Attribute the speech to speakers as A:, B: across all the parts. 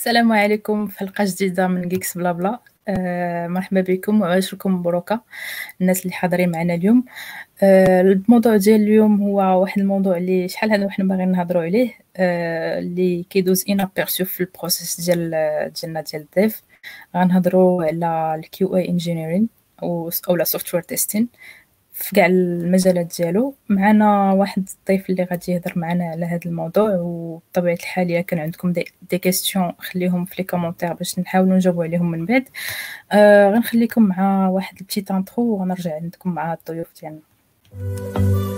A: السلام عليكم في حلقة جديدة من Geeks Blabla آه مرحبا بكم وعواشركم مبروكة الناس اللي حاضرين معنا اليوم. آه الموضوع ديال اليوم هو واحد الموضوع اللي شحال هذا وحنا باغيين نهضروا عليه آه اللي كيدوز un aperçu في ال process ديال ديالنا ديال ال dev غنهضروا على ال QA engineering أو لا software testing في كاع المجالات ديالو. معنا واحد الضيف اللي غادي يهضر معنا على هذا الموضوع وبطبيعة الحال الا كان عندكم des, des questions خليهم في les commentaires باش نحاولوا نجاوبوا عليهم من بعد. آه غنخليكم مع واحد ال petite intro وغنرجع عندكم مع الضيوف ديالنا.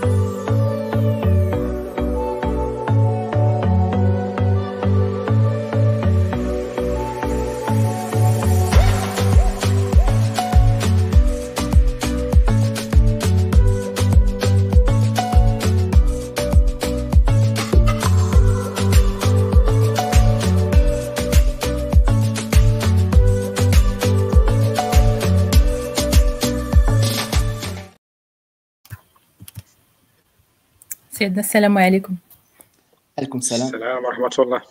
A: سيدنا السلام عليكم.
B: عليكم السلام.
C: السلام ورحمة الله.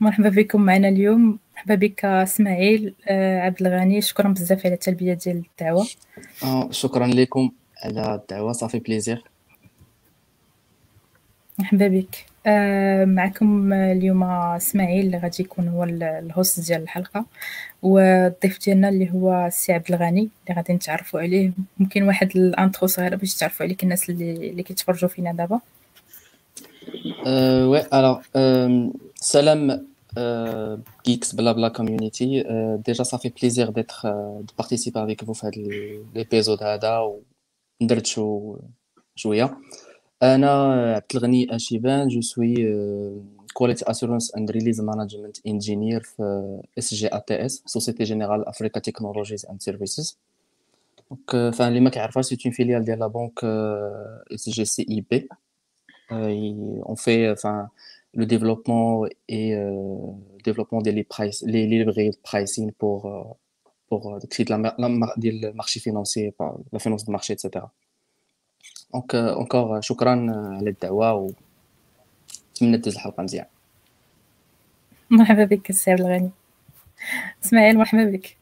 A: مرحبا بكم معنا اليوم. مرحبا بك إسماعيل آه، عبد الغني. شكرا بزاف على التلبية ديال الدعوة.
B: آه شكرا لكم على الدعوة. ça fait plaisir.
A: مرحبا بك. معكم اليوم إسماعيل اللي غادي يكون هو ال host ديال الحلقة والضيف ديالنا اللي هو السي عبد الغني اللي غادي نتعرفوا عليه. ممكن واحد ال intro صغيره باش تعرفوا عليك الناس اللي اللي كيتفرجوا فينا دابا.
B: oui alors سلام geeks blabla community. déjà ça fait plaisir d'être de participer avec vous في هذا l'épisode هذا وندردشوا شوية أنا عبد الغني اشيبان je suis quality assurance and release management engineer في SG ATS Société Générale Africa Technologies and Services donc فاللي ما كيعرفهاش c'est une filiale ديال la banque SG CIB on fait enfin le développement et euh, développement des les price les librairies de pricing pour euh, pour euh, la, la, la, le marché financier la finance de marché etc donc encore شكرا على الدعوة ونتمنى تدوز الحلقة مزيان.
A: مرحبا بك السي عبد الغني. إسماعيل مرحبا بك.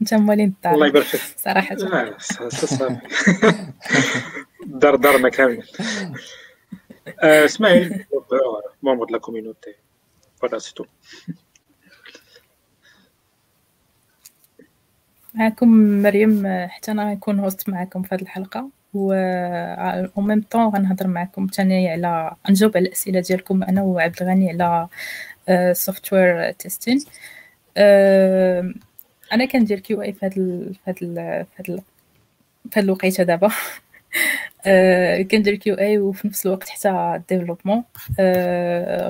A: أنت موالين الدار
C: الله يبارك فيك.
A: صراحة.
C: لا صافي. دار دارنا كامل إسماعيل membre de la communauté voilà c'est tout.
A: معكم مريم حتى أنا غنكون هوست معكم في هذه الحلقة. و أو ميم طون غنهضر معكم. ثاني على نجاوب على الأسئلة ديالكم أنا وعبد الغني على software testing أنا كندير QA في في هذا في هذا في هذا الوقيتة دابا. كندير QA وفي نفس الوقت حتى développement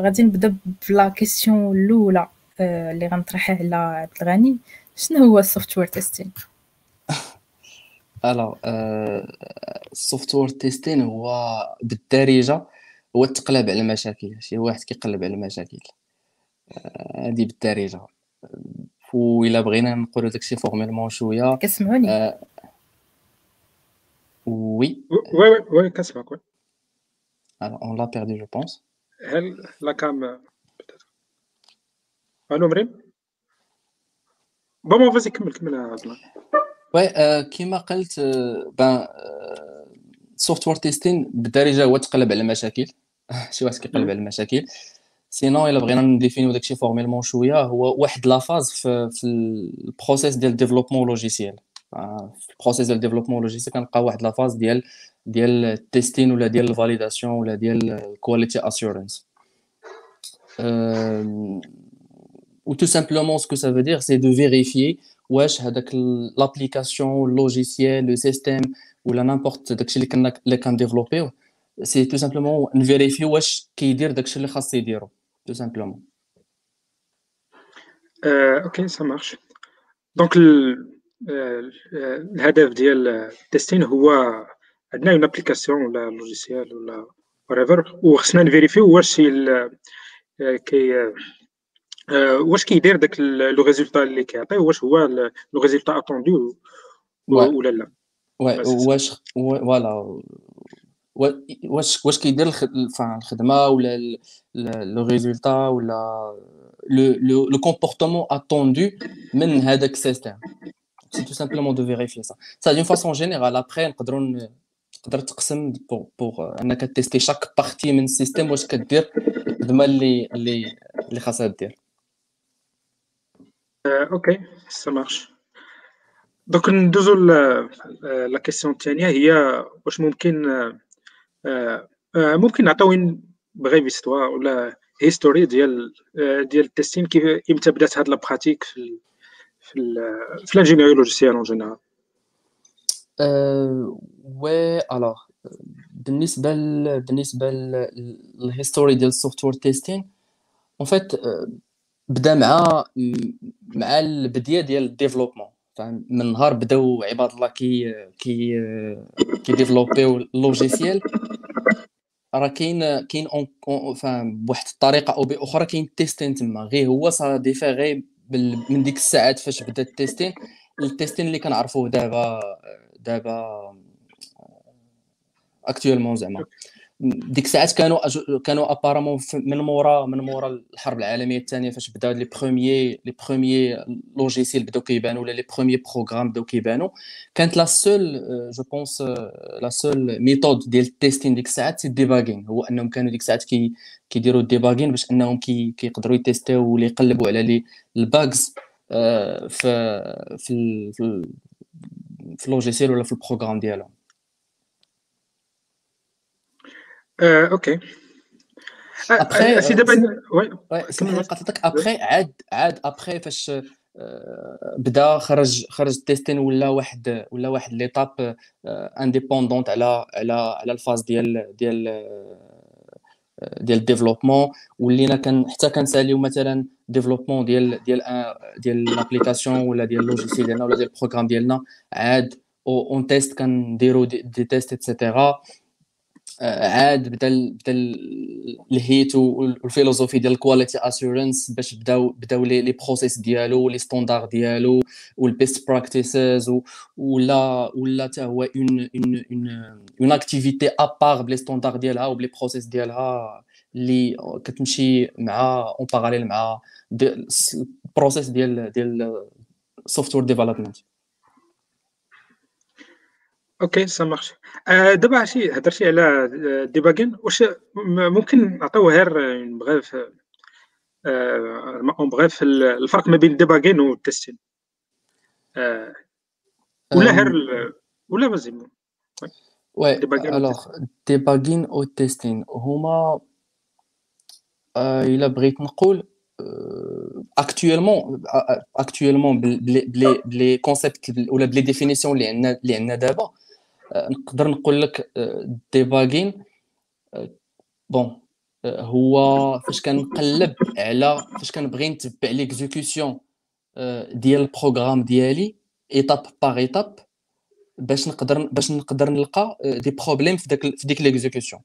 A: غادي نبدأ ب la question الأولى اللي غنطرحها على عبد الغني. شنو هو ال software
B: testing alors ال software testing هو بالدارجة هو التقلاب على المشاكل شي واحد كيقلب على المشاكل هادي بالدارجة. و إلا بغينا نقولوا داكشي formellement شوية
A: كتسمعوني
B: وي.
C: وي وي كنسمعك وي.
B: Alors on l'a perdu je pense.
C: هل لا كام ألو مريم؟ bon vas-y كمل كمل عبد
B: oui كيما قلت بان software testing بالدارجه هو تقلب على المشاكل شي واحد كيقلب على المشاكل sinon إلا بغينا نdéfiniو داكشي formellement شوية هو واحد la phase في, في ال processus ديال développement logiciel في ال processus ديال développement logiciel كنلقاو واحد la phase ديال ديال ال testing ولا ديال ال validation ولا ديال ال quality assurance ou tout simplement ce que ça veut dire c'est de vérifier واش هذاك l'application ال logiciel le système ولا n'importe داكشي اللي كنا اللي كن développe يو c'est tout simplement ن vérifie واش كيدير داكشي اللي خاص يديرو tout simplement
C: ok ça marche donc الهدف ديال ال testing هو عندنا une application ولا logiciel ولا وريفر وخصنا ن vérifie يو واش كي واش كيدير داك le résultat اللي كيعطي واش هو le résultat attendu ولا لا
B: واش voilà واش واش كيدير الخدمة ولا le résultat ولا le, le, le comportement attendu من هذاك système. C'est tout simplement de vérifier ça. Ça d'une façon générale. Après, نقدروا تقدر تقسم pour, pour انك tester chaque partie من ال système واش كدير الخدمة اللي اللي اللي خاصها دير.
C: ok ça marche. donc ندوزو la question الثانية هي واش ممكن ممكن نعطيو brève histoire ولا history ديال ديال ال testing كيف إمتى بدات هاد la pratique في في في l'ingénierie logicielle en général
B: oui alors بالنسبة. بالنسبة لل history ديال ال software testing en fait بدا مع مع البداية ديال ال développement. من نهار بداو عباد الله كي كي كي développe يو ال logiciel. راه كاين كاين بواحد الطريقة أو بأخرى كاين testing تما. غير هو ça diffère من ديك الساعات فاش بدا ال testing ال testing اللي كنعرفوه دابا دابا actuellement زعما. ديك الساعات كانوا كانوا apparemment من مورا من مورا الحرب العالمية الثانية فاش بداو les premiers les premiers logiciels بداو كيبانوا ولا les premiers programmes بداو كيبانوا كانت la seule je pense la seule méthode ديال ال testing ديك الساعات c'est debugging هو أنهم كانوا ديك الساعات كي كيديروا ال debugging باش أنهم كي كيقدروا ي tester يو ولا يقلبوا على les ال bugs في في في ال logiciel ولا في ال programme ديالهم.
C: Euh, ok.
B: Après,
C: c'est دابا oui
B: كما قلت ابخي عاد عاد ابخي فاش بدا خرج خرج ال testing ولا واحد ولا واحد l'étape indépendante على على على ال phase ديال ديال ديال ال développement ولينا كان حتى كنساليو مثلا ديفلوبمون ديال ديال ديال لابليكاسيون ولا ديال اللوجيسيال ديالنا ولا ديال البروغرام ديالنا. عاد اون تيست كنديرو دي تيست اتسيتيرا عاد بدا بدا الهيت والفيلوزوفي ديال الكواليتي اسيورنس باش بداو بداو لي بروسيس ديالو لي ستوندار ديالو والبيست براكتيسز ولا ولا حتى هو اون اون اون une activité à part ب les standards ديالها وب les processus ديالها اللي كتمشي مع en parallèle مع ال processus ديال ديال software development
C: ok ça marche دابا عرفتي هضرتي على debugging واش ممكن نعطيو غير brève en bref الفرق ما بين ال debugging وال testing ولا غير ولا مازال
B: وي الوغ ديباغين أو تيستين هما الا بغيت نقول actuellement actuellement ب les ب les concepts ولا ب les définitions اللي عندنا اللي عندنا دابا نقدر نقول لك debugging bon هو فاش كنقلب على فاش كنبغي نتبع l'exécution ديال programme ديالي étape par étape باش نقدر باش نقدر نلقى des problèmes في داك في ديك l'exécution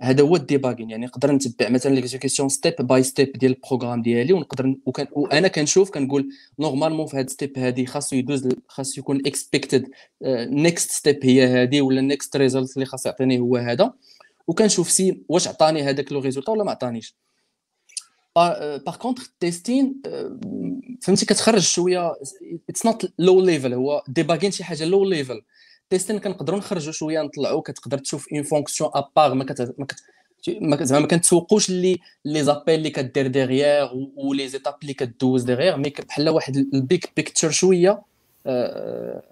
B: هذا هو ال debugging يعني نقدر نتبع مثلا l'exécution step by step ديال programme ديالي ونقدر وكان وأنا كنشوف كنقول normalement في هاد step هادي خاصو يدوز خاصو يكون expected next step هي هادي ولا next result اللي خاص يعطيني هو هذا. وكنشوف si واش عطاني هذاك le résultat ولا ما عطانيش. par contre ال testing فهمتي كتخرج شوية it's not low level هو debugging شي حاجة low level testing كنقدروا نخرجوا شوية نطلعوا كتقدر تشوف une fonction à part ما كت ما زعما ما كنتسوقوش اللي les appels اللي كدير derrière و les étapes اللي كدوز derrière mais بحال واحد ال big picture شوية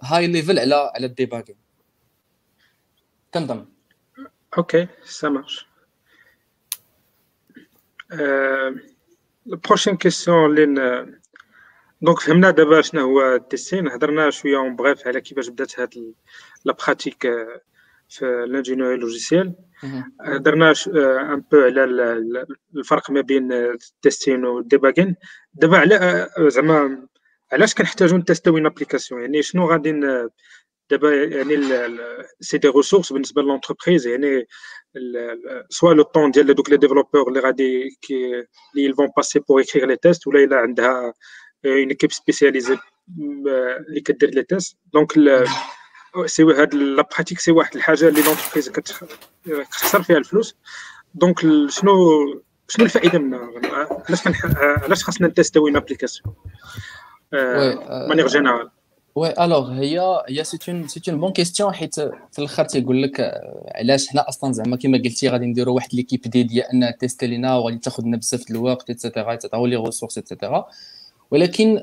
B: high level على على ال debugging كنظن
C: OK ça marche la prochaine question اللي donc فهمنا دابا شنو هو ال testing هضرنا شوية en bref على كيفاش بدات هاد la pratique في l'ingénierie logicielle هضرنا un peu على الفرق ما بين ال testing وال debugging دابا على زعما علاش كنحتاجو نتيستيو une application يعني شنو غادي دابا يعني c'est des ressources بالنسبة l'entreprise يعني soit le temps ديال دوك les développeurs اللي غادي اللي ils le font passer pour écrire les tests ولا الا عندها une équipe spécialisée اللي كدير les tests donc c'est هاد la pratique c'est واحد الحاجة اللي l'entreprise كتخسر فيها الفلوس. donc شنو شنو الفائدة من علاش علاش خاصنا نتيستيو une application manière générale
B: oui alors هي هي c'est une bonne question حيت في الآخر تيقول لك علاش حنا أصلا زعما كما قلتي غادي نديروا واحد l'équipe dédiée إنها تيستي لينا وغادي تاخذ لنا بزاف الوقت اتسيتيرا اتسيتيرا ولي ريسورس اتسيتيرا ولكن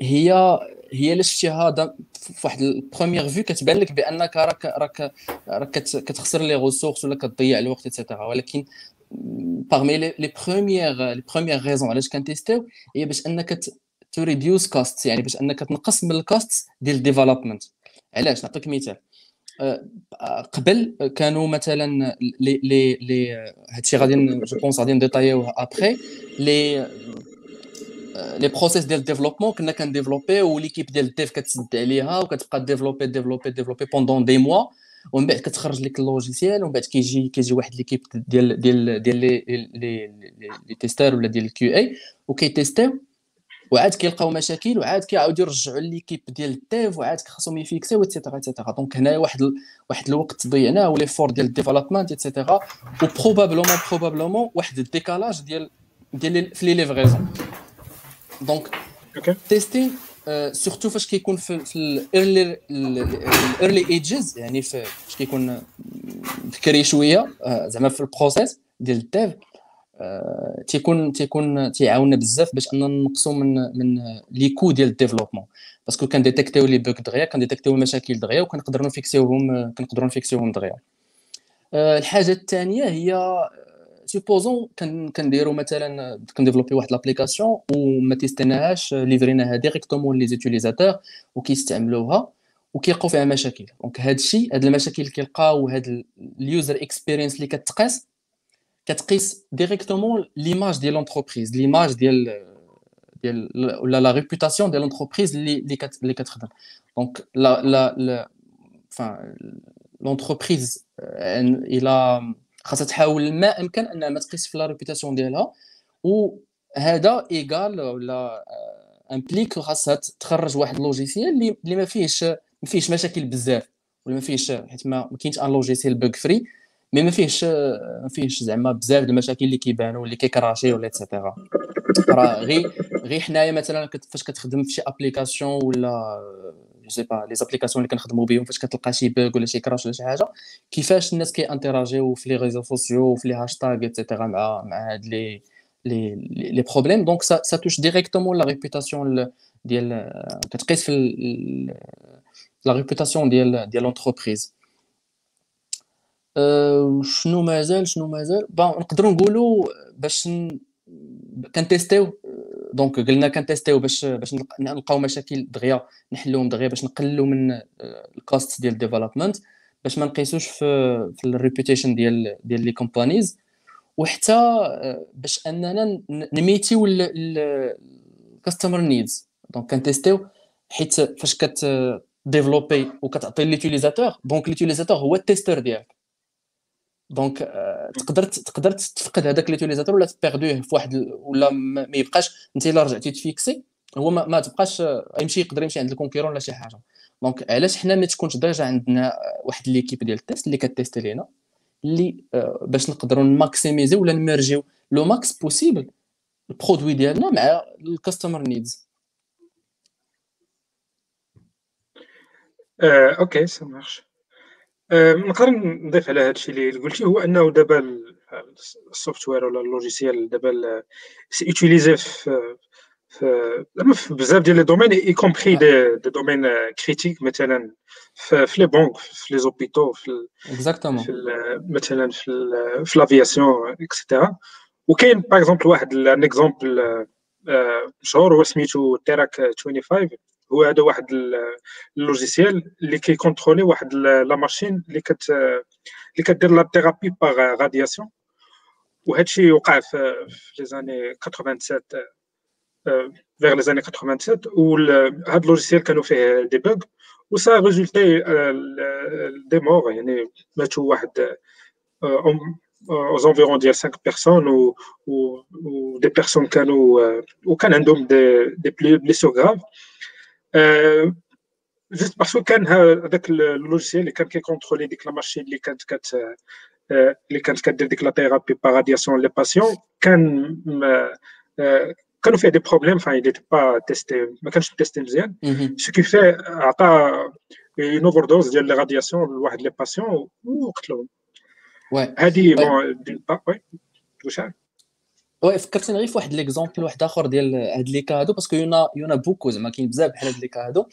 B: هي هي اللي شفتيها في واحد première vue كتبان لك بأنك راك راك راك كتخسر les ressources ولا كتضيع الوقت et cetera ولكن parmi لي premières les premières raisons علاش كنتيستيو هي باش أنك to reduce cost يعني باش أنك تنقص من ال cost ديال ال development علاش؟ نعطيك مثال. قبل كانوا مثلا لي لي لي هادشي غادي je pense غادي نديتايو après les les process ديال ال développement كنا كنديفلوبي l'équipe ديال ال dev كتسد عليها وكتبقى développer développer développer pendant des mois ومن بعد كتخرج لك ال logiciel ومن بعد كيجي كيجي واحد l'équipe ديال ديال ديال les les les testeurs ولا ديال ال QA وكيتيستيو. وعاد كيلقاو مشاكل وعاد كيعاودوا يرجعوا l'équipe ديال ال dev وعاد خاصهم يفيكسيو et cetera et cetera donc هنايا واحد ال... واحد الوقت ضيعناه و l'effort ديال ال development et cetera و probablement probablement واحد décalage ديال ديال في les livraisons donc testing surtout فاش كيكون في في ال early ال early ages يعني فاش كيكون بكري شوية زعما في ال process ديال ال dev تيكون تيكون تيعاوننا بزاف باش اننا نقصوا من من les coûts ديال ال développement parce que كنديتيكتيو les bugs دغيا كنديتيكتيو المشاكل دغيا وكنقدروا نفيكسيوهم كنقدروا نفيكسيوهم دغيا الحاجة الثانية هي supposons كنديروا مثلا كن développer واحد l'application وما تيستناهاش ليفريناها directement les utilisateurs وكيستعملوها وكيلقاو فيها مشاكل donc هاد الشيء هاد المشاكل اللي كيلقاو هاد ال user experience اللي كتقاس كتقيس directement l'image ديال l'entreprise l'image ديال ديال ولا la réputation ديال l'entreprise اللي اللي كتخدم donc la la enfin l'entreprise إلى خاصها تحاول ما امكن أنها ما تقيس في la réputation ديالها وهذا égal ولا implique خاصها تخرج واحد logiciel اللي ما فيهش ما فيهش مشاكل بزاف ولا ما فيهش حيت ما كاينش un logiciel bug free mais ما فيهش ما فيهش زعما بزاف المشاكل اللي كيبانوا اللي كيكراشي ولا et cetera راه غير غير حنايا مثلا فاش كتخدم في شي application ولا je sais pas les applications اللي كنخدموا بهم فاش كتلقى شي bug ولا شي crash ولا شي حاجة كيفاش الناس كي interagiو في les réseaux sociaux وفي les hashtags et cetera مع مع هاد les les les problèmes donc ça ça touche directement la réputation ديال كتقيس في la réputation ديال ديال l'entreprise شنو مازال شنو مازال bon نقدروا نقولوا باش كنتيستيو donc قلنا كنتيستيو باش باش نلقاو مشاكل دغيا نحلوهم دغيا باش نقللوا من ال cost ديال ال development باش ما نقيسوش في في ال reputation ديال ديال les companies وحتى باش أننا نميتيو ال customer needs donc كنتيستيو حيت فاش كت développer وكتعطي l'utilisateur donc l'utilisateur هو ال testeur ديالك. دونك تقدر تقدر تفقد هذاك l'utilisateur ولا تبيردوه في واحد ولا ما يبقاش انت الا رجعتي تفيكسي هو ما, ما تبقاش يمشي يقدر يمشي عند ال concurrent ولا شي حاجة. donc علاش حنا ما تكونش déjà عندنا واحد l'équipe ديال ال test اللي كتيستي لينا اللي باش نقدروا نماكسيميزي ولا نمرجيو le max possible ال produit ديالنا مع ال customer
C: needs OK ça marche نقدر نضيف على هذا الشيء اللي قلتي هو أنه دابا ال software ولا ال logiciel دابا c'est في في بزاف ديال les domaines y compris des, des domaines critiques مثلا في les banques في les hôpitaux في
B: exactement
C: مثلا في في l'aviation et cetera وكاين par exemple واحد un exemple مشهور هو سميتو Therac 25 هو هذا واحد ال logiciel اللي كيكونترولي واحد la machine اللي كت اللي كدير la thérapie par radiation وهذا الشيء وقع في les années 87 vers les années 87 وهذا ال logiciel كانوا فيه des bugs و ça résultait des morts يعني ماتوا واحد aux environs ديال 5 personnes و, و, و des personnes كانوا وكان عندهم des des blessures graves juste parce que كان هذاك ال logiciel اللي كان كيكونترولي ديك la machine اللي كانت كت اللي كانت كدير ديك la thérapie par radiation les patients كان كانوا فيه des problèmes enfin il est pas testé ما كانش تيستي مزيان so كي في عطى une overdose ديال les radiations لواحد les patients وقتلهم هذه bon oui واش
B: oui فكرتني غير في واحد l'exemple واحد اخر ديال هاد les cas هادو باسكو يونا يونا بوكو زعما كاين بزاف بحال هاد les cas هادو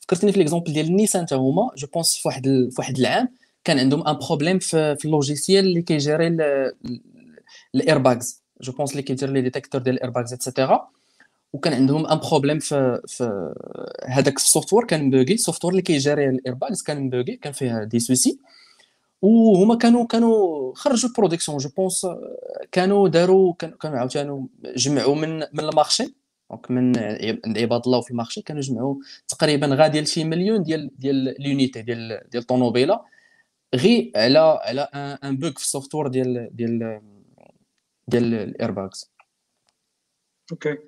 B: فكرتني في l'exemple ديال ال Nissan حتى هما je pense في واحد في واحد العام كان عندهم un problème في, في ال logiciel اللي كيجيري ال airbags je pense اللي كيدير les détecteurs ديال ال airbags et cetera وكان عندهم un problème في في هذاك ال software كان مبوغي ال software اللي كيجيري ال airbags كان مبوغي كان فيه des soucis وهما كانوا كانوا خرجوا ال production je pense كانوا داروا كانوا عاوتاني جمعوا من من ال marché. donc من عند عباد الله في ال marché كانوا جمعوا تقريبا غا ديال شي مليون ديال ديال l'unité ديال ديال الطوموبيله غي على على un bug في ال software ديال ديال ديال ال
C: airbags OK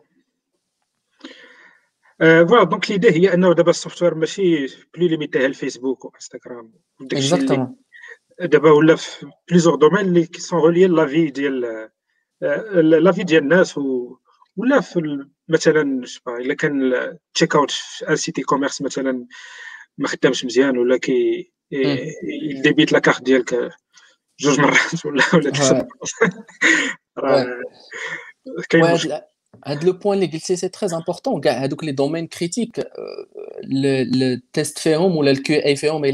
C: voilà donc l'idée هي انه دابا ال software ماشي plus limité الفيسبوك وانستغرام
B: exactement
C: دابا ولا في plusieurs domaines اللي sont reliés la vie ديال la vie ديال الناس ولا في مثلا الا كان checkout في un site e-commerce مثلا ما خدامش مزيان ولا كي débite la carte ديالك جوج مرات ولا ولا ثلاث
B: كاين هاد le point اللي قلتي c'est très important كاع هادوك les domaines critiques ال test فيهم ولا ال QA فيهم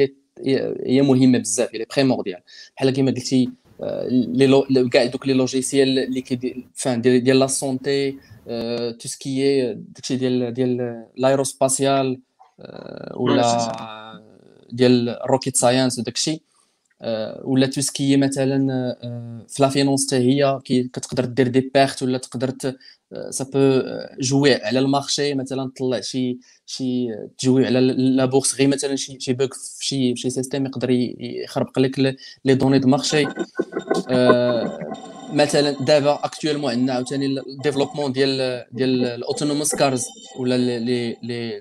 B: هي مهمة بزاف هي primordiale بحال كيما قلتي لي كاع دوك les logiciels اللي كي فان ديال la santé tout ce qui داكشي ديال ديال l'aérospatial ولا ديال rocket science وداكشي ولا tout ce qui مثلا في la finance حتى هي كتقدر دير des pertes ولا تقدر ça peut jouer على ال marché مثلا تطلع شي شي تجوي على la bourse غير مثلا شي شي bug في شي شي système يقدر يخربق لك les données de marché. مثلا دابا actuellement عندنا عاوتاني ال développement ديال ديال ال autonomous cars ولا les les les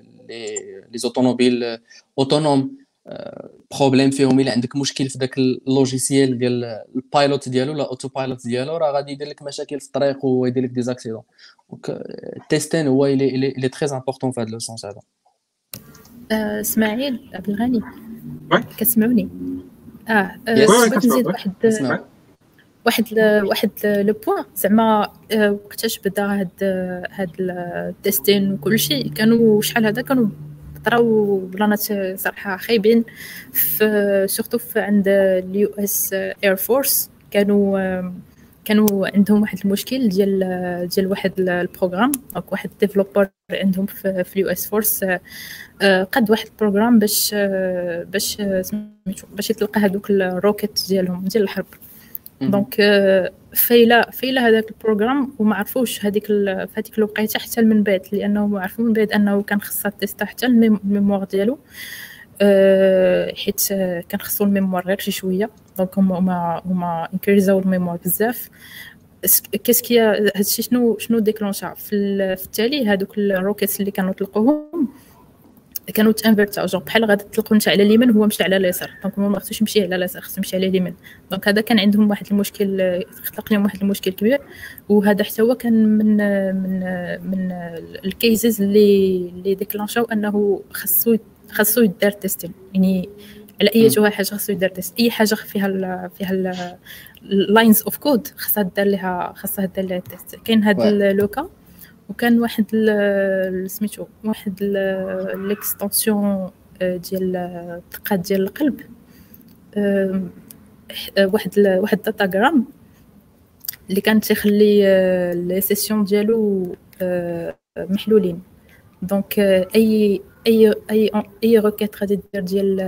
B: les automobiles autonomes. problème فيهم إلا عندك مشكل في ذاك ال logiciel ديال ال pilot ديالو ولا autopilot ديالو راه غادي يدير لك مشاكل في الطريق ويدير لك des accidents donc ال testing هو اللي اللي très important في هذا le sens هذا
A: اسماعيل عبد الغني كتسمعوني آه بغيت نزيد واحد واحد واحد le point زعما وقتاش بدا هاد هاد ال testing وكلشي. كانوا شحال هذا؟ كانوا طراو بلانات صراحة خايبين في surtout في عند ال US Air Force كانوا كانوا عندهم واحد المشكل ديال ديال واحد ال programme. أو واحد developer عندهم في ال US Force قد واحد البروغرام باش باش باش يتلقى هذوك الروكيت ديالهم ديال الحرب. دونك فايلة فايلة هذاك البروغرام وما عرفوش هذيك في الوقيتة حتى من بعد لأنه عرفوا من بعد أنه كان خصها تيستا حتى الميموار ديالو. أه حيت كان خصو الميموار غير شي شوية دونك هما هما انكريزاو الميموار بزاف. كاسكي هادشي شنو شنو ديكلونشا؟ في التالي هادوك الروكيتس اللي كانوا طلقوهم كانوا تانفيرتا جونغ بحال غادي تطلقوا انت على اليمين هو مشى على اليسار. donc هو ما خصوش يمشي على اليسار خصو يمشي على اليمين. donc هذا كان عندهم واحد المشكل خلق لهم واحد المشكل كبير. وهذا حتى هو كان من من من ال cases اللي اللي ديكلانشاو أنه خصو خصو يدار testing يعني على أي حاجة خصو يدار test أي حاجة فيها ال فيها ال lines of code خصها دار لها خصها دار لها test كاين هذا le cas. وكان واحد سميتو واحد l'extension آه، ديال الدقات ديال القلب. آه، واحد واحد datagramme اللي كان تيخلي آه، les sessions ديالو محلولين. donc أي أي أي أي requête غادي دير ديال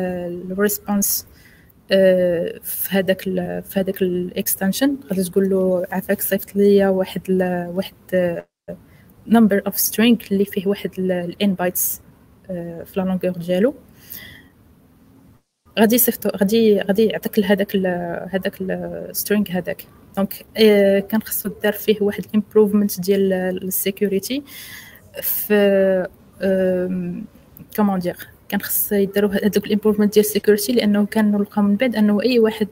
A: ال response في هذاك في هذاك ال extension غادي تقول له عافاك صيفط ليا واحد واحد number of string اللي فيه واحد ال n bytes في la longueur ديالو. غادي يصيفطو غادي غادي يعطيك لهذاك هذاك ال string هذاك donc كان خصو دار فيه واحد ال improvement ديال ال security في comment dire كان خص يديروا هذوك ال improvement ديال ال security لأنه كان لقاو من بعد أنه أي واحد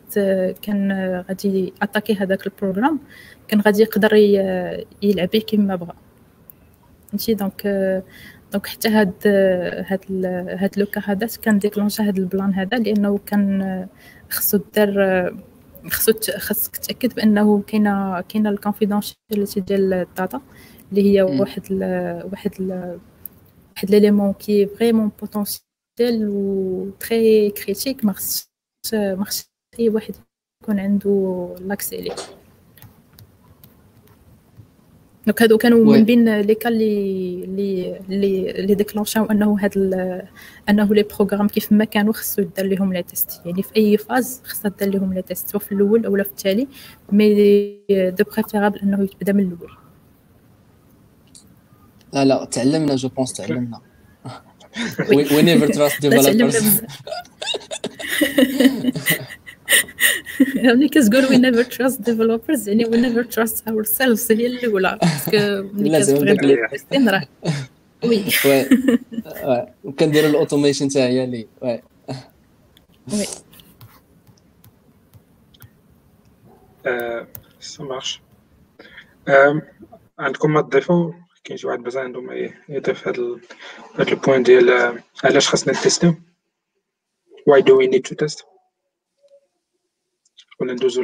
A: كان غادي attaquer هذاك ال programme كان غادي يقدر يلعب به كما بغى فهمتي؟ donc donc حتى هاد هاد هاد le cas هذا كان déclencha هاد ال plan هذا لأنه كان خصو دار خصو خصك تأكد بأنه كاينة كاينة ال confidentialité ديال ال data اللي هي واحد ال واحد ال واحد l'élément qui vraiment potentiel et très critique ما خصش ما خصش أي واحد يكون عنده l'accès ليه donc هادو كانوا من بين les cas اللي اللي اللي ديكلونشاو انه هاد انه les programmes كيف ما كانوا خصو يدار لهم les tests يعني في أي phase خصها دار لهم les tests سواء في الأول أو في التالي mais de préférable إنه يبدأ من الأول.
B: لا لا تعلمنا. je pense تعلمنا we never trust developers
A: ملي كتقول we never trust developers يعني we never trust ourselves هي الأولى. parce que ملي كتبغي راه
B: we وكنديروا ال automation حتى هي اللي we
A: we
C: ça marche عندكم ما تضيفوا كاين شي واحد بزاف عندهم يضيف هذا هذا ال point ديال علاش خاصنا نتيستيو why do we need to test? ولا ندوزو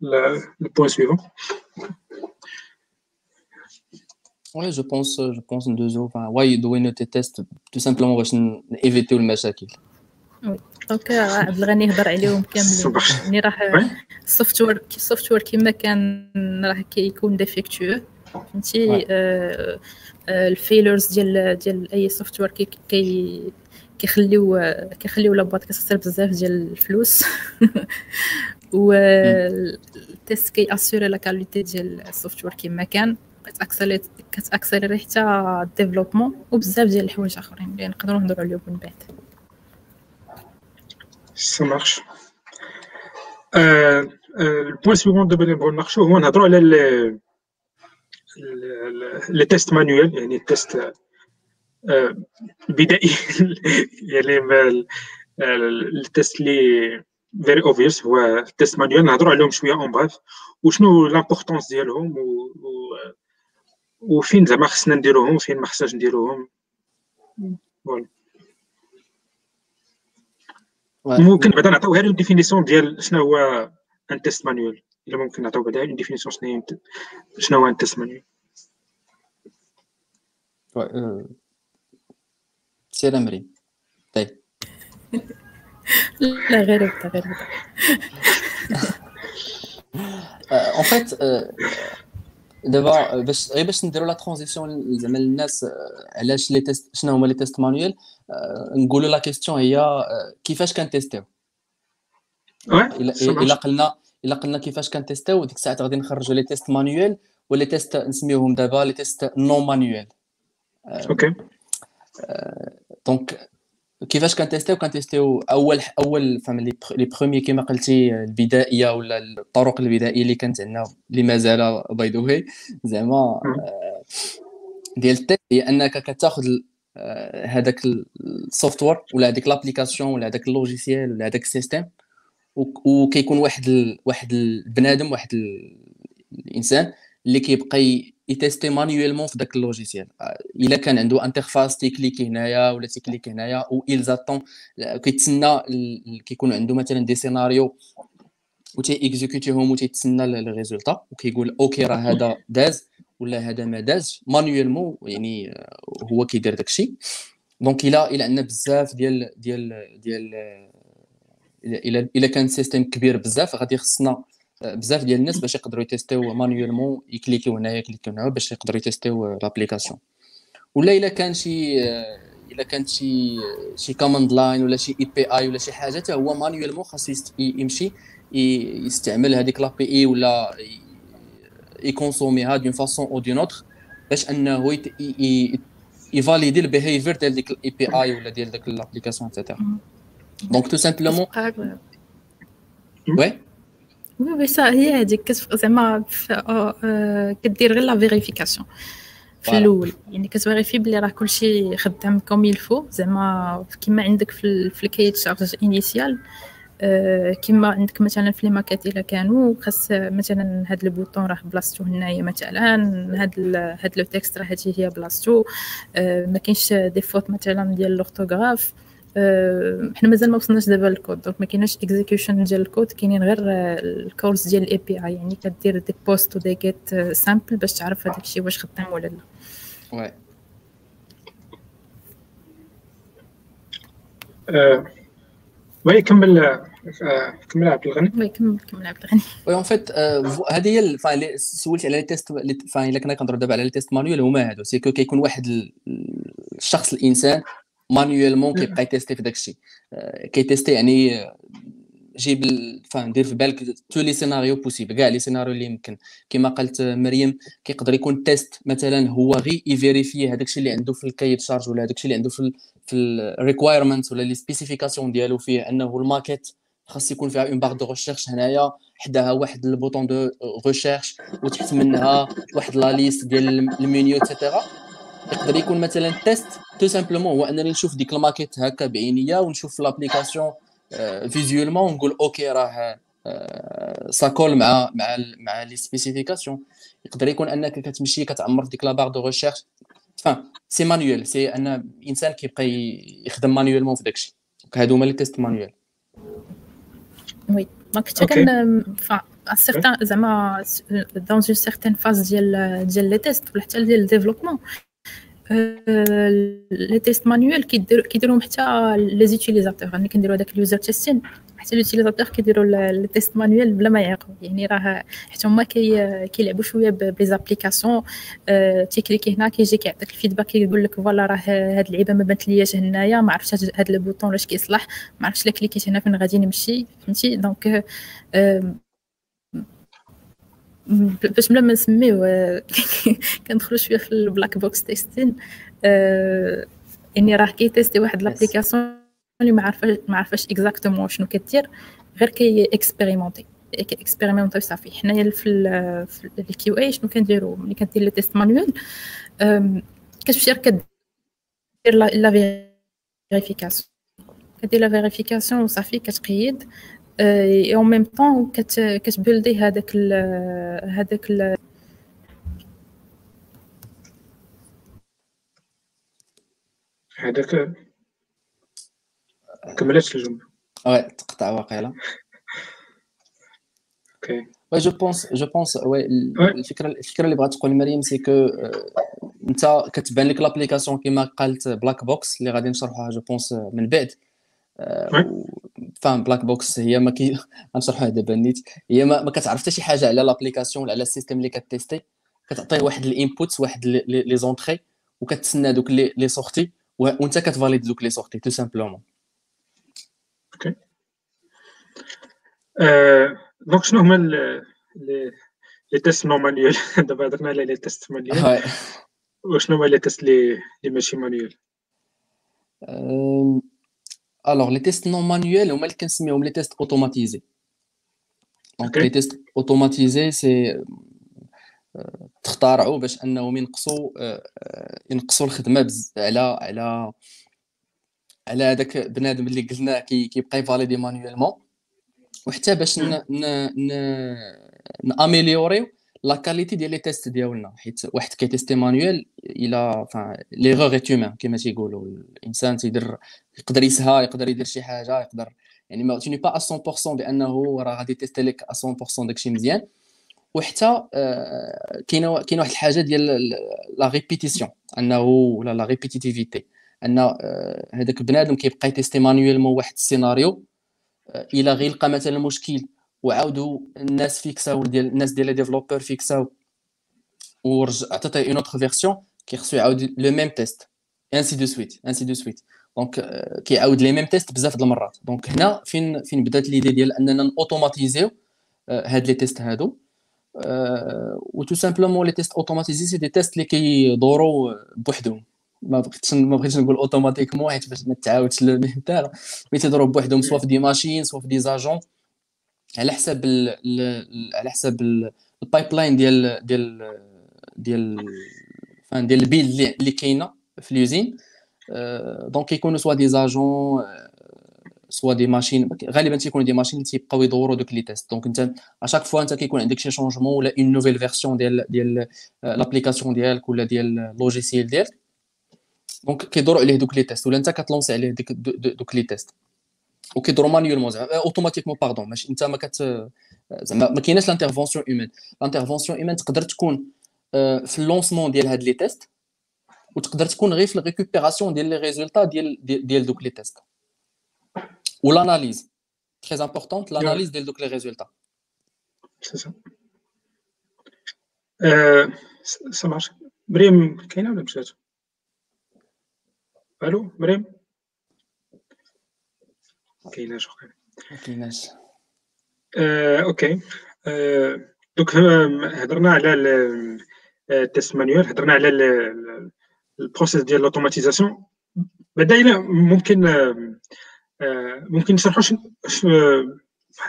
C: لل point suivant
B: Ouais, je pense, je pense ندوزو enfin why do we need to test tout simplement باش نيفيتيو المشاكل.
A: donc عبد الغني هضر عليهم كاملين يعني راه ال software ال software كيما كان راه كيكون défectueux فهمتي ال failures ديال ديال اي software كي كيخليو كيخليو la boîte كتخسر بزاف ديال الفلوس. و ال test كي assurer la qualité ديال ال software كيما كان. كتاكسلي كتاكسلري حتى ال développement وبزاف ديال الحوايج آخرين اللي نقدروا نهضروا عليهم من بعد.
C: ça marche ال point suivant دابا نبغيو نناقشو هو نهضروا على les tests manuels يعني ال test بدائي يعني ال test اللي very obvious هو ال test manuel. نهضروا عليهم شوية en bref وشنو l'importance ديالهم و وفين زعما خصنا نديروهم وفين ما خصناش نديروهم. voilà ممكن بعدا نعطيو غير définition ديال شنو هو un test manuel إلا ممكن نعطيو بعدا غير définition شنو هي شنو هو un test manuel
B: سير أمري. طيب.
A: لا غير ابدا
B: en fait دابا باش غير باش نديرو la transition زعما للناس علاش les tests شنو هما les tests manuels نقولوا la question هي كيفاش كنتيستيو. الا قلنا إلا قلنا كيفاش كنتيستيو ديك الساعة غادي نخرجوا les tests manuels و les tests نسميوهم دابا les tests non manuels.
C: OK
B: donc كيفاش كنتيستيو؟ كنتيستيو أول أول فهم les premiers كيما قلتي البدائية ولا الطرق البدائية اللي كانت عندنا اللي مازال by the way زعما ديال ال test هي أنك كتاخذ هذاك ال software ولا هذيك l'application ولا هذاك ال logiciel ولا هذاك ال système وكيكون واحد ال... واحد البنادم واحد الإنسان اللي كيبقى يتيستي manuellement في داك ال logiciel الا كان عنده interface تيكليكي هنايا ولا تيكليكي هنايا و il زاتون كيتسنى كيكون عنده مثلا des scénarios و تي اكزيكوتيهم و تيتسنى ال résultat وكيقول OK راه هذا داز ولا هذا ما دازش manuellement يعني هو كيدير داكشي donc الا الا عندنا بزاف ديال ديال ديال الا الا كان système كبير بزاف غادي خصنا بزاف ديال الناس باش يقدروا يتيستيو manuellement يكليكيو هنايا يكليكيو هنا باش يقدروا يتيستيو l'application. ولا إلا كان شي إلا كانت شي شي command line ولا شي API ولا شي حاجة حتى هو manuellement خاص يمشي يستعمل هذيك l'API ولا ي consommer ها d'une façon ou d'une autre باش أنه ي valider ال behavior ديال ديك ال API ولا ديال ديك لابليكاسيون ايتترا دونك تو سامبلومون وي
A: وي وي سا هي هذيك زعما كدير غير la vérification في الأول يعني كت vérifier بلي راه كلشي خدام comme il faut زعما كيما عندك في, في ال cahier de charge initial كيما عندك مثلا في les maquettes الا كانوا خاص مثلا هاد ال bouton راه بلاصتو هنايا مثلا هاد هاد le texte راه هادي هي بلاصتو ما كاينش des fautes مثلا ديال l'orthographe حنا مازال ما وصلناش دابا لل code donc ما كايناش execution ديال الكود كاينين غير ال calls ديال ال API يعني كدير des POST و des GET simples باش تعرف هذاك الشيء واش خدام ولا لا
B: وي
C: وي كمل كمل عبد الغني
A: وي كمل كمل عبد الغني
B: وي اون فيت هذه هي سولتي على les tests enfin الا كنا كنهضروا دابا على les tests manuels هما هادو c'est que كيكون واحد الشخص الإنسان manuellement كيبقى ي tester في داك الشيء كي tester يعني جيب فاهم دير في بالك tous les scénarios possibles كاع les scénarios اللي يمكن. كما قالت مريم كيقدر يكون test مثلا هو غير ي vérifier هذاك الشيء اللي عنده في ال cahier de charge ولا هذاك الشيء اللي عنده في في ال requirement ولا les spécifications ديالو فيه أنه الماكيت خاص يكون فيها une barre de recherche هنايا حداها واحد ال bouton de recherche وتحت منها واحد la liste ديال ال menu et cetera يقدر يكون مثلا test tout simplement هو أنني نشوف ديك الماكيت هكا بعينيا ونشوف l'application visuellement ونقول OK راه ça colle مع مع مع les spécifications يقدر يكون أنك كتمشي كتعمر ديك la barre de recherche enfin c'est manuel c'est أن إنسان كيبقى يخدم manuellement في داكشي هادو هما لي تيست مانيوال
A: وي دونك حتى كان certains زعما dans une certaine phase ديال ديال les tests ولا حتى ديال ال développement les tests manuels كيديروهم حتى les utilisateurs يعني كنديروا هذاك ال user testing حتى l'utilisateur كيديروا les tests manuels بلا ما يعيقوا يعني راه حتى هما كي كيلعبوا شوية ب les applications تي cliquer هنا كيجي كيعطيك ال feedback كيقول لك voilà راه هاد اللعيبه ما بانت لياش هنايا ما عرفتش هاد ال bouton واش كيصلح ما عرفتش لا cliquer ت هنا فين غادي نمشي فهمتي donc باش بلا ما نسميو كندخلوا شوية في ال black box testing اني راه كي tester واحد l'application اللي ما عارفاش ما عارفاش exactement شنو كدير غير كي expérimenter expérimenter صافي حنايا في ال QA شنو كنديروا ملي كدير les tests manuels كتمشي كدير la vérification كدير la vérification وصافي كتقيد. et en même temps كت valider هذاك هذاك
C: هذاك كملتش الجملة.
B: oui تقطع واقيلا.
C: OK
B: oui je pense je pense oui الفكرة الفكرة اللي بغات تقول مريم c'est que انت كتبان لك l'application كيما قالت black box اللي غادي نشرحوها je pense من بعد. فاهم black box هي ما كي غنشرحوها دابا نيت هي ما, ما كتعرف حتى شي حاجة على l'application ولا على ال système اللي كت tester. كتعطيه واحد ال inputs واحد les entrées وكتسنى دوك les sorties وانت كت valider دوك لي سورتي تو سامبلومون
C: أوكي دونك شنو هما les tests non manuels دابا هضرنا على les tests manuels وشنو هما لي تيست لي ماشي مانيوال
B: الوغ لي تيست نون مانيوال هما اللي كنسميهم les tests automatisés donc les tests automatisés c'est تختارعوا باش انهم ينقصوا ينقصوا الخدمة على على على هذاك بنادم اللي قلنا كيبقى ي valider manuellement وحتى باش ن améliorer و la qualité ديال les tests ديالنا حيت واحد كي tester manuel إلى l'erreur est humaine كما تيقولوا الانسان تيدير يقدر يسها يقدر يدير شي حاجة يقدر يعني ما توني با 100% بانه راه غادي tester لك 100% داكشي مزيان وحتى كاينة كاينة واحد الحاجة ديال la répétition انه ولا la répétitivité ان هذاك بنادم كيبقى ي tester manuellement واحد السيناريو إلى غير لقى مثلا مشكل وعاودوا الناس فيكساو ديال الناس ديال les développeurs فيكساو. ورجع عطاتيه une autre version كيخصو يعاود le même test ainsi de suite ainsi de suite donc كيعاود les mêmes tests بزاف د المرات. donc هنا فين فين بدات l'idée ديال أننا automatiser و هاد les tests هادو. و tout simplement les tests automatisés c'est des tests اللي كيدوروا بوحدهم. ما بغيتش ما بغيتش نقول automatiquement حيت باش ما تعاودش le même terme mais تيدوروا بوحدهم soit في des machines soit في des agents على حساب على حساب ال pipeline ديال ديال ديال ديال البيل اللي كاينة في l'usine donc كيكونوا soit des agents soit des machines. غالبا تيكونوا des machines اللي تيبقاو يدوروا دوك les tests. donc انت à chaque fois انت كيكون عندك شي changement ولا une nouvelle version ديال ديال l'application ديالك ولا ديال logiciel ديالك. donc كيدوروا عليه دوك les tests ولا انت كتلونسي عليه دوك les tests. وكيدوروا manuellement زعما automatiquement pardon ماشي انت ما كت زعما ما كايناش l'intervention humaine l'intervention humaine تقدر تكون في ال lancement ديال هاد les tests وتقدر تكون غير في ال récupération ديال les résultats ديال ديال دوك les tests و l'analyse très importante l'analyse. ديال دوك les résultats
C: c'est ça ça marche مريم كاينة ولا مشات ألو مريم كايناش
B: ما كايناش
C: OK donc هضرنا على ال test manuel هضرنا على ال processus ديال ال automatisation بعدا ممكن ممكن نشرحوا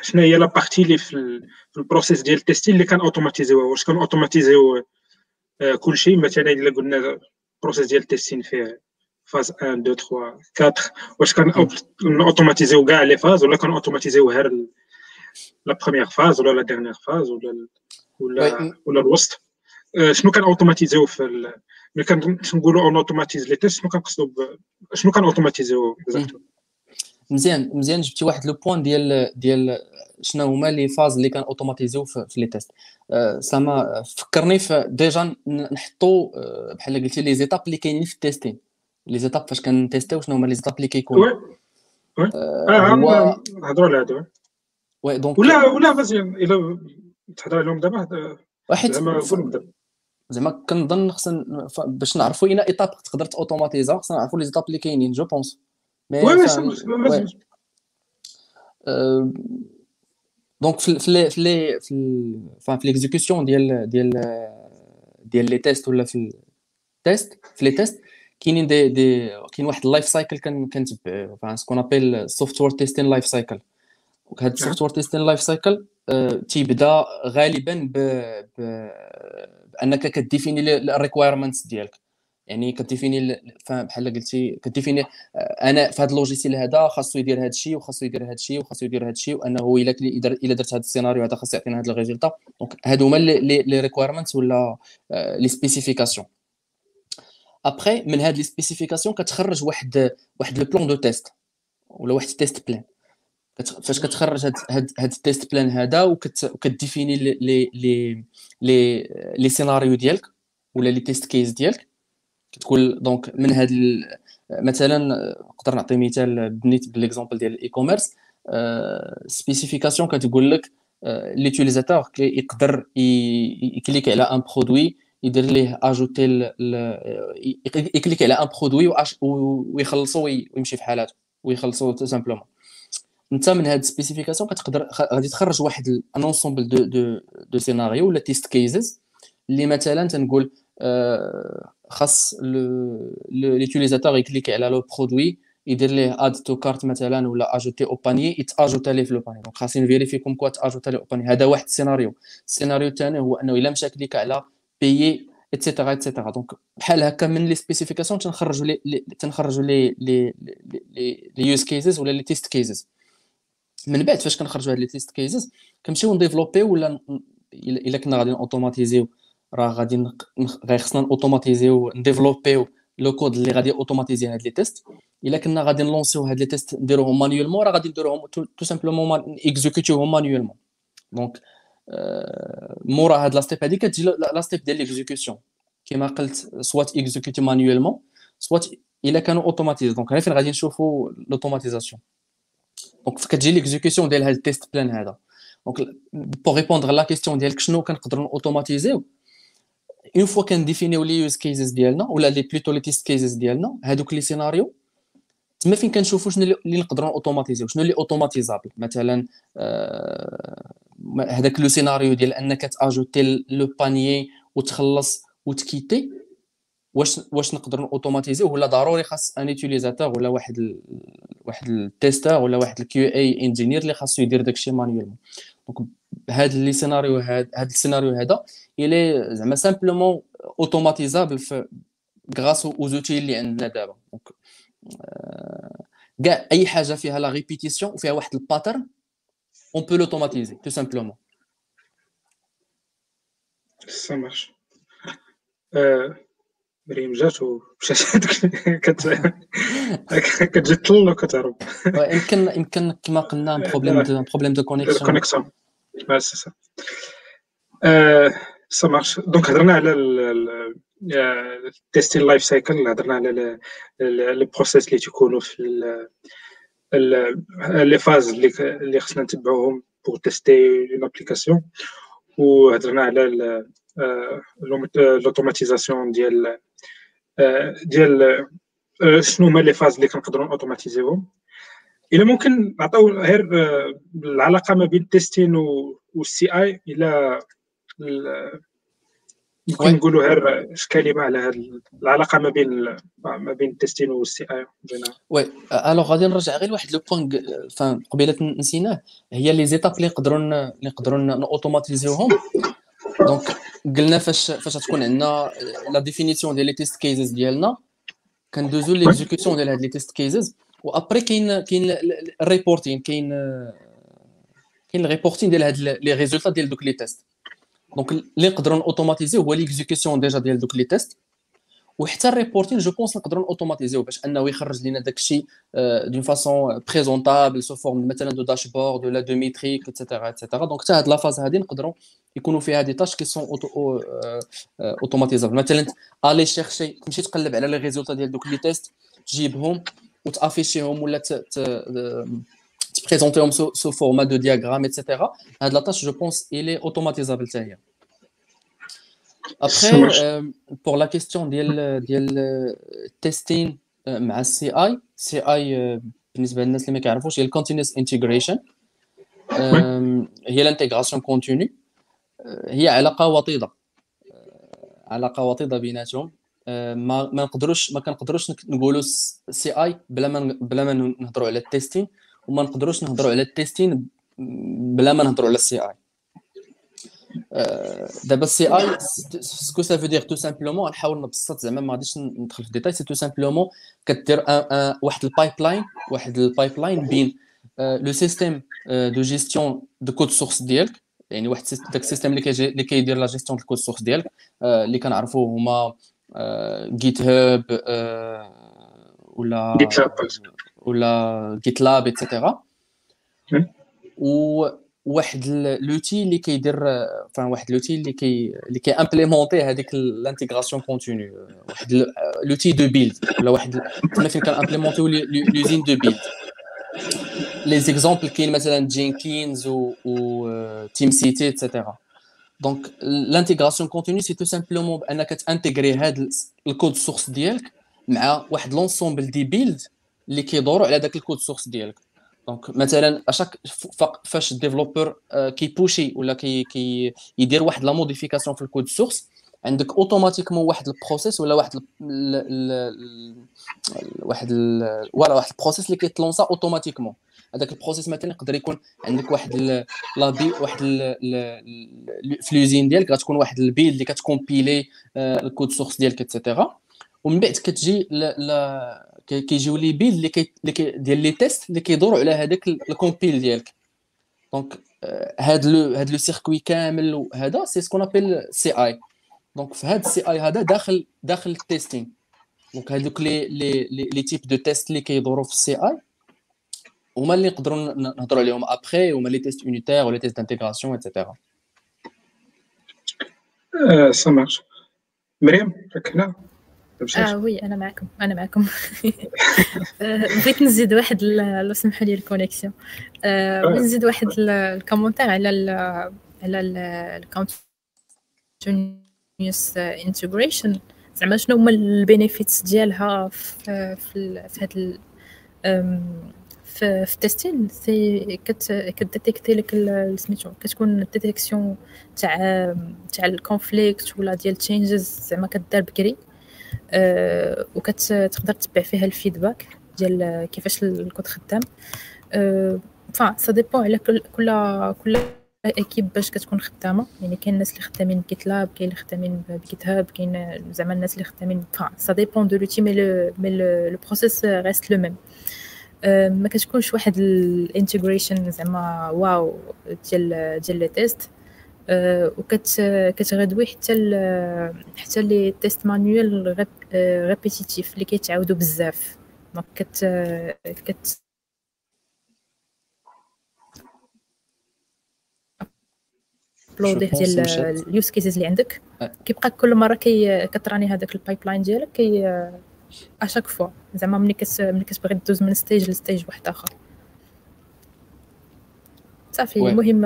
C: شنو هي la partie اللي في ال processus ديال ال testing اللي كان اوتوماتيزيوها واش كان اوتوماتيزيو كلشي؟ مثلا إلا قلنا ال processus ديال ال testing فيه phase 1 2 3 4 واش كان اوتوماتيزيو كاع les phases ولا كان اوتوماتيزيو غير la première phase ولا la dernière phase ولا ولا ولا الوسط شنو كان اوتوماتيزيو في ملي كنقولوا on automatise les tests شنو كنقصدوا شنو كان اوتوماتيزيو
B: مزيان مزيان جبتي واحد le point ديال ديال شنو هما les phases اللي كان اوتوماتيزيو في, في les tests سما فكرني في déjà نحطوا بحال قلتي les étapes اللي كاينين في ال testing les étapes فاش كنتيستيو شنو هما les étapes اللي كيكونوا.
C: oui آه نهضروا على هادو
B: oui. donc
C: ولا ولا vas-y إلا تهضر عليهم دابا
B: واحد
C: زعما
B: زعما كنظن خصنا باش نعرفوا une étape تقدر اوتوماتيزا خصنا نعرفوا les étapes اللي كاينين je pense
C: oui oui
B: donc في في في في l'exécution ديال ديال ديال les tests ولا في ال test في les tests كاينين دي دي كاين واحد ال life cycle كنتبعوه ce qu'on appelle software testing life cycle هاد ال software testing life cycle تيبدا غالبا ب بأنك كديفيني ال requirements ديالك. يعني كديفيني بحال قلتي كديفيني أنا في هذا ال logiciel هذا خاصو يدير هذا الشيء وخاصو يدير هذا الشيء وخاصو يدير هذا الشيء وأنه إلا إلا درت هذا السيناريو هذا خاص يعطينا هذا ال résultat donc هادو هما les requirements ولا les spécifications après من هاد les spécifications كتخرج واحد واحد le plan de test ولا واحد test plan فاش كتخرج هاد هاد هاد ال test plan هذا وكتديفيني les les les les scénarios ديالك ولا les test cases ديالك. كتقول donc من هاد مثلا نقدر نعطي مثال بنيت بال exemple ديال ال e-commerce spécification كتقول لك l'utilisateur يقدر يكليك على un produit يدير ليه ajouter يكليك على un produit ويخلصو ويمشي في حالاته ويخلصو tout simplement انت من هاد ال spécifications كتقدر غادي تخرج واحد un ensemble de de de scénarios ولا test cases اللي مثلا تنقول خاص l'utilisateur يكليكي على le produit يدير ليه add to cart مثلا ولا ajouter au panier يتاجوتا ليه في le panier donc خاصين نفيريفي comme quoi تاجوتا ليه au panier هذا واحد ال scénario ال scénario الثاني هو أنه إلا مشى كليك على payer et cetera et cetera donc بحال هكا من les spécifications تنخرجوا les تنخرجوا les les les use cases ولا les test cases من بعد فاش كنخرجوا هاد les test cases كنمشيو نديفلوبيو ولا الا كنا غادي اوتوماتيزيو راه غادي خصنا اوتوماتيزيو نديفلوبيو le code اللي غادي اوتوماتيزي هاد les tests الا كنا غادي نلونسيو هاد les tests نديروهم manuellement راه غادي نديروهم tout simplement اكزيكوتيوهم manuellement donc مورا هاد la step هادي كتجي la step ديال l'exécution كما قلت soit exécuter manuellement soit إلا كانوا automatisés donc هنا فين غادي نشوفوا l'automatisation donc كتجي l'exécution ديال هاد ال test plan هذا. donc pour répondre la question ديالك شنو كنقدروا اوتوماتيزيو une fois كنديفينيو les use cases ديالنا ولا les plutôt les test cases ديالنا هادوك les scénarios تما فين كنشوفوا شنو اللي نقدروا اوتوماتيزيو شنو اللي automatisable؟ مثلا هذاك le scénario ديال أنك تأجوتي le panier وتخلص وتكيتي واش واش نقدر اوتوماتيزيو ولا ضروري خاص أن utilisateur ولا واحد ال... واحد ال tester ولا واحد ال QA engineer اللي خاصو يدير داكشي manuellement donc هاد les scénarios هاد هاد السيناريو هذا il est زعما simplement automatisable في grâce aux outils اللي عندنا دابا. donc كاع أي حاجة فيها la répétition وفيها واحد ال pattern on peut l'automatiser tout
C: simplement ça marche مريم جات ومشات كتجي تطل وكتهرب
B: يمكن يمكن كما قلنا problème de problème de connexion
C: connexion c'est ça ça marche donc هضرنا على ال testing life cycle هضرنا على les processus اللي تيكونوا في les phases اللي خصنا نتبعوهم pour tester une application وهضرنا على l'automatisation ديال ديال شنو هما les phases اللي كنقدروا اوتوماتيزيوهم إلا ممكن نعطيو غير العلاقة ما بين ال testing وال CI إلى ممكن نقولوا غير كلمه على العلاقة ما بين ما بين ال testing وال
B: CI Oui alors غادي نرجع غير لواحد le point enfin قبيلة نسيناه هي les étapes اللي نقدروا اللي نقدروا نوتوماتيزيوهم donc قلنا فاش فاش تكون عندنا la définition ديال les test cases ديالنا كندوزو l'exécution ديال هاد les test cases و après كاين كاين ال reporting كاين كاين ال reporting ديال هاد les résultats ديال دوك les tests. donc اللي نقدروا automatiser هو l'exécution déjà ديال دوك les tests وحتى ال reporting je pense نقدروا اوتوماتيزيو باش انه يخرج لنا داك الشيء d'une façon présentable sous forme مثلا de dashboard ولا de métriques et cetera et cetera donc حتى هاد la phase هادي نقدروا يكونوا فيها des tâches qui sont automatisables مثلا aller chercher تمشي تقلب على les résultats ديال دوك les tests تجيبهم وتافيشيهم ولا تبريزونتيهم sous format de diagramme et cetera هاد la tâche je pense elle est automatisable حتى هي Après, euh, pour la question ديال testing مع ال CI CI بالنسبة للناس اللي ما كيعرفوش هي ال continuous integration هي ال intégration continue هي علاقة وطيدة. علاقة وطيدة بيناتهم. ما ما نقدروش ما كنقدروش نقولوا CI بلا ما بلا ما نهضروا على ال testing وما نقدروش نهضروا على ال testing بلا ما نهضروا على ال CI دابا ال CI ce que ça veut dire tout simplement نحاول نبسط زعما ما غاديش ندخل في ال détails c'est tout simplement كدير واحد ال pipeline واحد ال pipeline بين le système de gestion de code source ديالك يعني واحد داك ال système اللي كيجي اللي كيدير la gestion de code source ديالك اللي كنعرفوا هما GitHub ولا ولا GitLab et cetera و واحد l'outil اللي كيدير enfin واحد l'outil اللي كي اللي كي implémenter هذيك ال intégration continue واحد l'outil de build ولا واحد كنا فين كان امبليمونتيو l'usine de build les exemples كاين مثلا Jenkins و TeamCity et cetera donc l'intégration continue c'est tout simplement بانك ت intégrer هاد ال code source ديالك مع واحد l'ensemble des builds اللي كيدوروا على داك ال code source ديالك. donc مثلا à chaque فاش ال developer كي pusher ولا كي كي يدير واحد la modification في ال code source عندك automatiquement واحد ال process ولا واحد واحد ولا واحد ال process اللي كيتلونسا automatiquement هذاك ال process مثلا يقدر يكون عندك واحد لا بي واحد في l'usine ديالك غتكون واحد البيل اللي كتكومبيلي الكود سورس ديالك اتسيتيرا ومن بعد كتجي كيجيو les builds اللي كي ديال les tests اللي كيدوروا على هذاك ال compile ديالك. donc هاد le هاد le circuit كامل وهذا c'est ce qu'on appelle CI donc في هاد ال CI هذا داخل داخل ال testing donc هادوك les les les types de tests اللي كيدوروا في ال CI هما اللي نقدروا نهضروا عليهم ابخي هما les tests unitaires ولا tests d'intégration et
C: cetera ça marche مريم راك هنا
A: آه oui أنا معكم أنا معكم. بغيت نزيد واحد لو سمحوا لي ال connexion بغيت نزيد واحد ال commentaire على ال على ال continuous integration زعما شنو هما ال benefits ديالها في في هاد في في ال testing سي كت détecter لك سميتو كتكون ال détection تاع تاع ال conflicts ولا ديال changes زعما كدار بكري. وكتقدر تتبع فيها ال feedback ديال كيفاش الكود خدام. أه فا ça dépend على كل كل équipe باش كتكون خدامة. يعني كاين الناس اللي خدامين ب GitLab كاين اللي خدامين ب GitHub كاين زعما الناس اللي خدامين ça dépend de l'outil mais mais le process reste le même. ما كتكونش واحد ال integration زعما واو ديال ديال les tests. وكت كتغدوي حتى حتى les tests manuels répétitifs اللي كيتعاودوا بزاف. donc كت كت uploader ديال ال use cases اللي عندك. كيبقى كل مرة كي كت runner هذاك ال pipeline ديالك كي à chaque fois زعما ملي كت ملي كتبغي دوز من stage ل stage واحد آخر. صافي المهم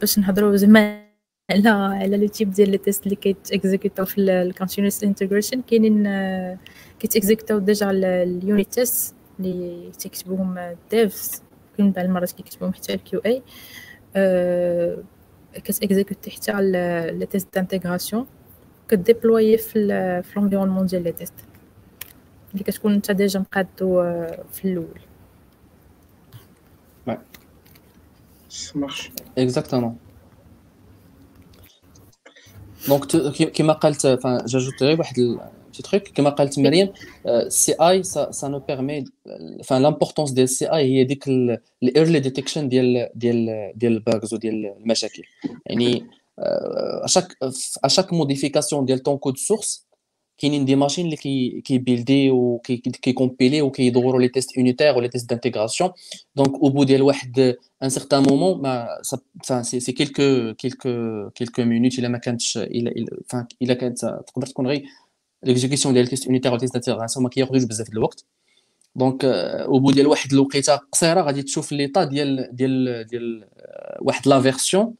A: باش نهضروا زعما على على le type ديال les tests اللي كيت اكزيكوتاو في ال continuous integration كاينين كيت اكزيكوتاو déjà ال unit tests اللي تيكتبوهم ال devs كاين بعض المرات كيكتبوهم حتى ال QA كت exécuter حتى les tests d'intégration ك déploie في في l'environnement ديال les tests. اللي كتكون انت déjà مقادو في الأول
C: Ça marche.
B: Exactement. Donc, كما قالت enfin j'ajouterai واحد petit truc كما قالت مريم ال CI ça nous permet enfin l'importance ديال ال CI هي ديك ال early detection ديال ديال ديال ال bugs وديال المشاكل يعني à chaque à chaque modification ديال ton code source كاينين des machines اللي كي كي builder وكي compiler وكيدوروا les tests unitaires و les tests d'intégration donc au bout ديال واحد un certain moment mais c'est quelques quelques quelques minutes الا ما كانتش الا الا كانت تقدر تكون غير l'exécution ديال ال tests unitaires وال tests d'intégration ما كياخذوش بزاف الوقت donc au bout ديال واحد الوقيته قصيره غادي تشوف l'état ديال ديال ديال واحد la version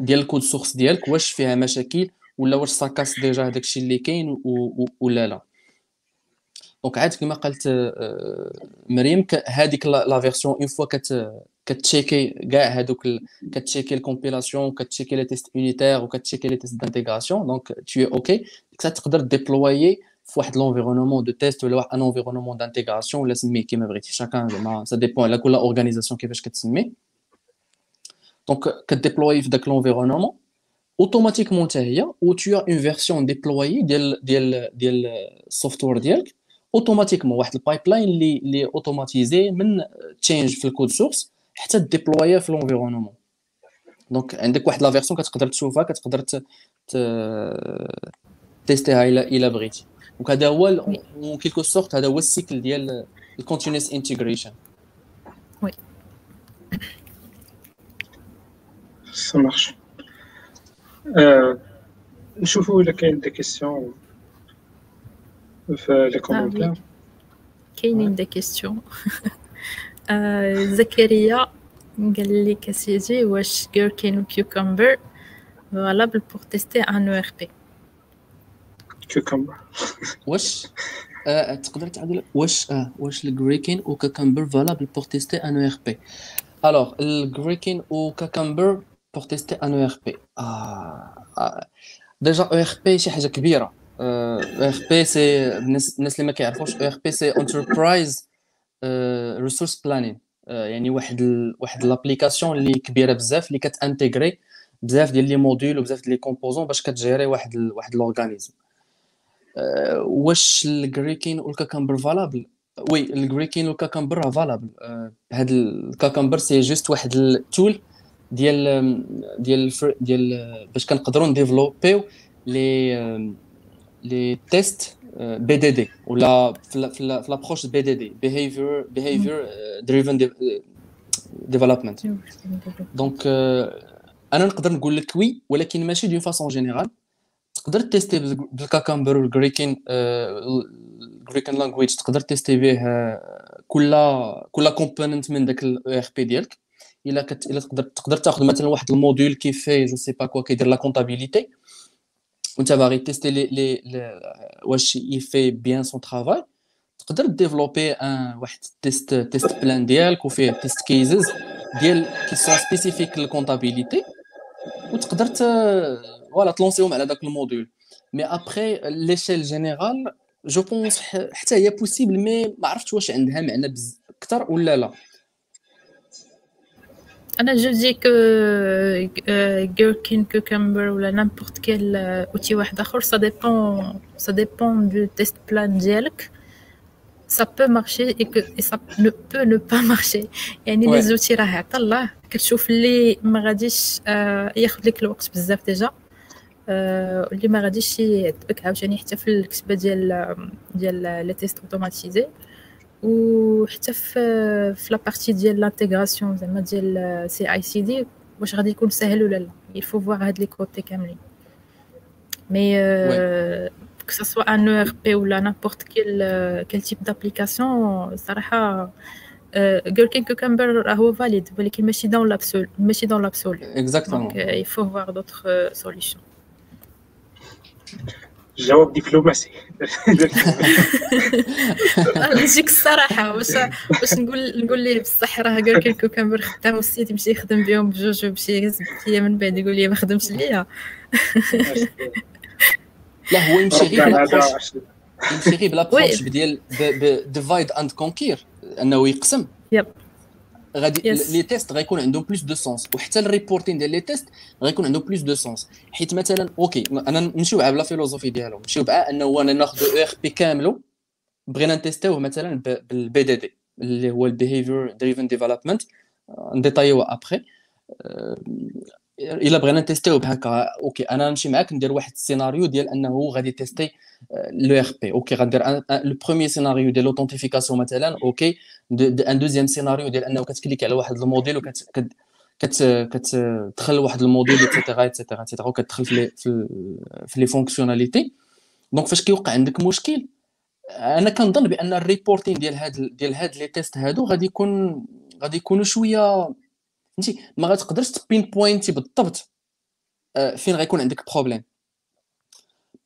B: ديال ال code source ديالك واش فيها مشاكل ولا واش ça casse déjà هذاك الشيء اللي كاين ولا لا. donc عاد كما قالت آه، مريم هذيك la version en fois كت كت checker كاع هذوك كت checker ال compilation كت checker les tests unitaires وكت checker les tests d'intégration donc tout OK تقدر déployer في واحد l'environnement de test ولا واحد un environnement d'intégration ولا سميه كيما بغيتي. chacun زعما ça dépend على كل organisation كيفاش كتسمي donc ك déployer في داك l'environnement automatiquement حتى هي و t'auras une version déployée ديال ديال ديال ال software ديالك automatiquement واحد ال pipeline اللي اللي automatisé من change في ال code source حتى déployer في l'environnement donc عندك واحد la version كتقدر تشوفها كتقدر tester ها إلى إلى بغيتي. donc هذا هو en quelque sorte هذا هو ال cycle ديال ال continuous
A: integration
C: Oui ça marche آه، نشوفوا الا كاين des questions في les commentaires
A: كاينين des questions زكريا قال لك سيدي واش Gherkin و Cucumber valables pour tester un ERP
C: Cucumber
B: واش آه تقدر تعدل واش آه واش ال Gherkin و Cucumber valables pour tester un ERP alors ال Gherkin و Cucumber pour tester un ERP déjà ERP شي حاجة كبيره ERP c'est الناس اللي ما كيعرفوش ERP c'est enterprise resource planning يعني واحد ال... واحد l'application اللي كبيره بزاف اللي كت intégrer بزاف ديال les modules وبزاف ديال لي composants باش كت gérer واحد ال... واحد l'organisme واش الجريكين والكاكامبر valables وي الجريكين والكاكامبر راه فالابل أه هاد ال Cucumber c'est juste واحد ال tool ديال ديال ديال باش كنقدروا ن développer يو les les tests BDD ولا في l'approche BDD behavior behavior driven development donc أنا نقدر نقول لك oui ولكن ماشي d'une façon générale تقدر tester بال Cucumber وال Gherkin ال Gherkin language تقدر tester به كل كل component من داك ال ERP ديالك. إلا كت إلا تقدر تقدر تاخذ مثلا واحد ال module كيفي je sais pas quoi كيدير la comptabilité وأنت باغي tester les les واش il fait bien son travail تقدر développer un واحد test test plan ديالك وفيه test cases ديال qui sont spécifiques لل comptabilité وتقدر voilà ت lancer هم على داك ال module. mais après l'échelle générale je pense حتى هي possible mais ما عرفتش واش عندها معنى أكثر ولا لا.
A: أنا je dis que Gherkin Cucumber ولا n'importe quel outil واحد آخر. Ça dépend ça dépend du test plan ديالك. Peut marcher et que et ça ne peut ne pas marcher. يعني les outils راه عطا الله. كتشوف اللي ما غاديش ياخذ لك الوقت بزاف déjà. اللي ما غاديش يعذبك عاوتاني حتى في الكتابه ديال ديال les tests automatisés وحتى في في لابارتي ديال لانتيغراسيون زعما ديال سي اي سي دي واش غادي يكون سهل ولا لا يفو فوار هاد لي كوتي كاملين مي que ça soit un ERP ou là n'importe quel, quel type d'application, صراحة Gherkin Cucumber هو valide ولكن ماشي dans l'absolu ماشي dans l'absolu.
B: Exactement.
A: Donc il faut voir d'autres solutions.
C: جواب دبلوماسي.
A: نجيك الصراحة واش واش نقول نقول ليه بصح راه قال لك الكوكامبر خدام والسيد يمشي يخدم بهم بجوج ويمشي يهز بيا من بعد يقول لي ما خدمش ليا.
B: لا هو يمشي غير يمشي غير ب l'approche ديال divide and conquer أنه يقسم.
A: يب.
B: غادي les tests غيكون عندهم plus de sens وحتى ال reporting ديال les tests غيكون عندهم plus de sens حيت مثلا OK أنا نمشيو ب la philosophie ديالهم. نمشيو بها أنه أنا ناخذ ERP كاملو. بغينا ن tester يوه مثلا بال BDD اللي هو ال behavior driven development ن détailler يو après إلا بغينا ن tester يو بهكا OK أنا نمشي معاك ندير واحد السيناريو ديال أنه غادي tester l'ERP. OK غندير le premier scénario ديال l'authentification مثلا OK un deuxième scénario ديال أنه كت clique على واحد module وكت كت كتدخل واحد module et cetera et cetera et cetera وكتدخل في في les fonctionnalités donc فاش كيوقع عندك مشكل؟ أنا كنظن بأن ال reporting ديال هاد ديال هاد les tests هادو غادي يكون غادي يكونوا شوية فهمتي؟ ما غتقدرش تبين pointer بالضبط فين غيكون عندك problème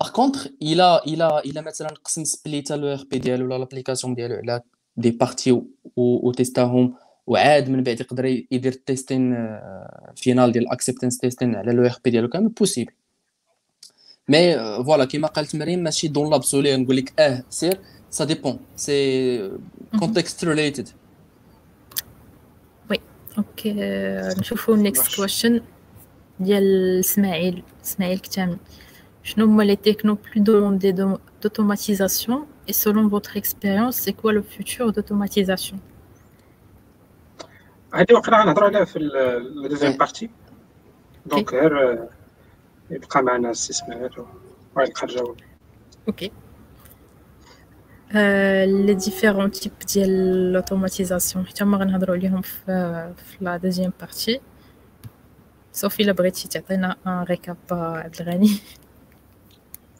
B: par contre إلا إلا إلا مثلا قسم سبليتا le ERP ديالو ولا l'application ديالو على des parties وتيستاهم وعاد من بعد يقدر يدير testing final ديال ال acceptance testing على le ERP ديالو كامل possible mais voilà كيما قالت مريم ماشي dans l'absolu نقول لك آه سير ça dépend c'est context
A: related أوكي نشوفو next question ديال إسماعيل. إسماعيل كتامل شنو هما les techno plus demandées d'automatisation et selon votre expérience c'est quoi le futur d'automatisation?
C: هذه وقيلا غنهضروا عليها في ال deuxième partie donc غير يبقى معنا السي إسماعيل وغيلقى الجواب
A: أوكي les différents types ديال l'automatisation حتى هما غنهضروا عليهم في في la deuxième partie sauf الا بغيتي تعطينا un récap عبد الغني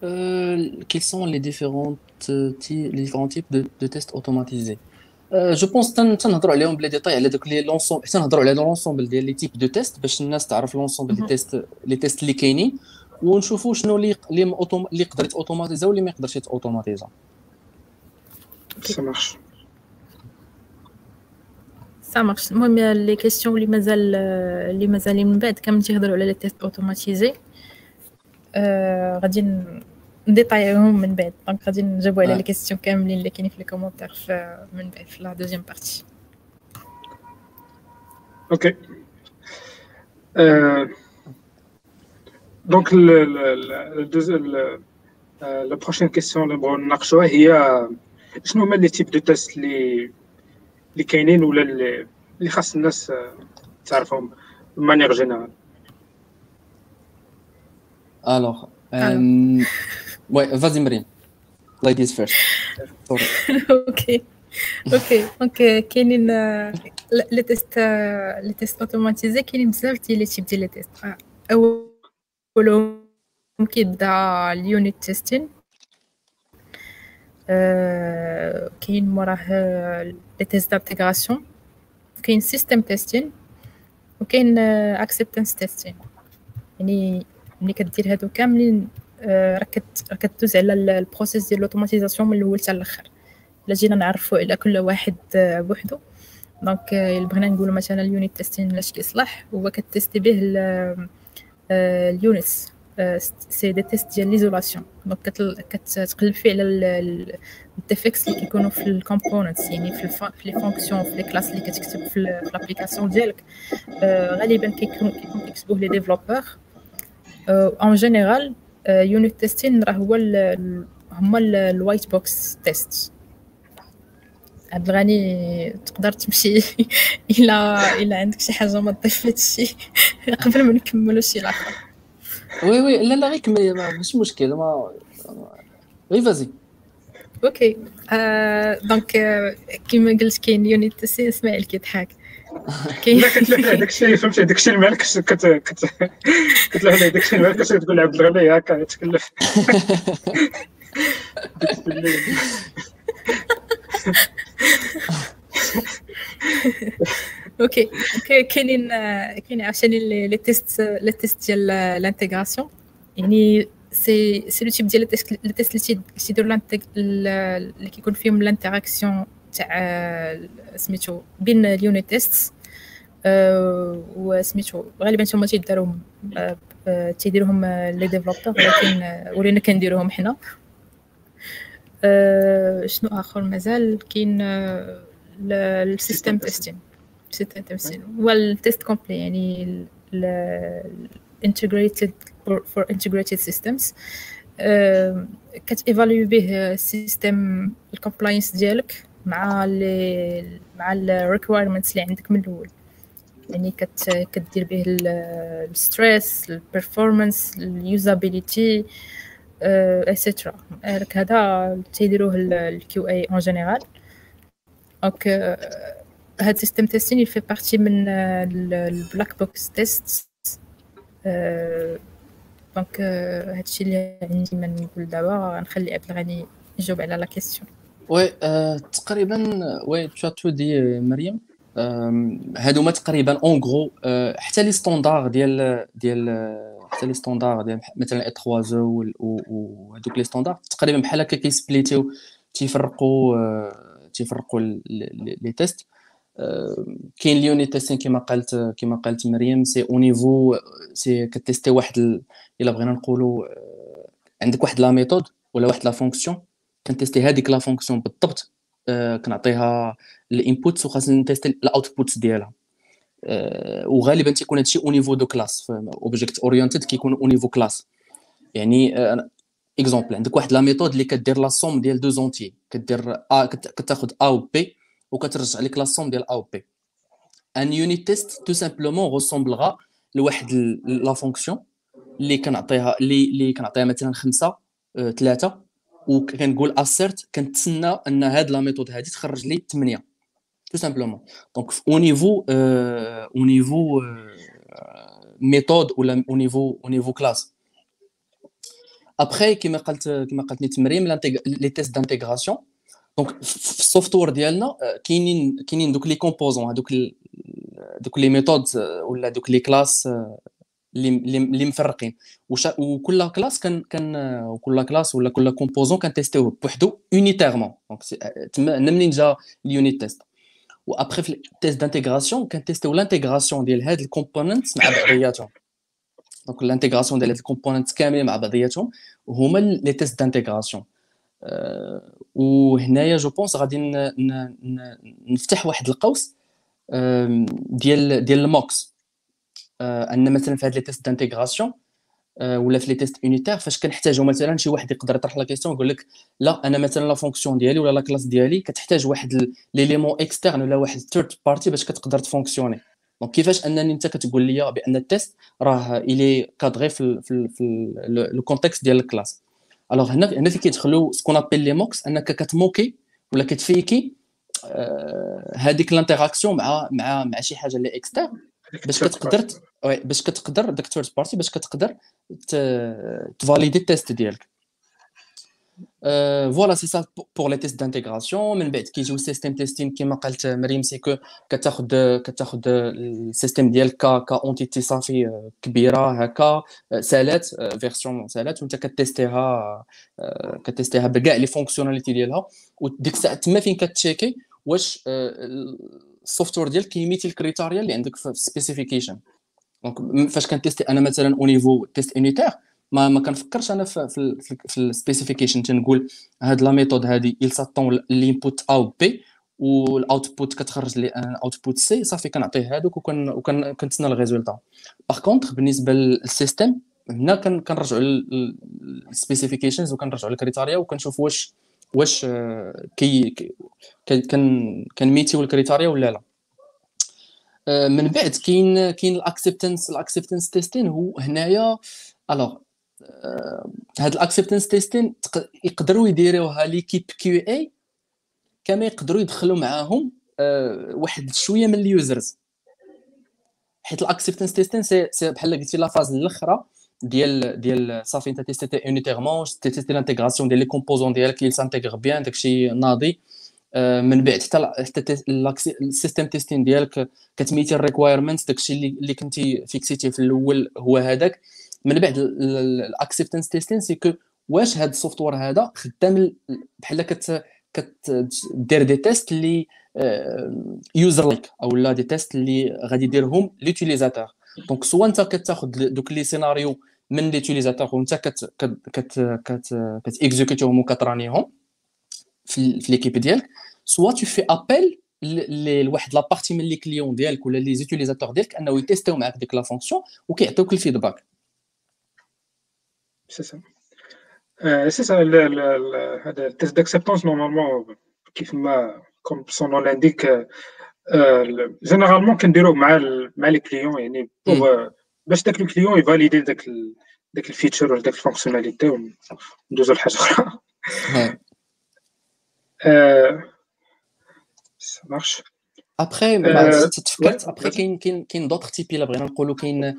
B: Euh, quels sont les, différentes, les différents types de, de tests automatisés? Euh, Je pense que تنهضروا عليهم ب les détails على دوك les l'ensemble حتى نهضروا على l'ensemble ديال les types de test باش الناس تعرف l'ensemble des tests les tests اللي كاينين ونشوفوا شنو اللي اللي اللي يقدر يتوتوماتيزا واللي ما يقدرش يتوتوماتيزا
C: ça marche
A: ça marche المهم les questions اللي مازال اللي مازالين من بعد كامل تيهضروا على les tests automatisés آه غادي نديطايهم من بعد donc غادي نجاوبوا على les questions كاملين اللي كاينين في les commentaires من بعد في la deuxième partie
C: أوكي donc la prochaine question اللي نبغيو نناقشوها هي شنو هما les types de test اللي اللي كاينين ولا اللي خاص الناس تعرفهم ب manière
B: générale؟ Alors Ouais, vas-y Mariam. Ladies first.
A: أوكي أوكي donc كاينين les tests les tests automatisés كاينين بزاف ديال les types ديال les tests اولهم كيبدا ال unit testing كاين موراه les tests d'intégration كاين system testing وكاين acceptance testing يعني ملي كدير هادو كاملين راك كدوز على ال process ديال l'automatisation من الأول حتى الآخر الا جينا نعرفوا على كل واحد بوحدو donc بغينا نقولوا مثلا ال unit testing علاش كيصلح هو كتيستي به ال unit tests c'est des tests ديال l'isolation donc كتقلب فيه على ال defects اللي كيكونوا في ال components يعني في في les fonctions في les classes اللي كتكتب في l'application ديالك غالبا كيكون كيكون كيكتبوه les développeurs en général unit testing راه هو هما ال white box test عبد الغني تقدر تمشي الا الا عندك شي حاجة ما تضيف هادشي قبل ما نكملوا شي لاخر
B: وي وي لا لا غير كمل ماشي مشكل ما غير فازي.
A: أوكي دونك آه كيما قلت كاين يونيت تسي إسماعيل كيضحك.
C: كاين هذاك الشيء فهمتي هذاك الشيء المال كتلوح هذاك الشيء المال كتقول عبد الغني هكا يتكلف.
A: أوكي كاينين كاين عشان les tests les tests ديال l'intégration يعني c'est c'est le type ديال les tests اللي تيديروا اللي كيكون فيهم l'interaction تاع سميتو بين ال unit test وسميتو غالبا هما تيداروهم تيديروهم les développeurs ولكن ولينا كنديروهم حنا شنو اخر مازال كاين ال system testing system testing هو ال test complet يعني integrated for integrated systems. كتيفاليو به ال system ال compliance ديالك مع ال مع ال requirements اللي عندك من الأول. يعني كت كدير به ال stress ال performance ال usability et cetera هذا تيديروه ال QA en général donc هاد ال system testing fait partie من ال black box test donc هادشي اللي عندي ما نقول دابا غنخلي عبد الغني يجاوب على la question
B: oui تقريبا oui tout dit مريم هادو ما تقريبا en gros حتى les standards ديال ديال حتى les standards ديال مثلا اي 3 زو وهذوك les standards تقريبا بحال هكا كيسبليتيو تيفرقوا تيفرقوا les tests. كاين ال unit testing كما قالت كما قالت مريم c'est au niveau c'est كتيستي واحد إلا بغينا نقولوا عندك واحد la méthode ولا واحد la fonction كنتيستي هذيك la fonction بالضبط كنعطيها ال inputs وخاصنا نتيستي ال outputs ديالها. وغالبا تيكون هادشي au niveau de classe object oriented كيكون au niveau classe يعني exemple عندك واحد la méthode اللي كدير la somme ديال deux entiers كدير ا كتاخذ A و B وكترجع لك la somme ديال A و B un unit test tout simplement ressemblera لواحد la fonction اللي كنعطيها اللي اللي كنعطيها مثلا خمسة ثلاثة وكنقول assert كنتسنى ان هاد la méthode هادي تخرج لي 8 tout simplement. Donc, au niveau, euh, au niveau euh, méthode ou au niveau, au niveau classe. Après, كيما les tests d'intégration. Donc, software ديالنا كاينين كاينين دوك les composants هذوك دوك les méthodes ولا دوك les classes اللي اللي مفرقين. وكل classe كان كان وكل classe ولا كل composant كنتيستيوه بوحدو unitairement donc تما منين جا ال unit test و après في ال test d'intégration كنتيستيو l'intégration ديال هاد ال component مع بعضياتهم. donc l'intégration ديال هاد ال component كاملين مع بعضياتهم هما les tests d'intégration وهنايا je pense غادي نفتح واحد القوس ديال ديال ال mocks. أن مثلا في هاد les tests d'intégration ولا في les tests unitaires فاش كنحتاجو مثلا شي واحد يقدر يطرح la question يقول لك لا أنا مثلا la fonction ديالي ولا la classe ديالي كتحتاج واحد l'élément externe ولا واحد third party باش كتقدر تفونكسيوني donc كيفاش أنني أنت كتقول لي بأن ال test راه il est cadré في le contexte ديال ال classe alors هنا هنا فين كيدخلوا ce qu'on appelle les mocks أنك كتموكي ولا كتفيكي هذيك l'interaction مع مع مع شي حاجة اللي externe باش كتقدر. باش كتقدر داك third party باش كتقدر تفاليدي ال test ديالك. c'est ça pour les tests d'intégration من بعد كيجيو ال system testing كيما قالت مريم c'est que كتاخذ كتاخذ ال système ديالك كا كا entité صافي كبيره هكا سالات version سالات وانت كتيستيها كتيستيها بكاع les fonctionnalités ديالها وديك الساعة تما فين كتشيكي واش ال software ديالك كيميتي ال criteria اللي عندك في ال specification donc فاش كنتيستي أنا مثلا au niveau test unitaire ما ما كنفكرش أنا في في, في ال specification تنقول هاد la méthode هادي il s'attend ال input أو بي وال output كتخرج لي un output c'est صافي كنعطيه هادوك وكن وكنتسنى ال résultat. par contre بالنسبة لل système هنا كنرجعوا لل specifications وكنرجعوا لل criteria وكنشوف واش واش آه، كي كان كنميتيو ال criteria ولا لا. آه، من بعد كاين كاين ال acceptance ال acceptance testing هو هنايا alors هاد ال acceptance testing يقدروا يديروها l'équipe QA كما يقدروا يدخلوا معاهم واحد شوية من ال users. حيت ال acceptance testing c'est بحال قلتي la phase الأخرى ديال ديال صافي انت تيستي unitairement تيستي l'intégration ديال les composants ديالك اللي s'intègrent bien داكشي ناضي. من بعد حتى ال system testing ديالك كتميتي ال requirements داكشي اللي كنتي فيكسيتي في الأول هو هذاك من بعد ال acceptance testing c'est que واش هذا ال software هذا خدام بحال كت كدير des tests اللي user like أو لا des tests اللي غادي يديرهم les utilisateurs donc soit أنت كتاخذ دوك les scénarios من les utilisateurs وانت كت كت كت كتيكزيكوتيهم وكترانيهم في l'équipe ديالك soit tu fais appel لواحد la partie من les clients ديالك ولا les utilisateurs ديالك أنه يتيستيو معاك ديك la fonction وكيعطيوك ال
C: feedback c'est ça c'est ça هذا ال test d'acceptance normalement كيف ما comme son nom l'indique généralement كنديروه مع مع les clients يعني pour باش داك ال client يفاليدي داك داك ال feature ولا داك ال fonctionnalité وندوزو لحاجه أخرى ça marche.
B: ابخي تفكرت ابخي كاين كاين كاين d'autres types الا بغينا نقولوا كاين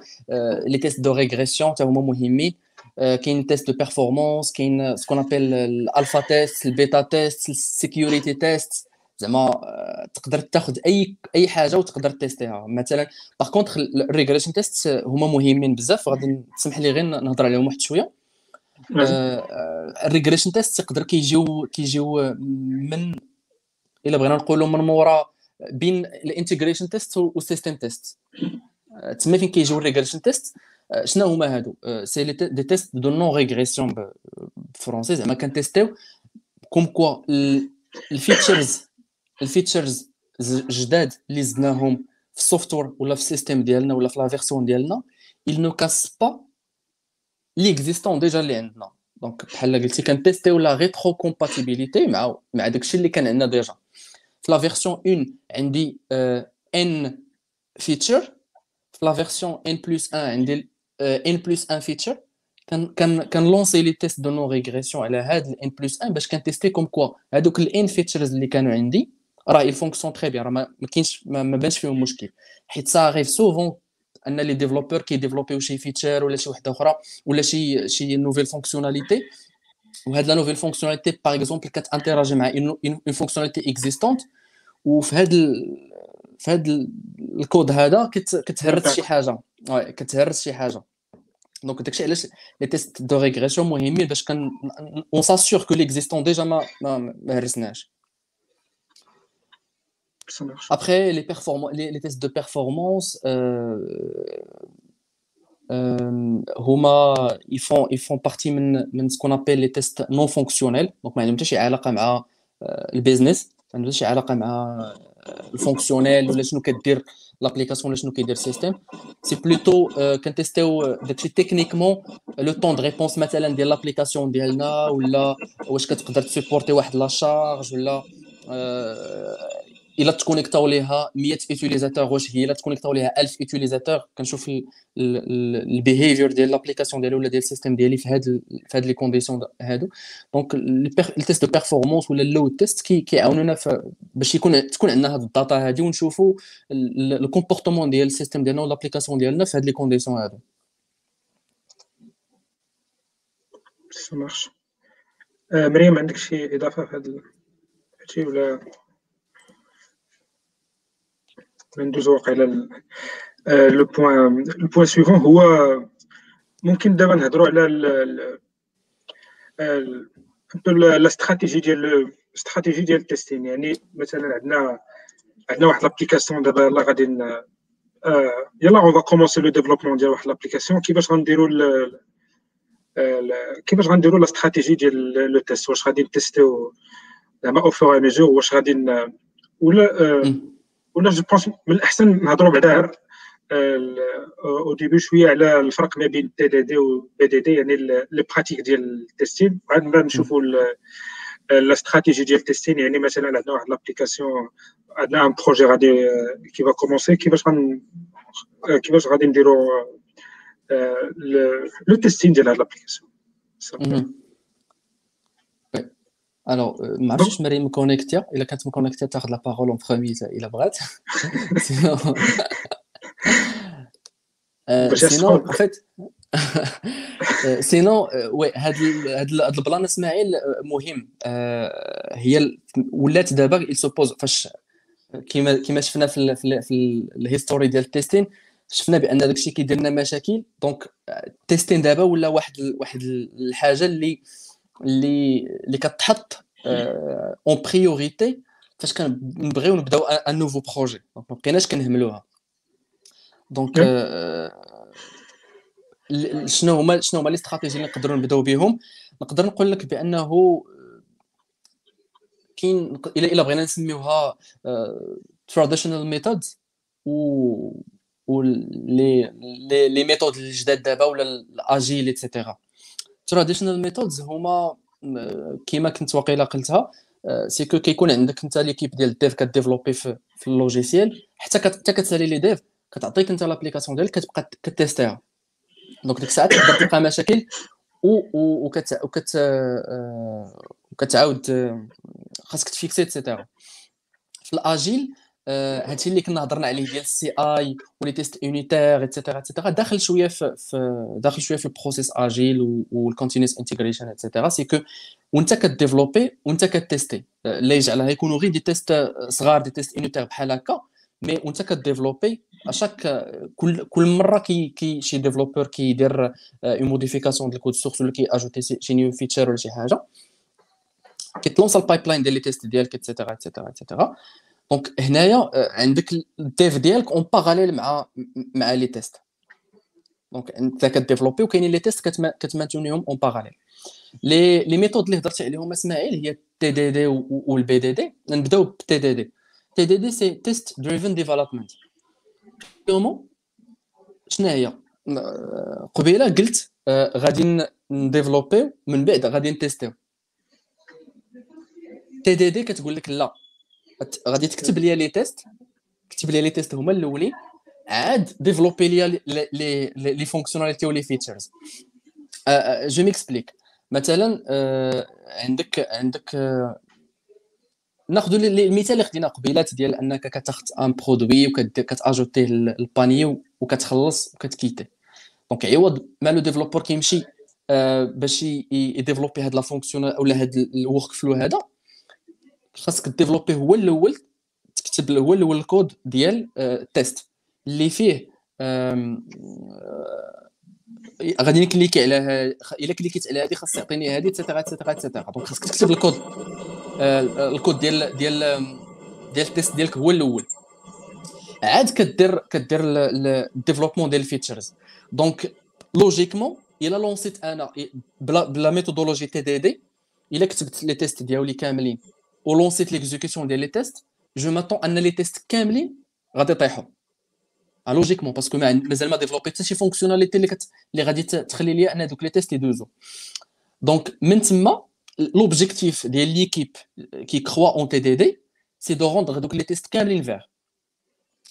B: les tests de régression حتى هما مهمين كاين tests de performance كاين سكون ابيل الالفا تيست البيتا تيست السيكيوريتي تيست زعما تقدر تاخذ اي اي حاجة وتقدر تيستيها مثلا par contre ال regression test هما مهمين بزاف غادي تسمح لي غير نهضر عليهم واحد شوية ال regression test يقدر كيجيو كيجيو من الا بغينا نقولوا من مورا بين ال integration test وال system test تما فين كيجيو ال regression test شنو هما هادو؟ c'est des tests de non régression بالفرونسي زعما كنتيستيو comme quoi ال features ال features جداد اللي زدناهم في ال software ولا في ال system ديالنا ولا في la version ديالنا il ne casse pas l'existant déjà اللي عندنا. donc بحال قلتي كنتيستيو la rétrocompatibilité مع مع داكشي اللي كان عندنا déjà في la version 1 عندي n features في la version n plus 1 عندي n plus 1 features كان كان كنلونسي les tests de non régression على هاد ال n plus 1 باش كنتيستي comme quoi هادوك ال n features اللي كانوا عندي راه il fonctionne très bien راه ما كاينش ما بانش فيهم مشكل حيت ça arrive souvent ان les développeurs كيديفلوبيو شي feature ولا شي وحده أخرى ولا شي شي nouvelle fonctionnalité وهاد la nouvelle fonctionnalité par exemple كتانتيراجي مع une fonctionnalité existante وفي هاد في هاد الكود هذا كتهرس شي حاجة oui كتهرس شي حاجة donc داكشي علاش les tests de régression مهمين باش كن on s'assure que l'existant déjà ما ما هرسناش Après, les, les, les, tests de performance, euh, euh, هما ils font, ils font partie من, من ce qu'on appelle les tests non fonctionnels. Donc ما عندهم حتى شي علاقه مع ال business ما عندهم شي علاقه مع الفونكسيونيل ولا شنو كدير لابليكاسيون ولا شنو كيدير ال système c'est plutôt كنتيستيو داكشي techniquement le temps de réponse مثلا ديال l'application ديالنا ولا واش كتقدر تسيبورتي واحد la charge ولا إلا تكونيكتاو ليها 100 utilisateurs واش هي إلا تكونيكتاو ليها 1000 utilisateurs كنشوف ال behavior ديال l'application ديالي ولا ديال ال système ديالي في هاد في هاد les conditions هادو. donc ال test de performance ولا ال load test كيعاونونا باش يكون تكون عندنا هاد ال data هادي ونشوفوا ال comportement ديال ال système ديالنا ولا l'application ديالنا في هاد les conditions هادو.
C: مريم عندك شي إضافة في هذا الشيء ولا؟ ندوز واقيلا le point le point suivant هو ممكن دابا نهضروا على la stratégie ديال الاستراتيجي ديال ال testing يعني مثلا عندنا عندنا واحد l'application دابا يلاه غادي يلا on va commencer le développement ديال واحد l'application كيفاش غنديروا كيفاش غنديروا la stratégie ديال le test واش غادي نتيستيو زعما au fur et à mesure واش غادي ولا ولا je pense من الأحسن نهضروا بعدا au début شوية على الفرق ما بين TDD و BDD يعني les pratiques ديال ال testing بعد ما نشوفوا la stratégie ديال ال testing يعني مثلا عندنا واحد l'application عندنا un projet غادي qui va commencer كيفاش غن كيفاش غادي نديروا le testing ديال هاد l'application
B: alors ما عرفتش مريم مكونيكتيا الا كانت مكونيكتيا تاخذ la parole en premier الا بغات sinon en fait sinon oui هاد هاد ال plan اسماعيل مهم هي ولات دابا il suppose فاش كيما كيما شفنا في في ال history ديال ال testing شفنا بأن داكشي كيدير لنا مشاكل. donc ال testing دابا ولا واحد واحد الحاجة اللي اللي اللي كتحط une priorité فاش كنبغيو نبداو un nouveau projet donc ما بقيناش كنهملوها. donc شنو هما شنو هما les stratégies اللي نقدروا نبداو بهم نقدر نقول لك بأنه كاين إلا إلا بغينا نسميوها traditional methods و les les méthodes الجداد دابا ولا ال agile et cetera traditional methods هما كيما كنت واقيلا قلتها c'est que كيكون عندك انت l'équipe ديال ال dev كديفلوبي في, ال logiciel حتى حتى كتسالي les devs كتعطيك انت l'application ديالك كتبقى كتيستيها donc ديك الساعات تقدر تلقى مشاكل و وكت وكت وكتعاود خاصك تفيكسي et cetera في ال agile هادشي اللي كنا هضرنا عليه ديال ال CI و les tests unitaires et cetera et cetera داخل شوية في, في داخل شوية في ال process agile وال continuous integration et cetera c'est que وانت كديفلوبي وانت كتيستي اللي يجعلها يكونوا غير des tests صغار des tests unitaires بحال هكا mais وانت كديفلوبي à chaque كل كل مرة كي كي شي developer كيدير une modification ديال ال code source ولا كي اجوتي شي new feature ولا شي حاجة كيتلونس ال pipeline ديال les tests ديالك et cetera et cetera et cetera donc هنايا عندك ال dev ديالك en parallèle مع مع les tests donc انت كديفلوبي وكاينين les tests كتمانتونيهم en parallèle les les méthodes اللي هضرت عليهم إسماعيل هي TDD وال BDD نبداو بال TDD TDD c'est test driven development يومو شنو هي؟ قبيلة قلت غادي نديفلوبيو من بعد غادي نتيستيو. TDD كتقول لك لا. غادي تكتب les les tests. كتب لي les tests هما الأولين. عاد ديفلوبي les les les fonctionnalités و les features. je m'explique. مثلا عندك عندك ناخذ المثال اللي خدينا قبيلات ديال أنك كتاخذ un produit وكتاجوتيه لل panier وكتخلص وكتكيتي donc عوض ما le développeur كيمشي باش يديفلوبي هاد la fonction ولا هاد ال workflow هذا. خاصك ديفلوبي هو الأول تكتب هو الأول الكود ديال ال test اللي فيه غادي نكليكي على إلا كليكيت على هذه خاص يعطيني هذه et cetera et cetera et cetera donc خاصك تكتب ال code ال code ديال ديال ديال ال test ديالك هو الأول. عاد كدير كدير ال développement ديال ال features donc logiquement إلا لونسيت أنا بلا بلا méthodologie TDD إلا كتبت les tests ديالي كاملين. ولونسيت l'exécution ديال les tests je m'attends ان les tests كاملين غادي يطيحوا logiquement parce que مازال ما ديفلوبي حتى شي fonctionnalité اللي كت... اللي غادي تخلي لي ان دوك les tests يدوزو donc من تما l'objectif ديال l'équipe qui croit en TDD c'est de rendre دوك les tests كاملين verts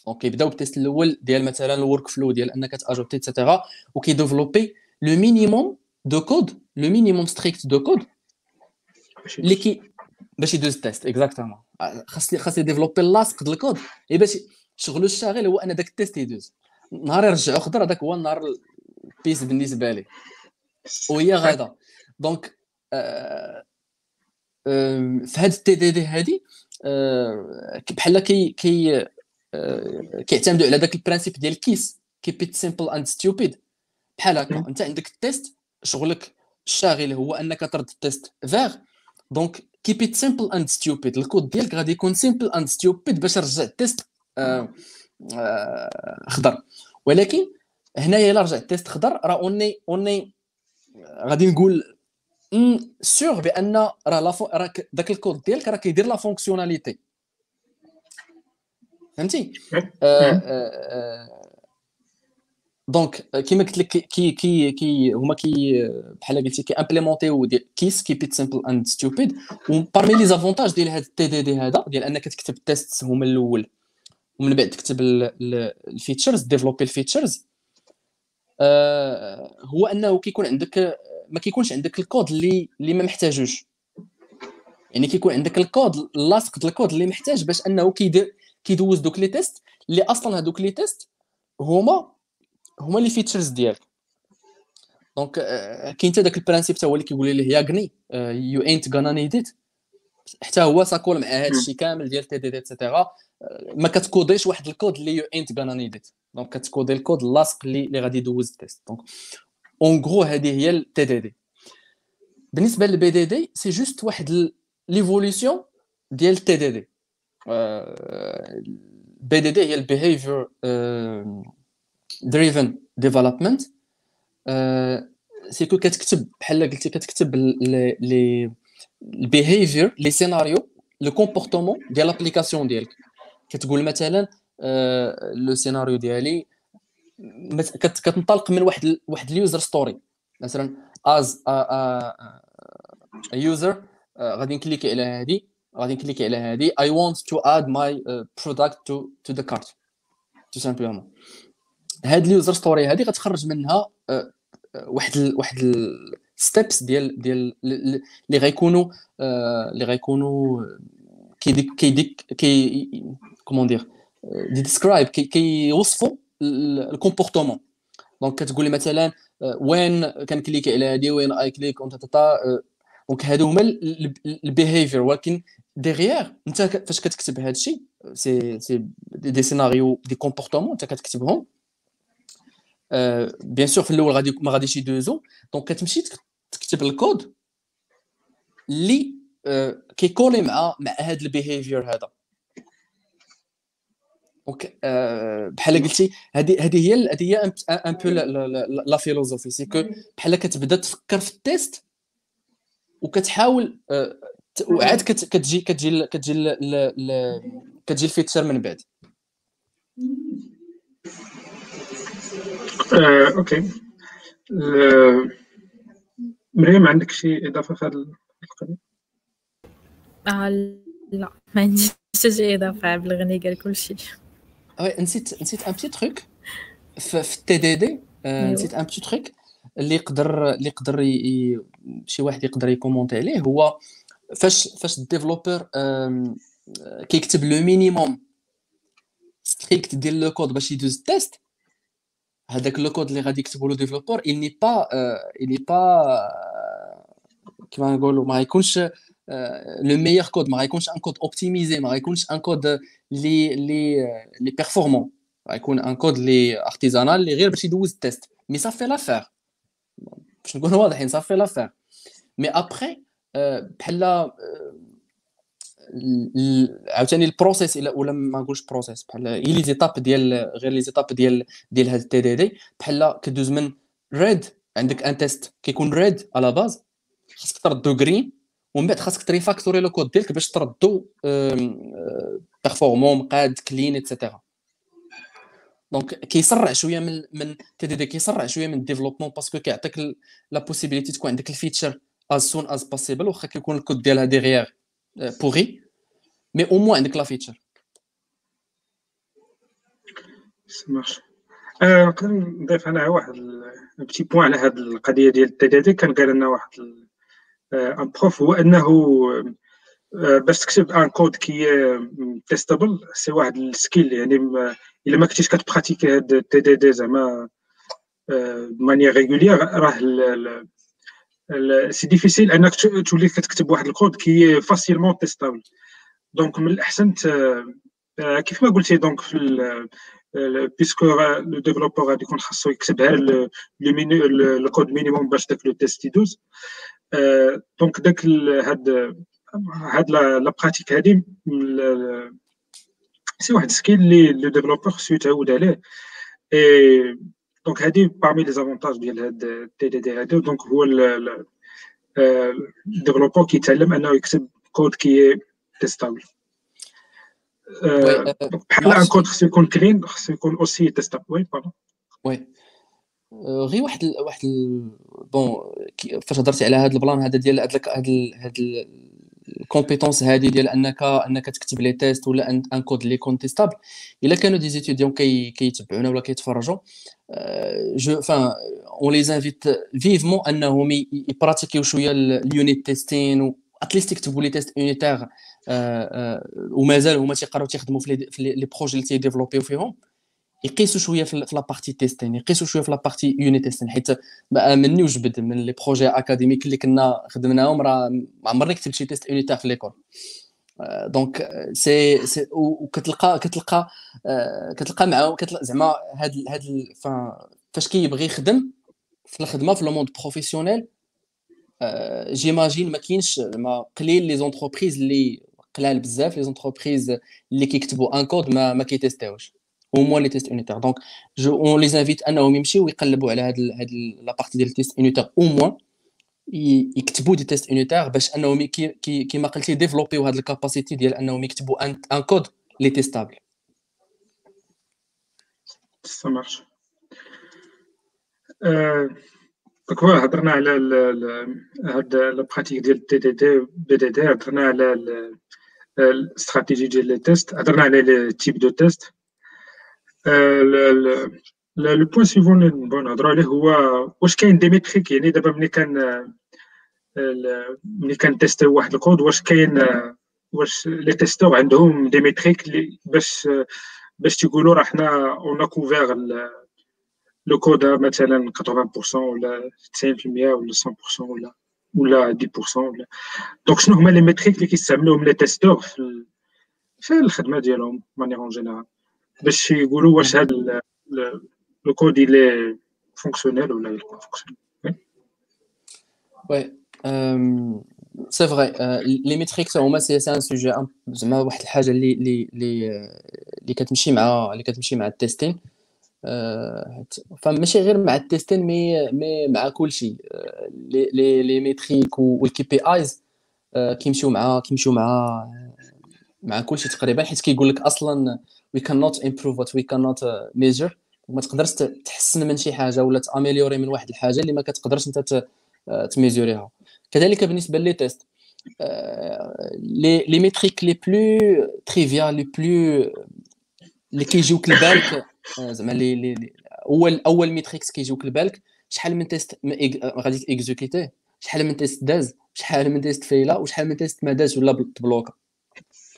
B: donc يبداو بال test الأول ديال مثلا ال workflow ديال انك تاجوتي et cetera وكيديفلوبي le minimum de code le minimum strict de code اللي كي باش يدوز ال test exactement. خاص خاص ي développer اللاصق ديال الكود. باش شغلو الشاغل هو أن داك ال test يدوز. نهار يرجعو خضر هذاك هو النهار البيس بالنسبة لي. وهي غادا donc آه آه في هاد ال TDD هادي آه بحال كي كي آه كيعتمدوا على داك ال principe ديال KISS. keep it simple and stupid بحال هكا أنت عندك ال test شغلك الشاغل هو أنك ترد ال test vert. donc keep it simple and stupid ال code ديالك غادي يكون simple and stupid باش رجع ال test آه، آه، خضر. ولكن هنايا إلا رجع ال test خضر راه اوني اوني غادي نقول sûr بأن راه راك داك الكود ديالك راه كيدير la fonctionnalité فهمتي؟ donc كيما قلت لك كي كي كي هما كي بحال قلتي كي implémenter يو KISS keep it simple and stupid و parmi les avantages ديال هذا ال TDD هذا ديال أنك تكتب test هما الأول. ومن بعد تكتب ال features développer ال features هو أنه كيكون عندك ما كيكونش عندك الكود اللي اللي ما محتاجوش. يعني كيكون عندك الكود لاصق الكود اللي محتاج باش أنه كيدوز دوك les tests اللي أصلا هذوك les tests هما هما les features ديالك. donc كاين حتى داك ال principe حتى هو اللي كيقول ليه YAGNI you ain't gonna need it حتى هو ça colle مع هذا الشيء كامل ديال TDD et cetera ما كت coder ش واحد الكود اللي you ain't gonna need it donc كت coder ال code اللاصق اللي اللي غادي يدوز ال test. donc en gros هذه هي ال TDD بالنسبة لل BDD c'est juste واحد l'évolution ديال ال TDD BDD هي ال behavior driven development c'est que كتكتب بحال قلتي كتكتب لي ال behavior les scénarios le comportement ديال l'application ديالك كتقول مثلا le scénario ديالي كتنطلق من واحد واحد ال user story مثلا as user غادي ن cliquer على هذه غادي ن cliquer على هذه I want to add my product to to the cart tout simplement هاد ال user story هذه غتخرج منها واحد ال واحد ال steps ديال ديال اللي غيكونوا اللي غيكونوا كي كي كي comment dire describe كيوصفوا ال comportement donc كتقول لي مثلا when كن cliquer على هذه when I click on تا donc هادو هما ال behavior ولكن derrière انت فاش كتكتب هذا الشيء c'est c'est des scénarios de comportement انت كتكتبهم. bien sûr في الأول غادي ما غاديش يدوزو donc كتمشي تكتب الكود اللي كي coller مع مع هذا ال behavior هذا donc بحال قلتي هذه هذه هي هذه هي un peu la philosophie c'est que بحال كتبدا تفكر في ال test وكتحاول وعاد كتجي كتجي كتجي كتجي ال feature من بعد
C: آه، ok. مريم عندك شي إضافة في هذه القضية
A: آه لا ما عنديش شي إضافة بالغني قال كل شيء.
B: نسيت نسيت un petit truc في ال TDD نسيت un petit truc اللي يقدر اللي يقدر شي واحد يقدر ي commenter عليه هو فاش فاش ال développeur كيكتب le minimum. strict ديال le code باش يدوز ال test هذاك le code اللي غادي يكتبوا le développeur il n'est pas il n'est pas كيما نقولوا ما غيكونش le meilleur code ما غيكونش un code optimisé ما غيكونش un code لي لي لي performant غيكون un code لي artisanal اللي غير باش يدوز ال test mais صافي l'affaire باش نكونوا واضحين صافي l'affaire mais après بحال عاوتاني ال process ولا ما نقولش process بحال هي les étapes ديال غير les étapes ديال ديال هاد ال TDD. بحال كدوز من red عندك un test كيكون red على base خاصك تردو green ومن بعد خاصك ت refactorer le code ديالك باش تردو performant مقاد clean et cetera donc كيسرع شوية من من TDD كيسرع شوية من ال développement parce que كيعطيك la possibilité تكون عندك ال feature as soon as possible واخا كيكون الكود ديالها derrière pourri mais au moins عندك la feature
C: ça marche نقدر نضيف أنا واحد petit point على هذه القضية ديال ال TDD كان قال لنا واحد un prof هو أنه باش تكتب un code qui est testable c'est واحد ال skill يعني إلا ما كنتيش كت pratiquer هاد ال TDD زعما manière régulière راه c'est difficile أنك تولي كتكتب واحد الكود كي فاسيلمون تيستابل دونك من الأحسن كيف ما قلتي دونك في parce que le développeur غادي يكون خاصو يكتبها ال code minimum باش داك le test يدوز. donc داك هاد هاد la pratique هادي c'est واحد skill اللي le développeur خصو يتعود عليه. donc هادي parmi les avantages ديال هاد ال TDD هادي donc هو ال développeur كيتعلم أنه يكتب كود كي testable بحال un code خصو يكون clean خصو يكون اوسي تيستابل وي باردون
B: وي غير واحد ال واحد ال point فاش هضرتي على هذا ال plan هذا ديال هاد هاد هاد ال compétences هذه ديال انك أنك تكتب les tests ولا un code اللي يكون testable إلا كانوا des étudiants كي كيتبعونا ولا كيتفرجوا je, enfin, on les invite vivement أنهم ي pratiquer و شوية ال unit testing at least يكتبوا les tests unitaires ومازال هما تيقراو تيخدموا في les projets اللي تي développer و فيهم. يقيسوا شوية في la partie testing يقيسوا شوية في la partie unit testing حيت مني وجبد من les projets académiques اللي كنا خدمناهم راه ما عمرني كتبت شي test unitaire في l'école. donc c'est c'est وكتلقى كتلقى كتلقى معاهم زعما هاد هاد فاش كيبغي يخدم في الخدمة في le monde professionnel j'imagine ما كاينش قليل les entreprises اللي قلال بزاف les entreprises اللي كيكتبوا un code ما ما كي tester وش moins les tests unitaires. Donc je, on les invite انهم يمشيو ويقلبوا على هاد هاد la partie ديال ال test unitaire au moins يكتبوا des tests unitaires باش انهم كي كي كيما قلتي développer و هاد ال capacité ديال انهم يكتبوا un code لي
C: testable marche. donc هضرنا على هاد la pratique ديال ال TDD BDD هضرنا على الاستراتيجي ديال les tests هضرنا على les types de tests le point suivant اللي نبغيو نهضروا عليه هو واش كاين des métriques يعني دابا ملي كان ملي كان tester واحد الكود واش كاين واش les testeurs عندهم des métriques باش باش تيقولوا راه حنا on couvre le code مثلا 80% ولا 90% ولا 100% ولا ولا 10% ولا donc شنو هما les métriques اللي كيستعملوهم les testeurs في في الخدمه ديالهم manière en générale باش يقولوا واش هذا le code il est fonctionnel ولا il فونكسيونيل
B: وي c'est vrai les métriques هما c'est c'est un sujet زعما واحد الحاجة اللي اللي اللي اللي كتمشي مع اللي كتمشي مع ال testing فماشي غير مع ال testing mais mais مع كل شيء. les les métriques وال KPIs كيمشيو مع كيمشيو مع مع كل شيء تقريبا حيت كيقول لك أصلا we cannot improve what we cannot measure. وما تقدرش تحسن من شي حاجة ولا ت améliorer من واحد الحاجة اللي ما كتقدرش أنت ت mesurer يها كذلك بالنسبة les tests les les métriques les plus triviales les plus اللي كيجيوك لبالك زعما لي اول أول métriques كيجيوك لبالك شحال من test غادي exécuter شحال من test داز؟ شحال من test fail وشحال من test ما داز ولا ت bloqua؟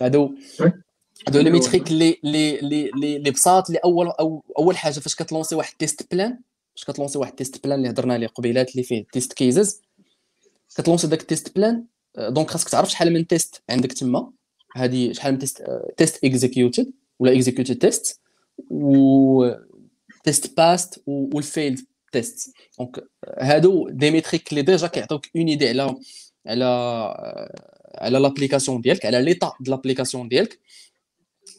B: هادو هادو les métriques اللي اللي اللي اللي بساط اللي اول أول حاجة فاش كت lancer واحد test plan فاش كت lancer واحد test plan اللي هضرنا عليه قبيلات اللي فيه test cases كت lancer داك ال test plan donc خاصك تعرف شحال من test عندك تما. هادي شحال من test test executed ولا executed test و test passed وال failed test donc هادو des métriques اللي déjà كيعطيوك une idée على على على l'application ديالك على l'état de l'application ديالك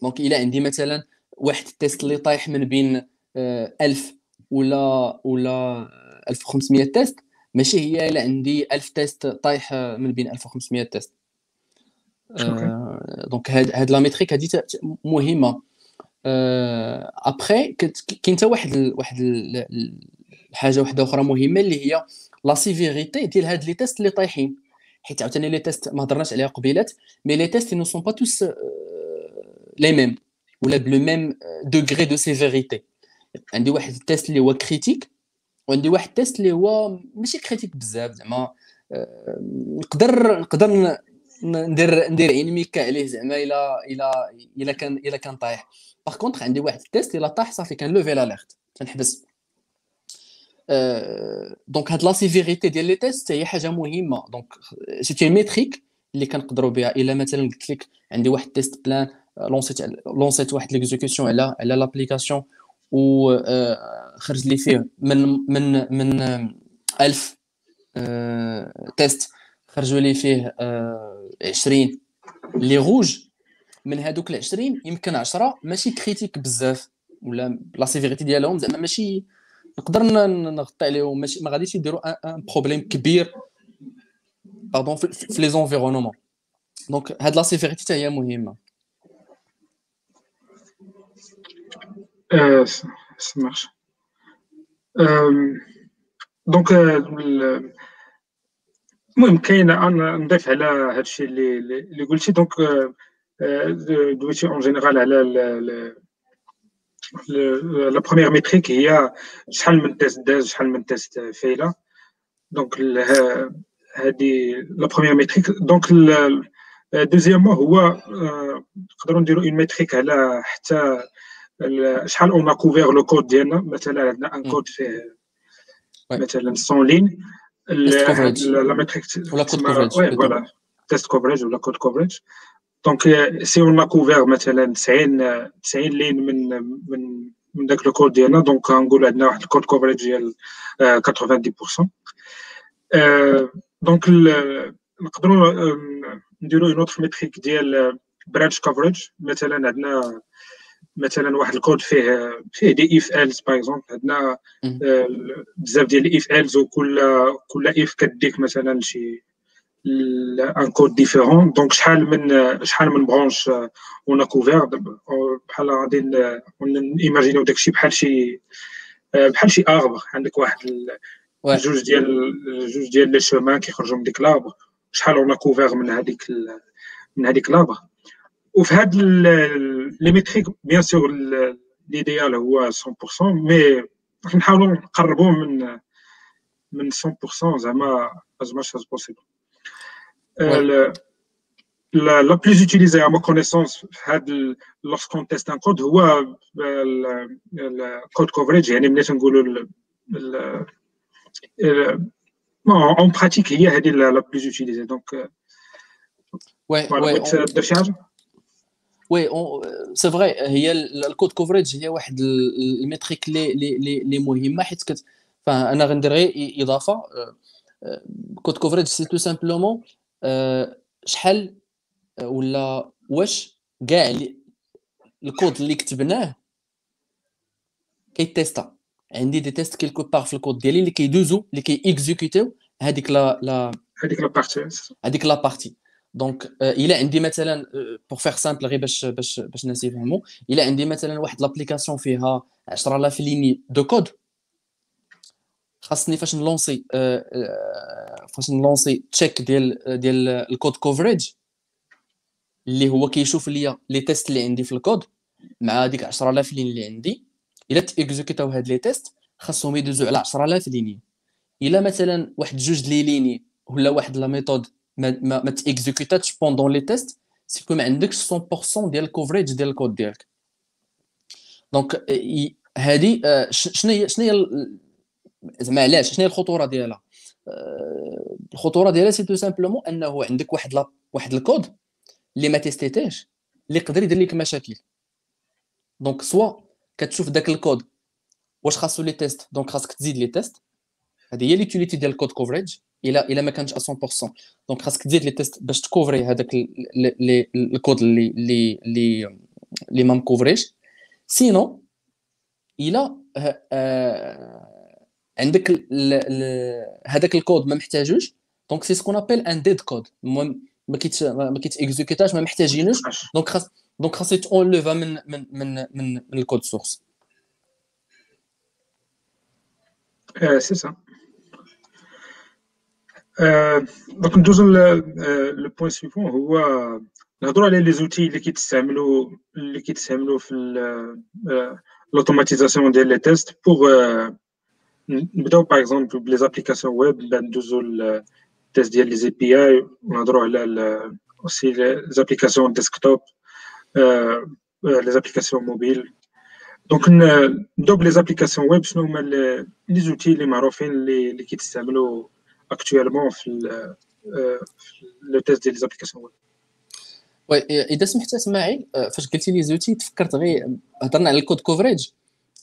B: donc الا عندي مثلا واحد ال test اللي طايح من بين 1000 ولا ولا 1500 test ماشي هي الا عندي 1000 test طايح من بين 1500 test donc هاد هاد la métrique هادي مهمه ابخي كاين حتى واحد واحد الحاجة واحدة أخرى مهمة اللي هي la sévérité ديال هاد les tests اللي طايحين. حيت عاوتاني les tests ما هضرناش عليها قبيلات mais les tests ne sont pas tous les mêmes ولا le même degré de sévérité عندي واحد ال test اللي هو critique وعندي واحد ال test اللي هو ماشي critique بزاف زعما نقدر نقدر ندير ندير ميكا عليه زعما الا الا إلا كان إلا كان طايح. par contre عندي واحد ال test الا طاح صافي كان lever l'alerte تنحبس donc هاد la sévérité ديال les tests هي حاجة مهمة. donc c'est une métrique اللي كنقدروا بها. إلا مثلا قلت لك عندي واحد test plan lancé ت lancé ت واحد l'exécution على على l'application و خرج لي فيه من من من 1000 test خرجوا لي فيه 20 les rouges من هذوك ال 20 يمكن 10 ماشي critique بزاف. ولا la sévérité ديالهم زعما ماشي نقدر نغطي عليهم ماشي ما غاديش يديروا un problème كبير pardon في les environnements donc هاد la sévérité حتى هي مهمة.
C: Ça marche. donc المهم كاين أنا نضيف على هذا الشيء اللي اللي قلتي. donc دويتي en général على la première métrique هي شحال من test داز شحال من test en: failed donc هذه la première métrique donc deuxièmement هو نقدروا نديروا une métrique على حتى شحال on a couvert le code ديالنا مثلا عندنا un code فيه مثلا 100 lignes
B: la métrique ولا code coverage
C: voilà test coverage ولا code coverage donc si on a couvert مثلا 90 90 lignes من من من داك le code ديالنا donc غنقول عندنا واحد ال code coverage ديال 90% donc نقدروا نديروا une autre métrique ديال branch coverage مثلا عندنا مثلا واحد الكود فيه فيه des if else par exemple عندنا بزاف ديال ال if else وكل كل if كديك مثلا شي un code différent donc شحال من شحال من branches on couvre بحال غادي نـ imaginer داكشي بحال شي بحال شي arbre عندك واحد جوج ديال جوج ديال les chemins كيخرجوا من ديك l'arbre شحال on couvre من هذيك من هذيك l'arbre وفي هاد les métriques bien sûr l'idéal هو 100% mais نحاولوا نقربوا من من 100% زعما as much as possible la plus utilisée à ma connaissance lorsqu'on teste un code هو ال code coverage يعني ملي تنقولوا en pratique هي هذه la plus utilisée. Donc
B: ouais, ouais,
C: درت شي حاجة
B: oui c'est vrai هي ال code coverage هي واحد ال métrique لي لي لي مهمه حيت كت فانا غندير غير اضافه code coverage c'est tout simplement شحال ولا واش كاع الكود اللي كتبناه كي testa. عندي des tests quelque part في الكود ديالي اللي كيدوزو اللي كي exécutiو هذيك لا لا
C: هذيك la partie
B: هذيك la partie donc إلا عندي مثلا pour faire simple غير باش باش باش الناس يفهموا إلا عندي مثلا واحد l'application فيها 10000 lignes de code خاصني فاش نـ lancer فاش نـ lancer check ديال ديال ال code coverage اللي هو كيشوف ليا les tests اللي عندي في الكود مع ديك 10000 lignes اللي عندي. إلا ت exécutaو هاد les tests خاصهم يدوزو على 10000 lignes إلا مثلا واحد جوج لي ليني ولا واحد la méthode ما ما, ما pendant les tests c'est que ما عندكش 100% ديال ال coverage ديال الكود ديالك. donc هذه شنو هي شنو هي زعما علاش؟ شنو الخطورة ديالها؟ الخطورة ديالها c'est tout simplement أنه عندك واحد لا واحد الكود اللي ما testéتاش اللي يقدر يدير لك مشاكل. donc soit كتشوف داك الكود واش خاصو les tests donc خاصك تزيد les tests. هذه هي l'utilité ديال ال code coverage الا إلا ما كانش 100% donc خاصك تزيد les tests باش ت couvrir هذاك الكود اللي اللي اللي اللي ما م couvrيش. sinon إلا عندك هذاك الكود ما محتاجوش donc c'est ce qu'on appelle un dead code. المهم ما كيت ما كيت exécutaش ما محتاجينوش donc خاص donc خاص ت enleva من من من من, من ال code source
C: سي سا. donc ندوزو le point suivant. هو نهضروا على les outils اللي كيتستعملوا اللي كيتستعملوا في l'automatisation ديال les tests pour نبداو par exemple ب les applications web بعد ندوزو ال test ديال les API ونهضروا على aussi les applications desktop les applications mobiles donc نبداو ب les applications web شنو هما les outils اللي معروفين اللي كيتستعملوا actuellement في le test ديال les applications web
B: oui اذا سمحت اسماعيل فاش قلتي les outils تفكرت غير هضرنا على ال code coverage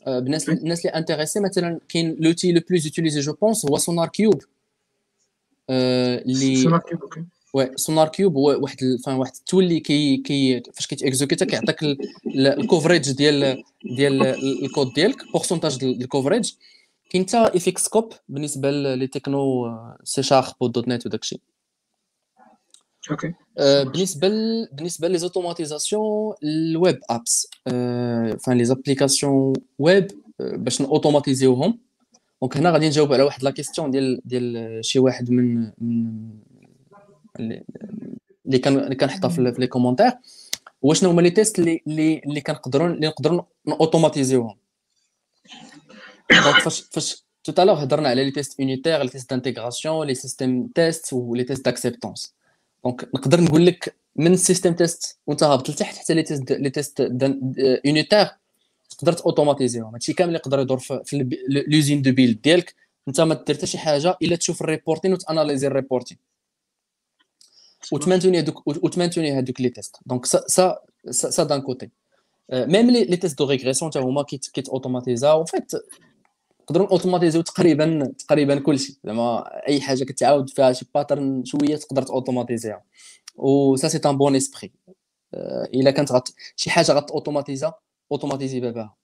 B: بالناس الناس اللي intéressés مثلا كاين l'outil le plus utilisé je pense هو سونار كيوب اللي
C: سونار كيوب okay
B: oui سونار كيوب هو واحد enfin واحد ال tool اللي كي كي فاش كيت exécuta كيعطيك ال coverage ديال ديال الكود ديالك pourcentage ال coverage كاين حتى AxoCover بالنسبة لي تكنو سي شارب ودوت نت وداك الشيء
C: okay
B: بالنسبة ل... بالنسبة les automatisations ال web apps enfin les applications web باش ن automatisiوهم donc هنا غادي نجاوب على واحد la question ديال ديال شي واحد من من اللي كان اللي كنحطها في les commentaires هو شنو هما les tests اللي اللي اللي كنقدروا اللي نقدروا automatisiوهم donc فاش فاش tout à l'heure هضرنا على les tests unitaires les tests d'intégration les system tests و les tests d'acceptance donc نقدر نقول لك من ال system test وانت هابط لتحت حتى les tests les tests unitaires تقدر automatisيهم هادشي كامل يقدر يدور في l'usine de build ديالك. انت ما دير حتى شي حاجة إلا تشوف ال reporting وت analyser ال reporting وت maintenir هذوك وت maintenir هذوك les tests donc ça ça ça d'un côté même les tests de régression حتى هما كيت automatisاو vite نقدروا automatiserو تقريبا تقريبا كلشي. زعما أي حاجة كتعاود فيها شي pattern شوية تقدر automatiserها و ça c'est un bon esprit إلا كانت غت شي حاجة غت automatisa اوتوماتيزي باباها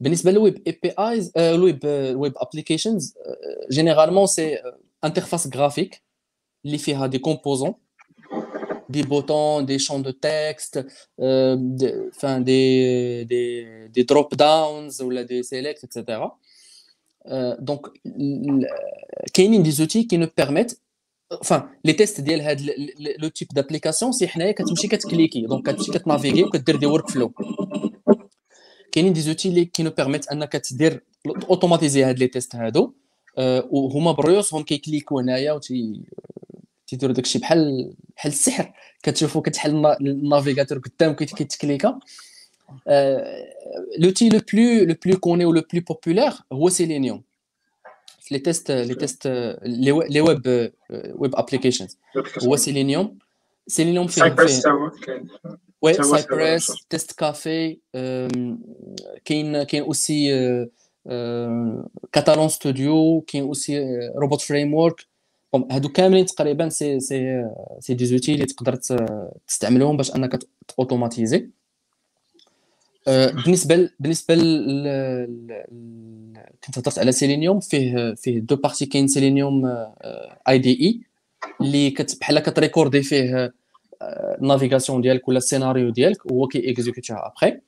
B: بالنسبة للويب اي بي ايز الويب الويب ابليكيشنز جينيرالمون سي انترفاس غرافيك اللي فيها دي كومبوزون des boutons, des champs de texte, euh, de, enfin, des, des, des drop-downs ou des selects, etc. Euh, donc, il y a des outils qui nous permettent, enfin, les tests ديال هذا le type d'application, c'est حنايا كتمشي كتكليكي دونك كتمشي كتنافيغي وكدير دي ورك فلو كاينين دي زوتي اللي كي نو بيرميت انك تدير اوتوماتيزي هاد لي تيست هادو وهما بريوسهم كيكليكو هنايا وتي تيديروا داكشي بحال بحال السحر. كتشوفوا كتحل النافيغاتور قدامك كيتكليكا. لوتي لو بلو لو بلو كوني و لو بلو بوبولير هو سيلينيوم في لي تيست لي تيست لي ويب ويب ابليكيشنز هو سيلينيوم سيلينيوم فيه oui Cypress TestCafe كاين كاين aussi Katalon Studio كاين aussi Robot Framework هادو كاملين تقريبا c'est c'est c'est des outils اللي تقدر تستعملهم باش أنك automatiser بالنسبة بالنسبة كنت هضرت على سيلينيوم فيه فيه deux parties كاين Selenium IDE اللي بحال كت recordي فيه ال navigation ديالك ولا السيناريو ديالك وهو كي exécuterها après.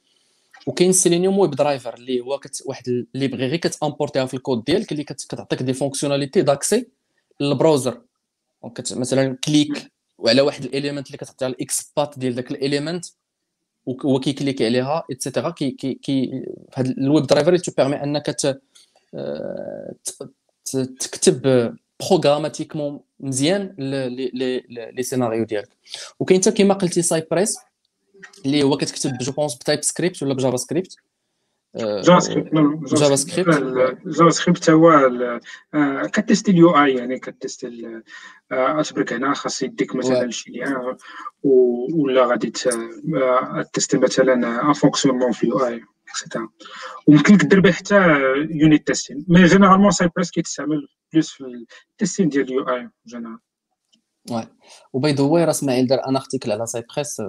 B: وكاين Selenium WebDriver اللي هو كت واحد غير كت importerها في الكود ديالك اللي كتعطيك des fonctionnalités d'accès لل browser donc مثلا click وعلى واحد ال element اللي كتعطيها ال XPath ديال داك ال element هو كي cliquer عليها et cetera كي كي كي هاد ال WebDriver te permet أنك تكتب programmatiquement مزيان les scénarios ديالك. وكاين حتى كما قلتي Cypress اللي هو كتكتب جو بونس بتايب سكريبت ولا بجافا سكريبت
C: جافا سكريبت جافا سكريبت جافا سكريبت هو كت tester ال UI يعني كت tester اتبرك هنا خاص يديك مثلا شي ولا غادي tester مثلا un fonctionnement في ال UI et cetera وممكن لك دير به حتى unit testing mais généralement Cypress كيتستعمل plus في ال testing ديال ال UI général
B: oui و by the way راه اسماعيل دار un article على Cypress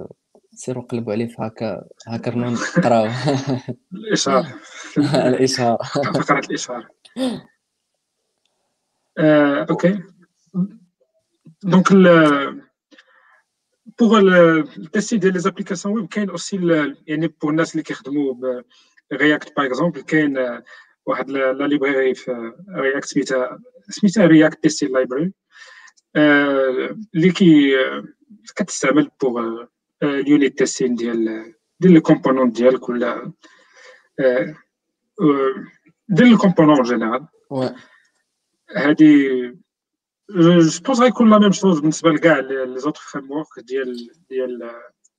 B: سيروا قلبوا عليه في هكا هكا نقراو
C: الإشهار.
B: الإشهار.
C: فقرة الإشهار. okay. donc pour ال tester ديال les applications web كاين aussi يعني pour الناس اللي كيخدموا ب React par exemple كاين واحد la library في React سميتها سميتها React Testing Library اللي كي كتستعمل pour ال unit testing ديال ديال ال composant ديالك ولا ديال ال composant général هادي je pense غيكون la même chose بالنسبة لكاع les autres framework ديال ديال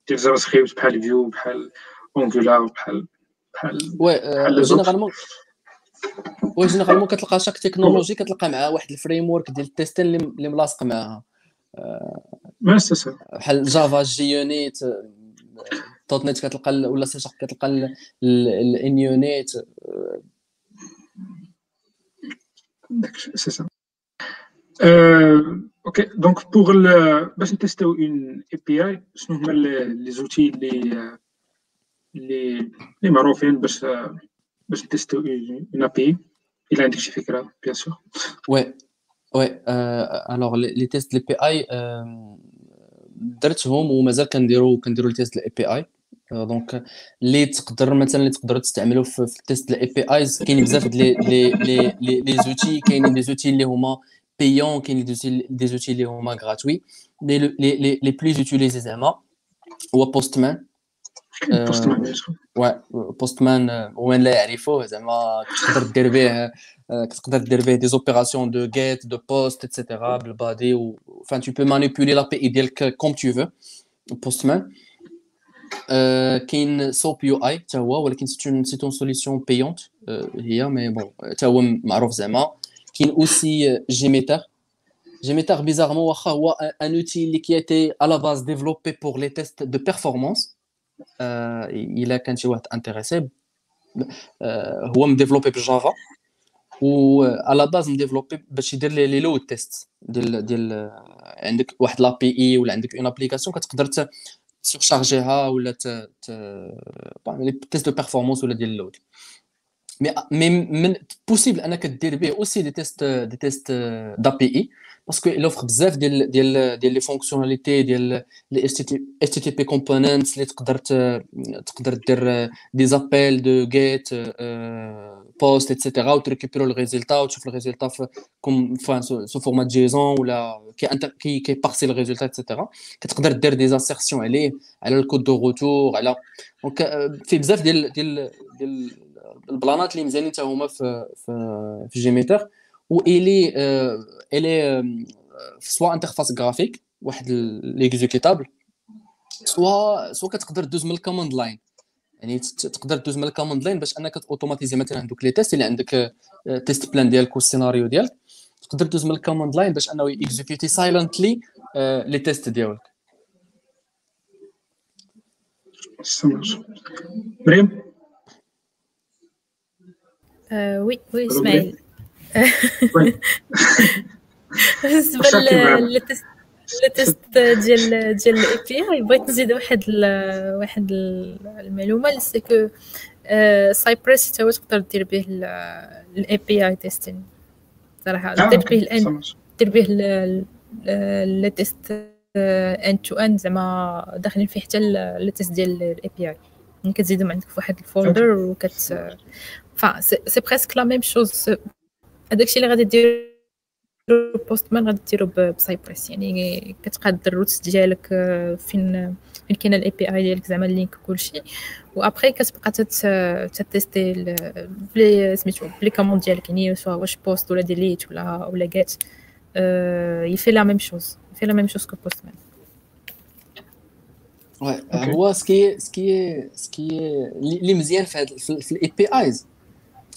C: ديال JavaScript بحال Vue بحال Angular بحال بحال
B: oui généralement oui généralement كتلقى chaque technologie كتلقى معها واحد ال framework ديال ال testing اللي ملاصق معاها. بحال Java JUnit .NET كتلقى ولا سي شارب كتلقى ال NUnit
C: c'est ça. okay donc pour باش ن testerو un API شنو هما les outils اللي اللي اللي معروفين باش باش tester un API إلا عندك شي فكرة
B: bien sûr oui oui alors les tests l'API درتهم ومازال كنديرو كنديرو ال test ال API donc اللي تقدر مثلا اللي تقدروا تستعملوا في ال test ال APIs كاين بزاف لي لي لي لي زوتي كاينين des outils اللي هما payants كاين des outils اللي هما gratuits les les les plus utilisés زعما هو بوستمان
C: بوستمان
B: ouais Postman وين لا يعرفوه زعما تقدر دير به تقدر دير به des opérations de GET de POST et cetera بال body و enfin tu peux manipuler l'API ديالك comme tu veux Postman كاين SoapUI حتى هو ولكن c'est c'est une solution payante هي mais bon حتى هو معروف زعما كاين aussi JMeter JMeter bizarrement واخا هو un outil اللي كي était على base développé pour les tests de performance إلا كان شي واحد intéressé هو م développé بال Java و على base م développé باش يدير les load test ديال ديال عندك واحد l'API ولا عندك une application كتقدر ت chargerها ولا ت test de performance ولا ديال ال load mais mais même possible انك دير به aussi des tests des tests d'API parce que il offre بزاف ديال ديال ديال les fonctionnalités ديال les HTTP components اللي تقدر تقدر دير des appels de GET POST et cetera وت récupérer ال résultat وتشوف ال résultat في comme ça format JSON ولا كي انت كي كي parser ال résultat et cetera كتقدر دير des assertions عليه على ال code de retour على donc في بزاف ديال ديال ديال ال planات اللي مزيانين حتى هما في في في JMeter و إلي إلي soit interface graphique واحد l'exécutable soit soit كتقدر دوز من ال command line. يعني تقدر دوز من ال command line باش أنك automatiser مثلا دوك les tests اللي عندك test plan ديالك والسيناريو ديالك. تقدر دوز من ال command line باش أنه exécuter silently les tests ديالك.
C: مريم
A: oui oui اسماعيل بالنسبة لل test ديال ديال ال API بغيت نزيد واحد واحد المعلومة. c'est que Cypress حتى هو تقدر دير به ال API testing صراحة دير به الان دير به les tests end to end زعما داخلين فيه حتى ال test ديال ال API كتزيدهم عندك في واحد ال folder وكت فا c'est presque la même chose هذاكشي اللي غادي دير Postman غادي ديرو ب Cypress يعني كتقاد ال routes ديالك فين فين كاينة ال API ديالك زعما ال link كلشي وابخي كتبقى ت tester بلي سميتو بلي commande ديالك يعني سوا واش POST ولا DELETE ولا ولا GET il fait la même chose il fait la même chose que Postman
B: هو ce qui ce qui ce qui اللي مزيان في هاد في ال APIs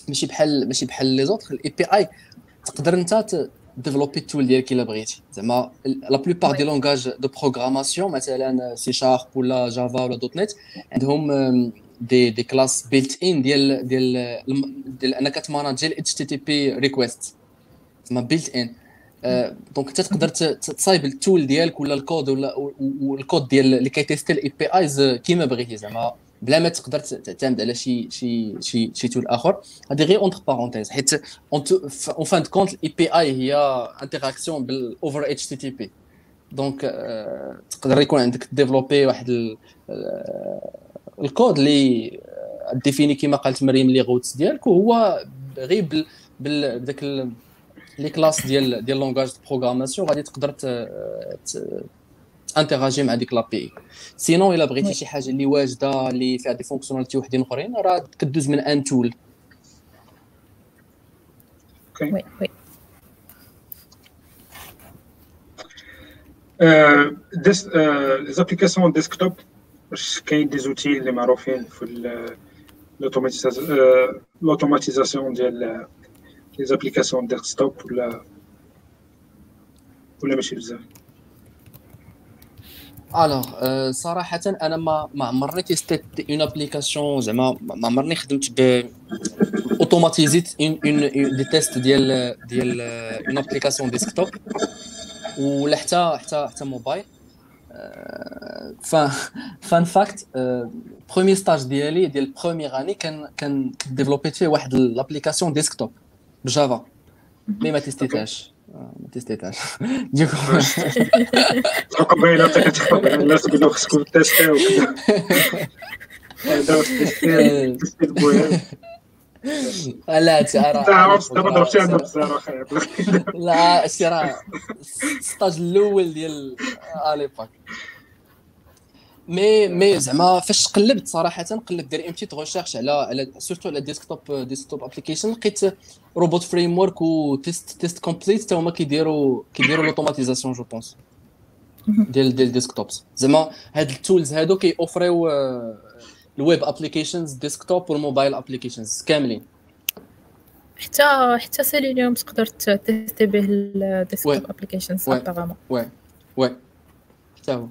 B: ماشي بحال ماشي بحال les autres ال API تقدر انت développer ال tool ديالك إلا بغيتي. زعما la plupart des langages de programmation مثلا سي شارب ولا جافا ولا. دوت نت عندهم des des classes built-in ديال ديال ديال انك ت manager ال HTTP request زعما built-in donc انت تقدر تصايب ال tool ديالك ولا الكود ولا والكود ديال اللي كي tester ال APIs كيما بغيتي. زعما بلا ما تقدر تعتمد على شي شي شي شي tool آخر. هذه غير entre parenthèses حيت en fin de compte ال API هي interaction بال over HTTP donc تقدر يكون عندك développé واحد الكود اللي définit كيما قالت مريم les routes ديالك وهو غير بداك les classes ديال ديال langage programmation غادي تقدر interagir مع ديك l'API. sinon إلا بغيتي شي حاجة اللي واجدة اللي فيها des fonctionnalités وحدين أخرين راه كدوز من un tool
A: oui oui.
C: ديس les applications desktop واش كاين des outils اللي معروفين في l'automatisation ديال les applications desktop ولا ولا ماشي بزاف.
B: alors صراحة أنا ما ما عمرني test يت une application زعما ما عمرني خدمت ب automatis يت un des tests ديال ديال une application desktop ولا حتى حتى حتى موبايل ف ف en fait premier stage ديالي ديال première année كان كان développ يت فيه واحد لابليكاسيون ديسكتوب بجافا مي ما تيستيتهاش ما تيستيتهاش ديكو
C: تبقى باينه كتخطب الناس تقول خصكم test يو لا
B: لا c'est راه ال stage الأول ديال l'époque mais mais زعما فاش قلبت صراحة قلبت داير un petit recherche على على surtout على desktop desktop application لقيت Robot Framework و TestComplete حتى هما كيديروا كيديروا l'automatisation je pense ديال ديال desktops زعما هاد ال tools هادو كي offr يو ال web applications desktop وال mobile applications كاملين.
A: حتى حتى سيلينيوم تقدر tester به ال desktop applications
B: apparemment oui. oui. حتى هو.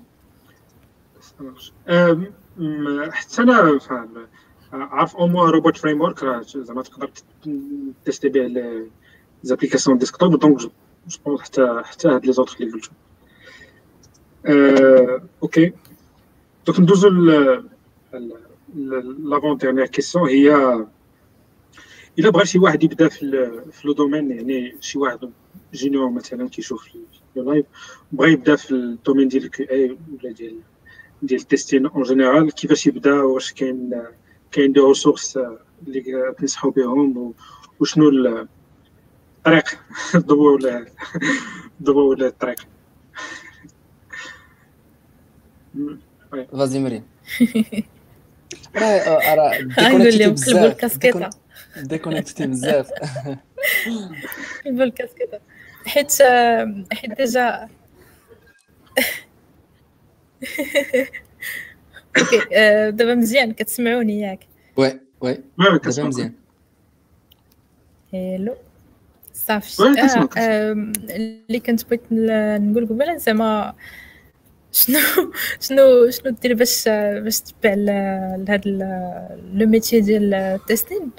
C: حتى أنا فاهم عارف au moins Robot Framework زعما تقدر tester به applications desktop donc je حتى حتى هاد les autres اللي قلتو OK donc ندوزو l'avant-dernière question هي الا بغى شي واحد يبدا في في le domaine يعني شي واحد junior مثلا كيشوف ال live بغى يبدا في ال domaine ديال ال QA ولا ديال ديال ال testing en général كيفاش يبدا واش كاين كاين des ressources اللي تنصحوا بهم وشنو الطريق؟ الضوء ولا الضوء ولا الطريق.
B: فازي مريم راه
A: قلبوا الكاسكيطة.
B: ديكونيكتي بزاف.
A: قلبوا الكاسكيطة. حيت حيت ديجا أوكي دابا مزيان كتسمعوني ياك.
B: وي وي. دابا مزيان.
A: hello. صافي. اللي كنت بغيت نقول قبيلة زعما شنو شنو شنو دير باش باش تبع لهاد le métier ديال ال testing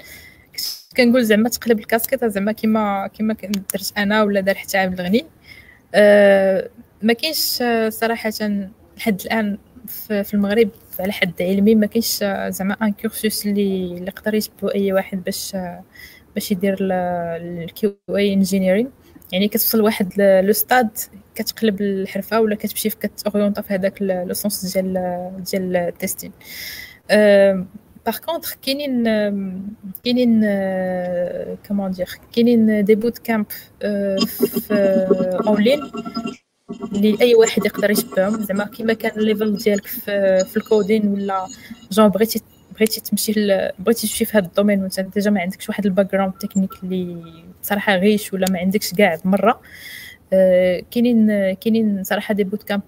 A: كنقول زعما تقلب الكاسكيطة زعما كيما كيما درت أنا ولا دار حتى عبد الغني. أه ما كاينش صراحة لحد الآن في المغرب على حد علمي. ما كاينش زعما un cursus اللي اللي يقدر يتبعو أي واحد باش باش يدير ال QA engineering يعني كتوصل واحد le stade كتقلب الحرفة ولا كتمشي كت orienta في هذاك le sens ديال ديال ال testing par contre كاينين كاينين comment dire كاينين des bootcamps في اونلاين اللي أي واحد يقدر يتبعهم زعما كيما كان ال level ديالك في, في ال coding ولا جون بغيتي بغيتي تمشي بغيتي تمشي في هذا ال domaine وانت déjà ما عندكش واحد ال background technique اللي بصراحه riche ولا ما عندكش كاع مرة. آه، كاينين كاينين صراحة des bootcamps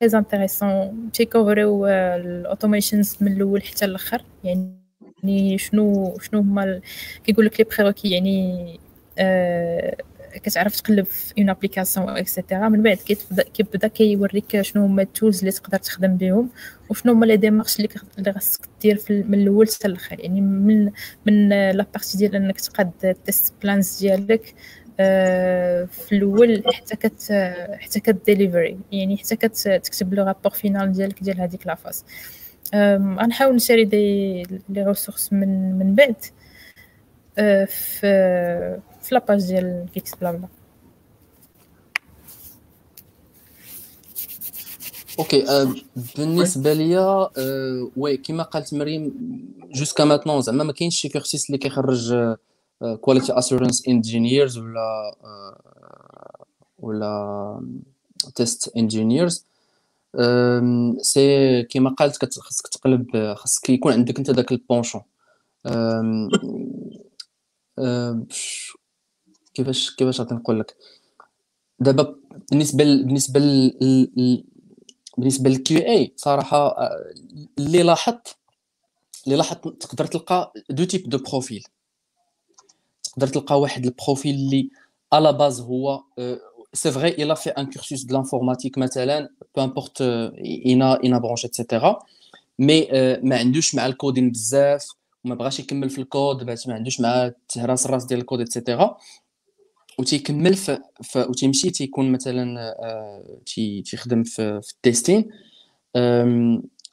A: très intéressants تي couvriو ال automations من الأول حتى الأخر. يعني شنو شنو هما كيقول لك les prérequis يعني آه كتعرف تقلب في une application et cetera من بعد كيبدا كيوريك شنو هما ال tools اللي تقدر تخدم بهم وشنو هما les démarches اللي اللي خاصك دير من الأول حتى الآخر يعني من من la partie ديال إنك تقاد ال test plans ديالك آه، في الأول حتى كت حتى كديليفري يعني حتى كتكتب le rapport final ديالك ديال هذيك la phase غنحاول نشري des les ressources من من بعد. آه، في في la page ديال Geeksblabla.
B: okay آه بالنسبة ليا آه oui كيما قالت مريم jusqu'à maintenant زعما ما كاينش شي cursus اللي كيخرج quality assurance engineers ولا آه ولا test engineers c'est كيما قالت خاصك تقلب خاصك يكون عندك انت داك ال penchant. كيفاش كيفاش غادي نقول لك؟ دابا بالنسبة ل... بالنسبة ل... بالنسبة لل QA صراحة اللي لاحظت اللي لاحظت تقدر تلقى deux types de profils. تقدر تلقى واحد ال profil اللي à la base هو c'est vrai الا في un cursus de l'informatique مثلا peu importe اينا اينا branche et cetera mais ما عندوش مع ال coding بزاف وما بغاش يكمل في الكود ما عندوش مع تهراس الراس ديال ال code et cetera وتيكمل في, في وتيمشي تيكون مثلا آه، تيخدم في, في ال testing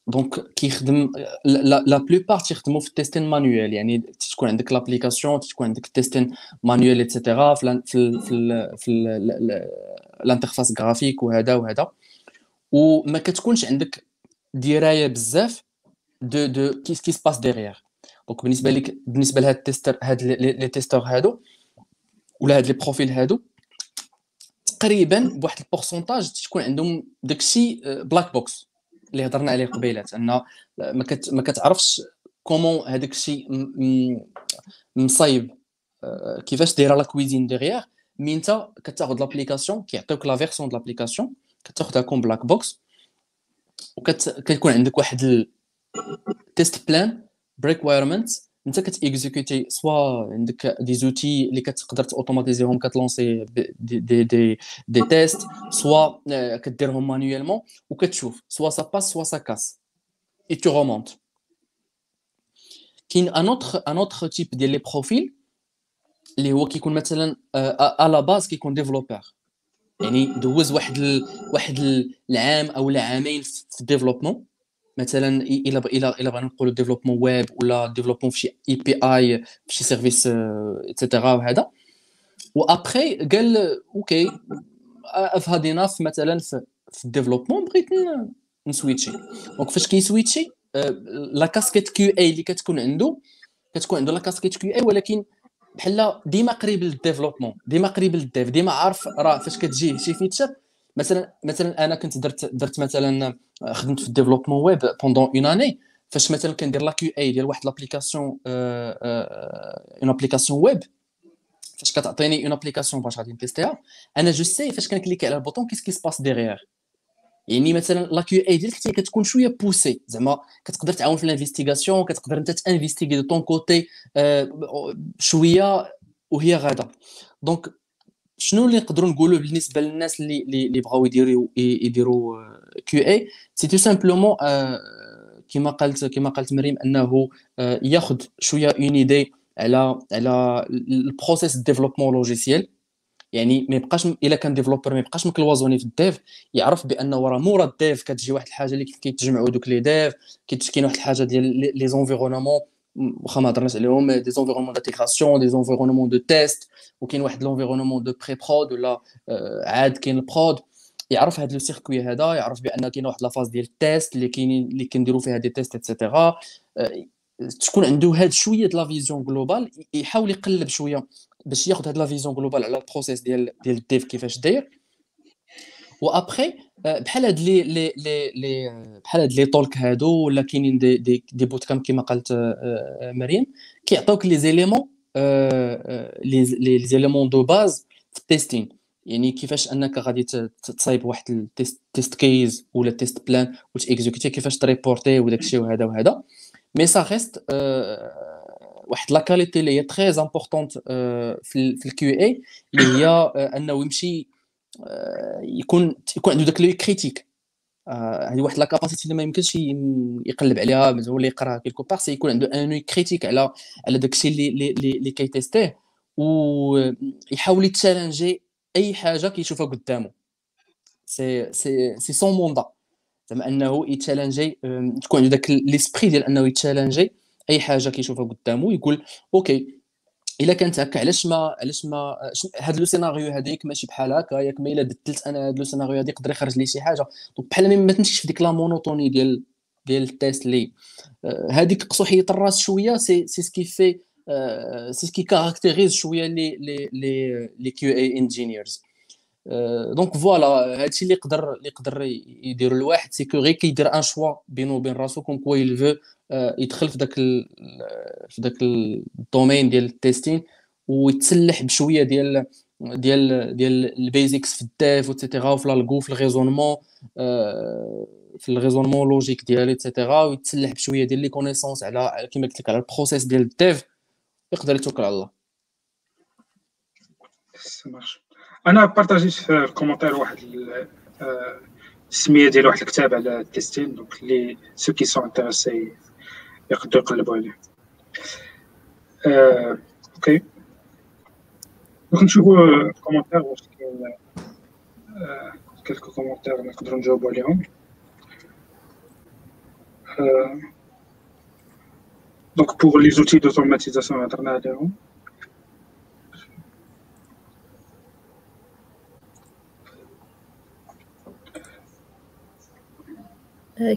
B: donc كيخدم la plupart تيخدموا في ال testing manuel يعني تكون عندك l'application تكون عندك ال testing manuel et cetera في في في, في ال interface graphique وهذا وهذا وما كتكونش عندك درايه بزاف de de ce qui se passe derrière donc بالنسبة لك بالنسبة لهاد ال tester هاد les testeurs هادو ولا هاد les profils هادو تقريبا بواحد ال pourcentage تكون عندهم داكشي black box اللي هضرنا عليه قبيلات. أن ما, كت ما كتعرفش comment هذاك الشيء مصايب آه، كيفاش دايرة la cuisine derrière mais انت كتاخذ l'application كيعطيوك la version de l'application كتاخذها comme black box وكتكون عندك واحد ال test plan per requirement انت كت exécuter soit عندك des outils اللي كتقدر automatisé هم كت lancer des des des, des tests soit كديرهم manuellement وكتشوف soit ça passe soit ça casse et tout remonte كاين un autre un autre type ديال les profils اللي هو كيكون مثلا à la base كيكون développeur يعني دوز واحد ال... واحد العام أو عامين في ال développement مثلا إلا الا إلا بغينا نقولوا développement web ولا développement في شي API في شي service et cetera وهذا. وأبخي قال okay I've had enough مثلا في, ال développement بغيت ن switchi. donc فاش كي switchi la casquette QA اللي كتكون عنده كتكون عنده la casquette QA ولكن بحال ديما قريب لل développement ديما قريب لل dev ديما عارف راه فاش كتجي شي feature مثلا مثلا أنا كنت درت درت مثلا خدمت في ال développement web pendant une année فاش مثلا كندير la QA ديال واحد l'application une application web فاش كتعطيني une application باش غادي ن testي ها أنا je sais فاش كن cliquer على ال bouton qu'est-ce qui se passe derrière يعني مثلا la QA ديالك حتى كتكون شوية poussée زعما كتقدر تعاون في ال investigation كتقدر أنت ت investiguer de ton côté شوية وهي غاده donc شنو اللي نقدروا نقولوا بالنسبة للناس اللي اللي بغاو يديروا يديروا QA c'est tout simplement كما قالت كما قالت مريم أنه آه، ياخذ شوية une idée على على ال process développement logiciel يعني ما يبقاش إلا كان développeur ما يبقاش م cloisonné في ال dev يعرف بان ورا مورا ال dev كتجي واحد الحاجة اللي كيتجمعوا دوك les devs كاين واحد الحاجة ديال les environnements واخا ما هضرناش عليهم des environnements d'intégration des environnements de test وكاين واحد l'environnement de pré-prod ولا عاد كاين ال prod يعرف هذا le circuit هذا يعرف بان كاين واحد la phase ديال ال test اللي كاينين اللي كنديروا فيها des tests et cetera تكون عنده هاد شوية la vision globale يحاول يقلب شوية باش ياخذ هاد la vision globale على ال process ديال ديال ال dev كيفاش داير. وابخي بحال هاد لي لي لي بحال هاد les talks هادو ولا كاينين des des, des bootcamps كيما قالت مريم كيعطيوك les éléments les les éléments de base في ال testing يعني كيفاش انك غادي تصايب واحد ال test test case ولا test plan وت exécuter كيفاش ت reporter وداك الشيء وهذا وهذا mais ça reste واحد la qualité اللي هي très importante في ال QA اللي هي انه يمشي يكون يكون عنده داك le critique. هذه واحد la capacité اللي ما يمكنش يقلب عليها ولا يقراها quelque part c'est يكون عنده un critique على على داك الشيء اللي اللي كي tester ه. ويحاول يت challenger أي حاجة كيشوفها قدامه c'est c'est c'est son mandat زعما أنه يت challenger تكون عنده داك l'esprit ديال أنه يت challenger أي حاجة كيشوفها قدامه يقول OK إلا كانت هكا علاش ما علاش ما هذا le scénario هذيك ماشي بحال هكا ياك ما إلا بدلت أنا هذا le scénario هذيك يقدر يخرج لي شي حاجة. donc بحال ما تمشيش في ديك la monotonie ديال ديال ال test les. هذيك قصوحية الراس شوية c'est c'est ce qui fait c'est ce qui caractérise شوية les les les les QA engineers donc voilà هادشي اللي يقدر اللي يقدر يديرو الواحد c'est que غير كيدير un choix بينو وبين راسو comme quoi il faut يدخل في داك في داك ال domaine ديال ال testing ويتسلح بشوية ديال ديال ديال ال basics في ال dev et cetera وفي ال algo في ال raisonnement في ال raisonnement logique ديال et cetera ويتسلح بشوية ديال les connaissances على كيما قلت لك على ال process ديال ال dev يقدر يتوكل على الله.
C: أنا partagé ت في ال commentaire واحد السمية ديال واحد الكتاب على ال testing donc اللي ceux qui sont intéressés يقدروا يقلبوا عليه. آه، OK. donc نشوفوا commentaires واش كاين quelques commentaires نقدروا نجاوبوا عليهم. donc pour les outils d'automatisation هضرنا عليهم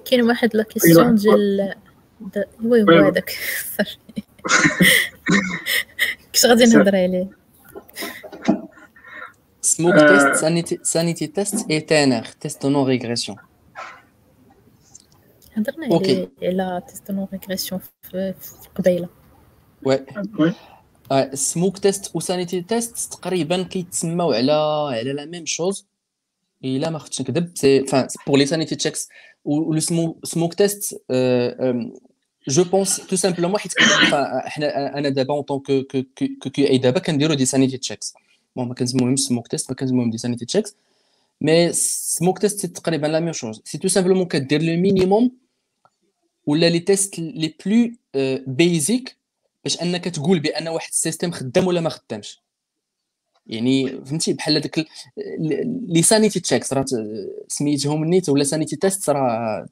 A: كاين واحد la question ديال oui هو هذاك كنت غادي نهضر عليه
B: smoke test sanity test et TNR test de non-régression
A: هضرنا على على test non-régression في قبيله
B: oui smoke test و sanity test تقريبا كيتسماو على على la même chose الا ما خفتش نكذب c'est enfin pour les sanity checks و le smoke test je pense tout simplement حيت إحنا أنا دابا en tant que QA دابا كنديرو des sanity checks bon ما كنسموهمش smoke test ما كنسموهم des sanity checks mais smoke test تقريبا la même chose c'est tout simplement كدير le minimum ولا les tests les plus basiques باش انك تقول بأن واحد ال système خدام ولا ما خدامش. يعني فهمتي؟ بحال هذاك les sanity checks راه سميتهم نيت ولا sanity test راه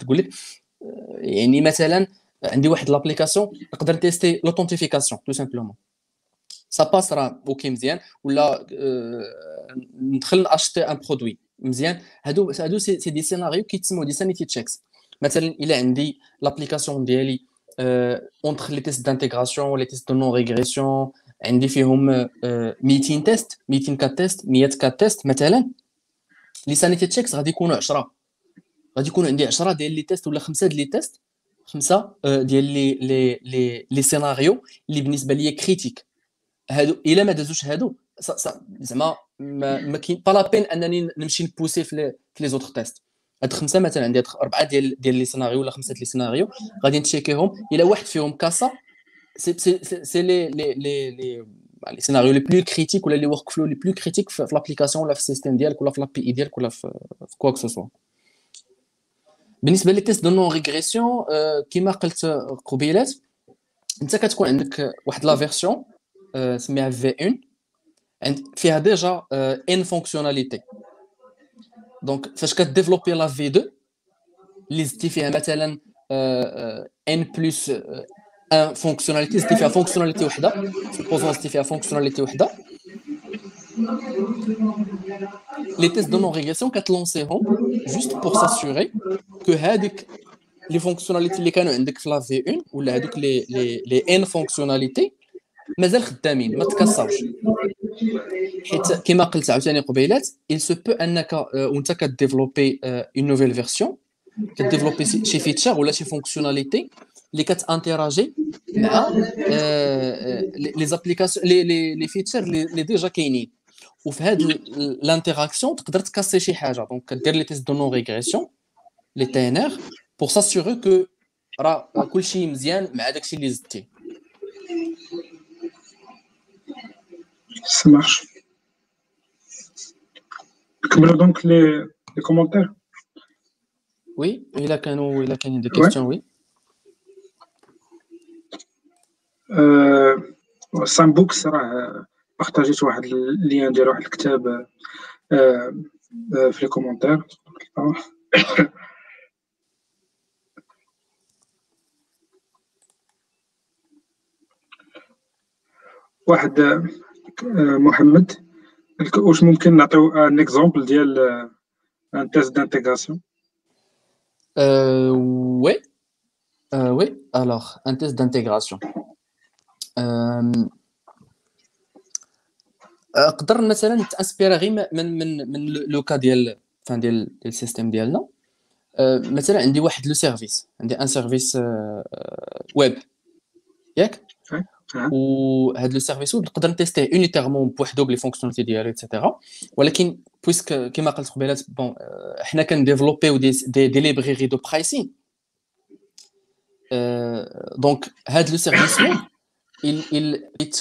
B: تقول لك يعني مثلا عندي واحد l'application نقدر tester l'authentification tout simplement ça passe راه OK مزيان ولا ندخل acheter un produit مزيان. هادو هادو c'est des scénarios كيتسموا des sanity checks مثلا إلا عندي l'application ديالي entre les tests d'intégration les tests de non-régression عندي فيهم 200 test 200 cas de test 100 cas de test مثلا. les sanity checks غادي يكونوا 10 غادي يكونوا عندي 10 ديال les tests ولا خمسة ديال les tests. خمسة ديال les les les les scénarios اللي بالنسبة ليا critiques هادو إلا ما دازوش هادو زعما ما كاين pas la peine أنني نمشي ن pousser في les autres tests هاد خمسة مثلا عندي أربعة ديال ديال les scénarios ولا خمسة les scénarios غادي نتشيكيهم. إلا واحد فيهم cassé c'est c'est les les les les les scénarios les plus critiques ولا les workflows les plus critiques في l'application ولا في ال système ديالك ولا في l'API ديالك ولا في quoi que ce soit بالنسبة les tests de non-régression كيما قلت قبيلات انت كتكون عندك واحد la version سميها V1 عند فيها déjà n fonctionnalités donc فاش ك développer la V2 اللي زدتي فيها مثلا n plus un fonctionnalités زدتي فيها fonctionnalité وحدة supposons زدتي فيها fonctionnalité وحدة. les tests de non-régression كت lancer هم juste pour s'assurer que هاديك les fonctionnalités اللي كانوا عندك في la V1 ولا هادوك les les les n fonctionnalités مازال خدامين ما تكسرش حيت كما قلت عاوتاني قبيلات il se peut انك وانت ك développer une nouvelle version ك développer شي feature ولا شي fonctionnalité اللي كت interagir مع les applications les les les features اللي déjà كاينين وفي هاد l'interaction تقدر ت casser شي حاجة. donc كدير les tests de non-régression les TNR pour s'assurer que راه كلشي مزيان مع داكشي اللي زدتي
C: Ça marche. نكملوا donc les les commentaires
B: oui الا كانوا الا كاينين des questions oui
C: سام بوكس راه partagé ت واحد ال lien ديال واحد الكتاب في les commentaires. واحد محمد واش ممكن نعطيو un exemple ديال un test d'intégration
B: oui oui alors un test d'intégration نقدر مثلا تانسبيرا غير من من من le cas ديال enfin ديال ديال ال système ديالنا. مثلا عندي واحد le service. عندي un service ويب. ياك؟ وهاد le service web نقدر نتيستيه unitairement بوحدو ب les fonctionnalités ديالو etc. ولكن puisque كما قلت قبيلات bon حنا كنديفلوبيو des des, des librairies de pricing donc هاد le service web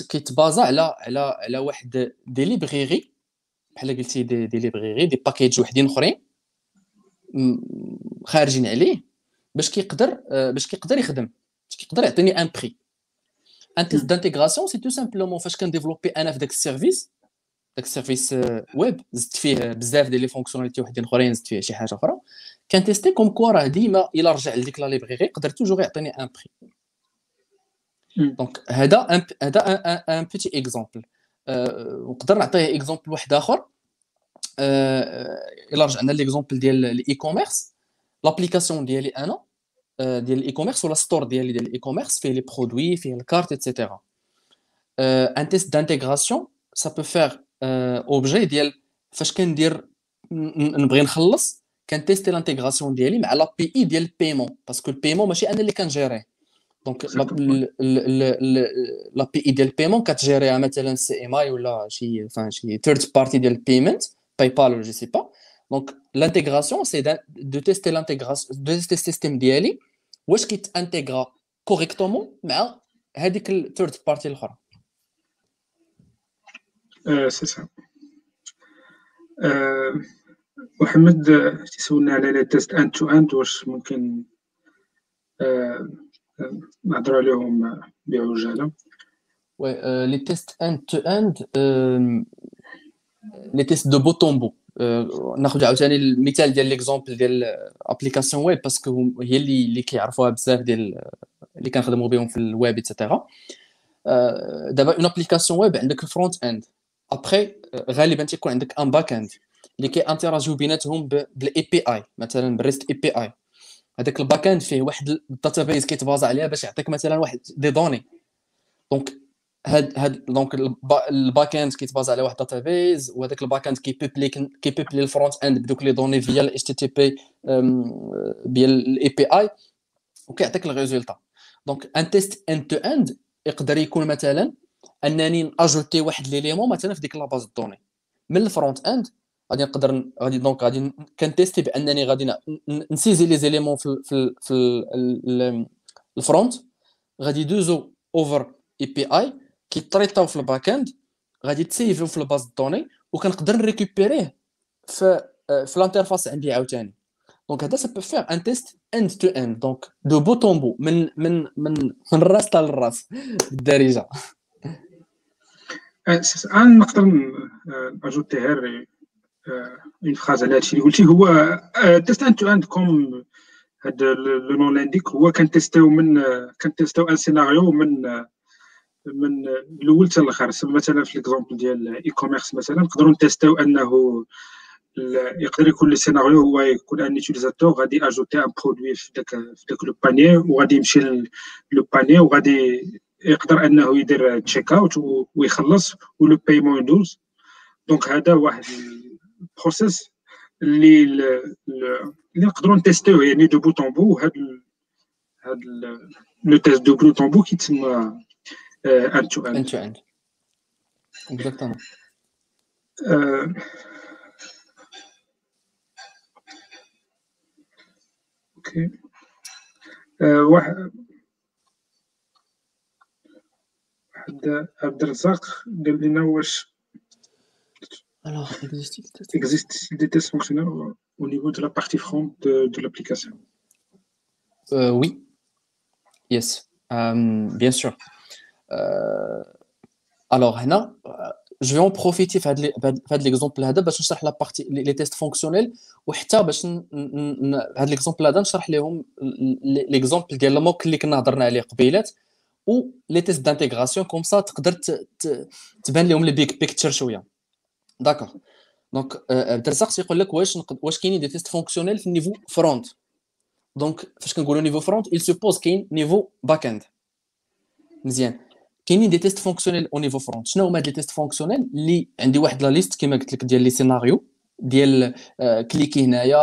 B: كيتبازا على على على واحد des librairies بحال قلتي des, des librairies des packages وحدين اخرين خارجين عليه باش كيقدر باش كيقدر يخدم. باش كيقدر يعطيني un break un test d'intégration c'est tout simplement فاش كنديفلوبي أنا في داك ال service داك ال service web زدت فيه بزاف ديال les fonctionnalités وحدين اخرين زدت فيه شي حاجة أخرى. كنتيستي comme quoi راه ديما إلا رجع لديك la librairie يقدر toujours يعطيني un break donc هذا هذا un petit exemple نقدر نعطيه exemple واحد آخر. إلا رجعنا l'exemple ديال ال e-commerce l'application ديالي أنا ديال ال e-commerce ولا store ديالي ديال ال e-commerce فيه les produits فيه ال cart etc. un test d'intégration ça peut faire objet ديال فاش كندير نبغي نخلص كنتيستي l'intégration ديالي مع l'API ديال ال paiement parce que ال paiement ماشي أنا اللي كنجيريه. donc l'API ديال ال paiement كتجيريها مثلا CMI ولا شي enfin شي third party ديال ال payment PayPal ولا je sais pas donc l'intégration c'est de tester l'intégration de tester ال système ديالي واش كيتانتيغرا correctement مع هذيك ال third party الأخرى.
C: سي سا محمد تسولنا على les tests end-to-end واش ممكن نهضروا عليهم
B: بعجالة. oui les tests end-to-end les tests de bout en bout ناخذ عاوتاني المثال ديال l'exemple ديال application web parce que هي اللي اللي كيعرفوها بزاف ديال اللي كنخدموا بهم في ال web etc. دابا une application web عندك ال front-end après غالبا تيكون عندك un back-end اللي كي انتراجيو بيناتهم بال API مثلا بال REST API هذاك ال back-end فيه واحد ال database كيتبازا عليها باش يعطيك مثلا واحد des données. donc هاد هاد دونك ال back-end كيتبازا على واحد database وهذاك ال back-end كيبيبلي كيبيبلي ال front-end بدوك les données via ال HTTP ديال ال API وكيعطيك ال résultat. donc un test end-to-end يقدر يكون مثلا أنني ajouter واحد l'élément مثلا في ديك la base données. من ال front-end غادي نقدر غادي donc غادي كنتيستي بأنني غادي نسيزي les éléments في في في ال front غادي يدوزو over API كيتريطاو في ال back-end غادي تسيفيو في ال base données وكنقدر نريكوبيريه في في ال interface عندي عاوتاني. دونك هذا ça peut faire un test end-to-end donc de bout من من من من الراس حتى للراس بالدارجه
C: نقدر ajouter غير une phrase على هادشي اللي قلتي هو test end-to-end comme هاد le nom l'indique هو كنتيستيو من كنتيستيو un scénario من من الأول حتى الآخر مثلا في l'exemple ديال e-commerce مثلا نقدروا نتيستيو انه يقدر يكون le scénario هو يكون un utilisateur غادي ajouter un produit في داك في داك le panier وغادي يمشي le panier وغادي يقدر انه يدير checkout ويخلص و le paiement يدوز donc هذا واحد process اللي اللي نقدروا نتيستيوه يعني de bout en bout هاد هاد le test de bout en bout كيتسمى end to
B: end to end exactement
C: OK واحد واحد عبد الرزاق قال لنا واش
B: Alors,
C: existe-t-il existe des tests fonctionnels au niveau de la partie front de, de l'application
B: euh, Oui. Yes. Um, bien sûr. Euh, alors, هنا je vais en profiter في هذا l'exemple هذا باش نشرح لا بارتي لي تيست فونكسيونيل وحتى باش هذا l'exemple هذا نشرح لهم l'exemple ديال ال mock اللي كنا هضرنا عليه قبيلات و les tests d'intégration comme ça تقدر تبان لهم les big picture شوية d'accord donc عبد الرزاق تيقول لك واش واش كاينين des tests fonctionnels في ال niveau front donc فاش كنقولوا niveau front il suppose كاين niveau back-end مزيان كاينين des tests fonctionnels au niveau front شنو هما les tests fonctionnels اللي عندي واحد la liste كما قلت لك ديال les scénarios ديال كليكي هنايا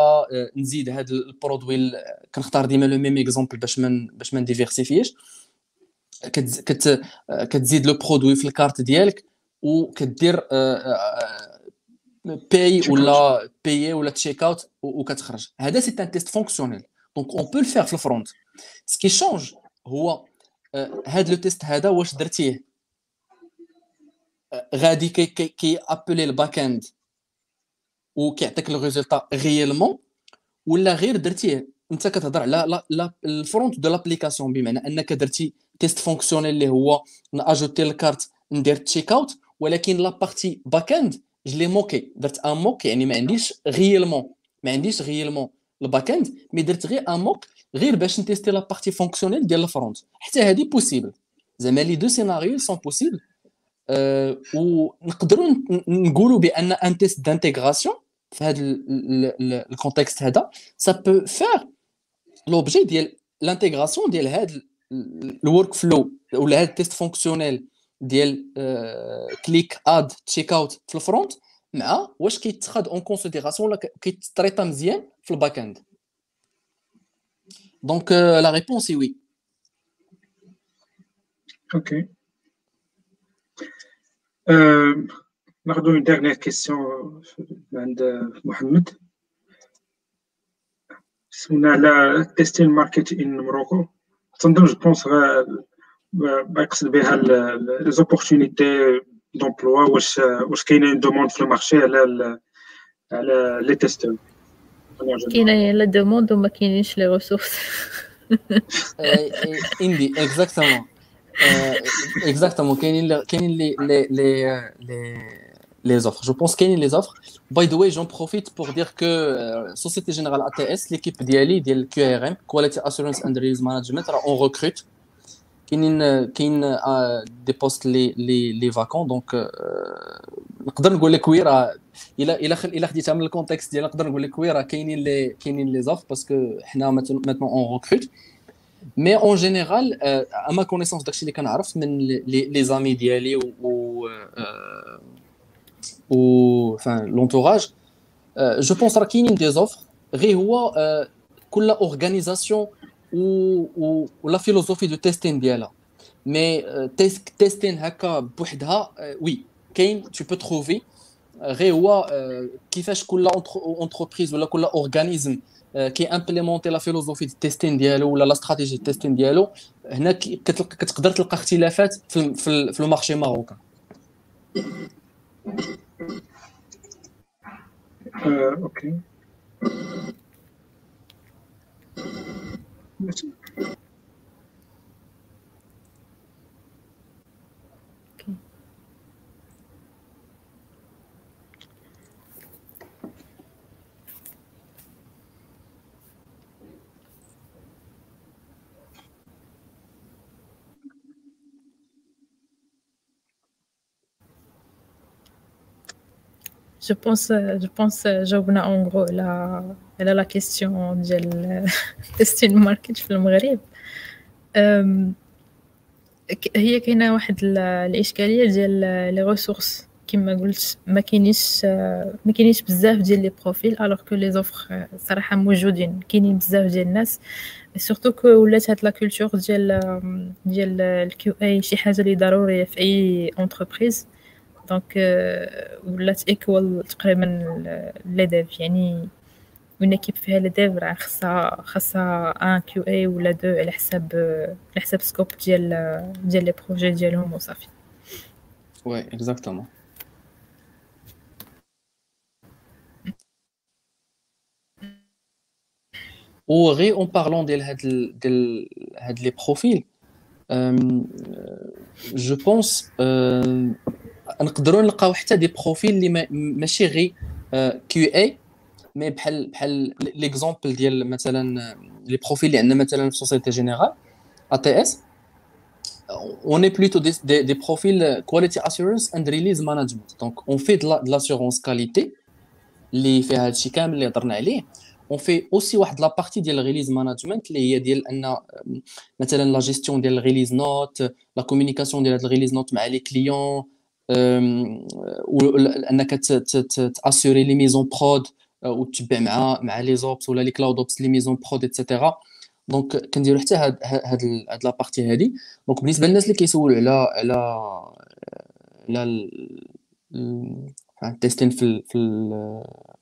B: نزيد هاد ال produit كنختار ديما le même exemple باش من باش ما نديفيرسيفيش كت كتزيد le produit في ال cart ديالك وكدير pay ولا pay ولا checkout وكتخرج. هذا c'est un test fonctionnel donc on peut le faire في ال front ce qui change هو هاد le test هذا واش درتيه؟ غادي كي كي, ابلي الباك اند وكيعطيك le résultat réellement ولا غير درتيه؟ انت كتهضر على le front de l'application بمعنى أنك درتي test fonctionnel اللي هو n'ajouter l cart ندير checkout ولكن la partie backend je l'ai mockée درت un mock يعني ما عنديش réellement ما عنديش réellement ال backend mais درت غير un mock غير باش نتيستي la partie fonctionnelle ديال ال front حتى هذه possible زعما les deux scénarios sont possibles أه ونقدروا نقولوا بأن un test d'intégration في هذا ال contexte هذا ça peut faire l'objet ديال l'intégration ديال هذا ال workflow ولا هذا ال test fonctionnel ديال click add checkout في ال front مع واش كيتخاد en considération ولا كيتريطا مزيان في ال backend Donc la réponse est oui
C: OK ناخذ une dernière question عند محمد سمونا على testing market in Morocco تنظن je pense ما يقصد بها les opportunités d'emploi واش واش كاينة une demande في ال marché على على les testeurs
A: كاينة la demande وما كاينينش les ressources
B: اندي exactement exactement كاينين كاينين les les les les offres. Je pense qu'il y a les offres. By the way, j'en profite pour dire que euh, Société Générale ATS, l'équipe d'IALI, de QRM, Quality Assurance and Release Management, on recrute. كاينين كاين des postes les les les vacants donc نقدر نقول لك oui راه الا الا الا خديتها من ال contexte ديال نقدر نقول لك oui راه كاينين les كاينين les offres parce que حنا maintenant on recrute mais en général à ma connaissance داكشي اللي كنعرف من les amis ديالي و و dans l'entourage je pense راه كاينين des offres غير هو كل organisation و ولا philosophie de testing ديالها mais testing هكا بوحدها oui كاين tu peux trouver غير هو كيفاش كل entreprise ولا كل organisme كي امبليمونتي la philosophie de testing ديالو ولا la stratégie testing ديالو هنا كتقدر تلقى اختلافات في في ال marché
C: marocain
A: OK je pense je pense جاوبنا en gros على على la question ديال testing market في المغرب. هي كاينة واحد الإشكالية ديال les ressources كما قلت ما كاينيش ما كاينيش بزاف ديال les profils alors que les offres صراحة موجودين. كاينين بزاف ديال الناس. surtout que ولات هاد la culture ديال ديال ال QA شي حاجة اللي ضرورية في أي entreprise donc ولات égal تقريبا les dev يعني une équipe فيها les dev راه خاصها خاصها un QA ولا deux على حساب على حساب scope ديال ديال les projets ديالهم وصافي
B: oui exactement وغي en parlant ديال هاد ديال هاد les profils je pense نقدروا نلقاو حتى des profils اللي ماشي غير QA mais بحال بحال l'exemple ديال مثلا les profils اللي عندنا مثلا في Société Générale ATS on est plutôt des, des, des profils quality assurance and release management. Donc on fait de l'assurance qualité اللي فيها هادشي كامل اللي هضرنا عليه. on fait aussi واحد la partie ديال ال release management اللي هي ديال أن مثلا لا جيستيون ديال ال release notes la communication ديال هاد ال release notes مع les clients أنك وتتبع مع مع les Ops ولا les CloudOps les mises en prod et cetera donc كنديروا حتى هاد هاد هاد la partie هادي. donc بالنسبة للناس اللي كيسولوا على على على ال testing في في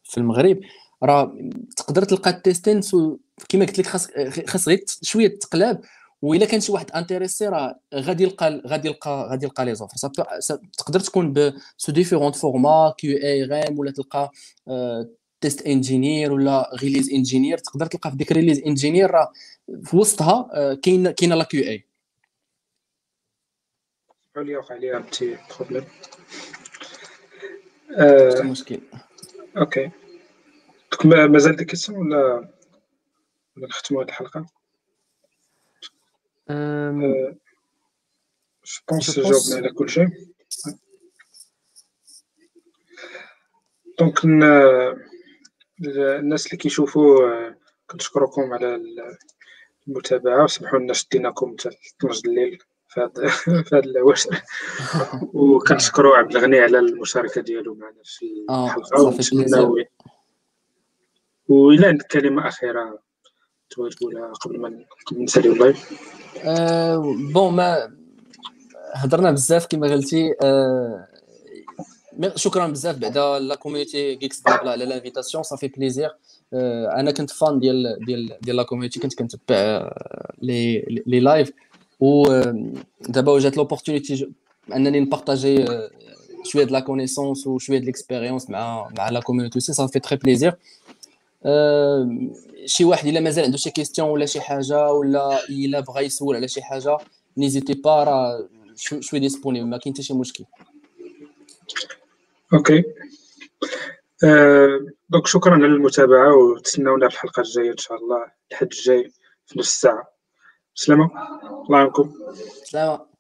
B: في المغرب راه تقدر تلقى ال testing كما قلت لك خاص خاص غير شوية تقلاب وإلا كان شي واحد intéressé راه غادي يلقى غادي يلقى غادي يلقى les offres تقدر تكون ب sous différentes formes QA غيم ولا تلقى test engineer ولا release engineer تقدر تلقى في ديك release engineer راه في وسطها كاين كاينة la QA
C: عليا وقع لي un petit problème
B: مشكل.
C: OK. مازال ديك question ولا نختموا هذه الحلقة؟
B: je
C: pense جاوبنا على كل شيء donc الناس اللي كيشوفوا كنشكركم على المتابعة وسمحوا لنا شديناكم حتى 12 الليل في هذا الوشر وكنشكروا عبد الغني على المشاركة ديالو معنا في
B: آه
C: الحلقة ونتمناو وإلى عندك كلمه اخيره تبغي تقولها قبل ما قبل ما نساليو ال live
B: أه bon ما هضرنا بزاف كما قلتي أه شكرا بزاف بعدا la community Geeks Blabla على l'invitation ça fait plaisir أه أنا كنت fan ديال ديال ديال la community كنت كنتبع لي لي live ودابا جات l'opportunité انني نبارطاجي شوية د la connaissance وشويه د l'expérience مع مع la communauté سي صافي très plaisir شي واحد الا مازال عنده شي question ولا شي حاجة ولا الا بغى يسول على شي حاجة n'hésitez pas راه شوي disponible ما كاين حتى شي مشكل
C: okay. donc شكرا على المتابعة وتسناونا في الحلقة الجاية إن شاء الله الحد الجاي في نص ساعه سلامة. الله يعاونكم
B: سلامة.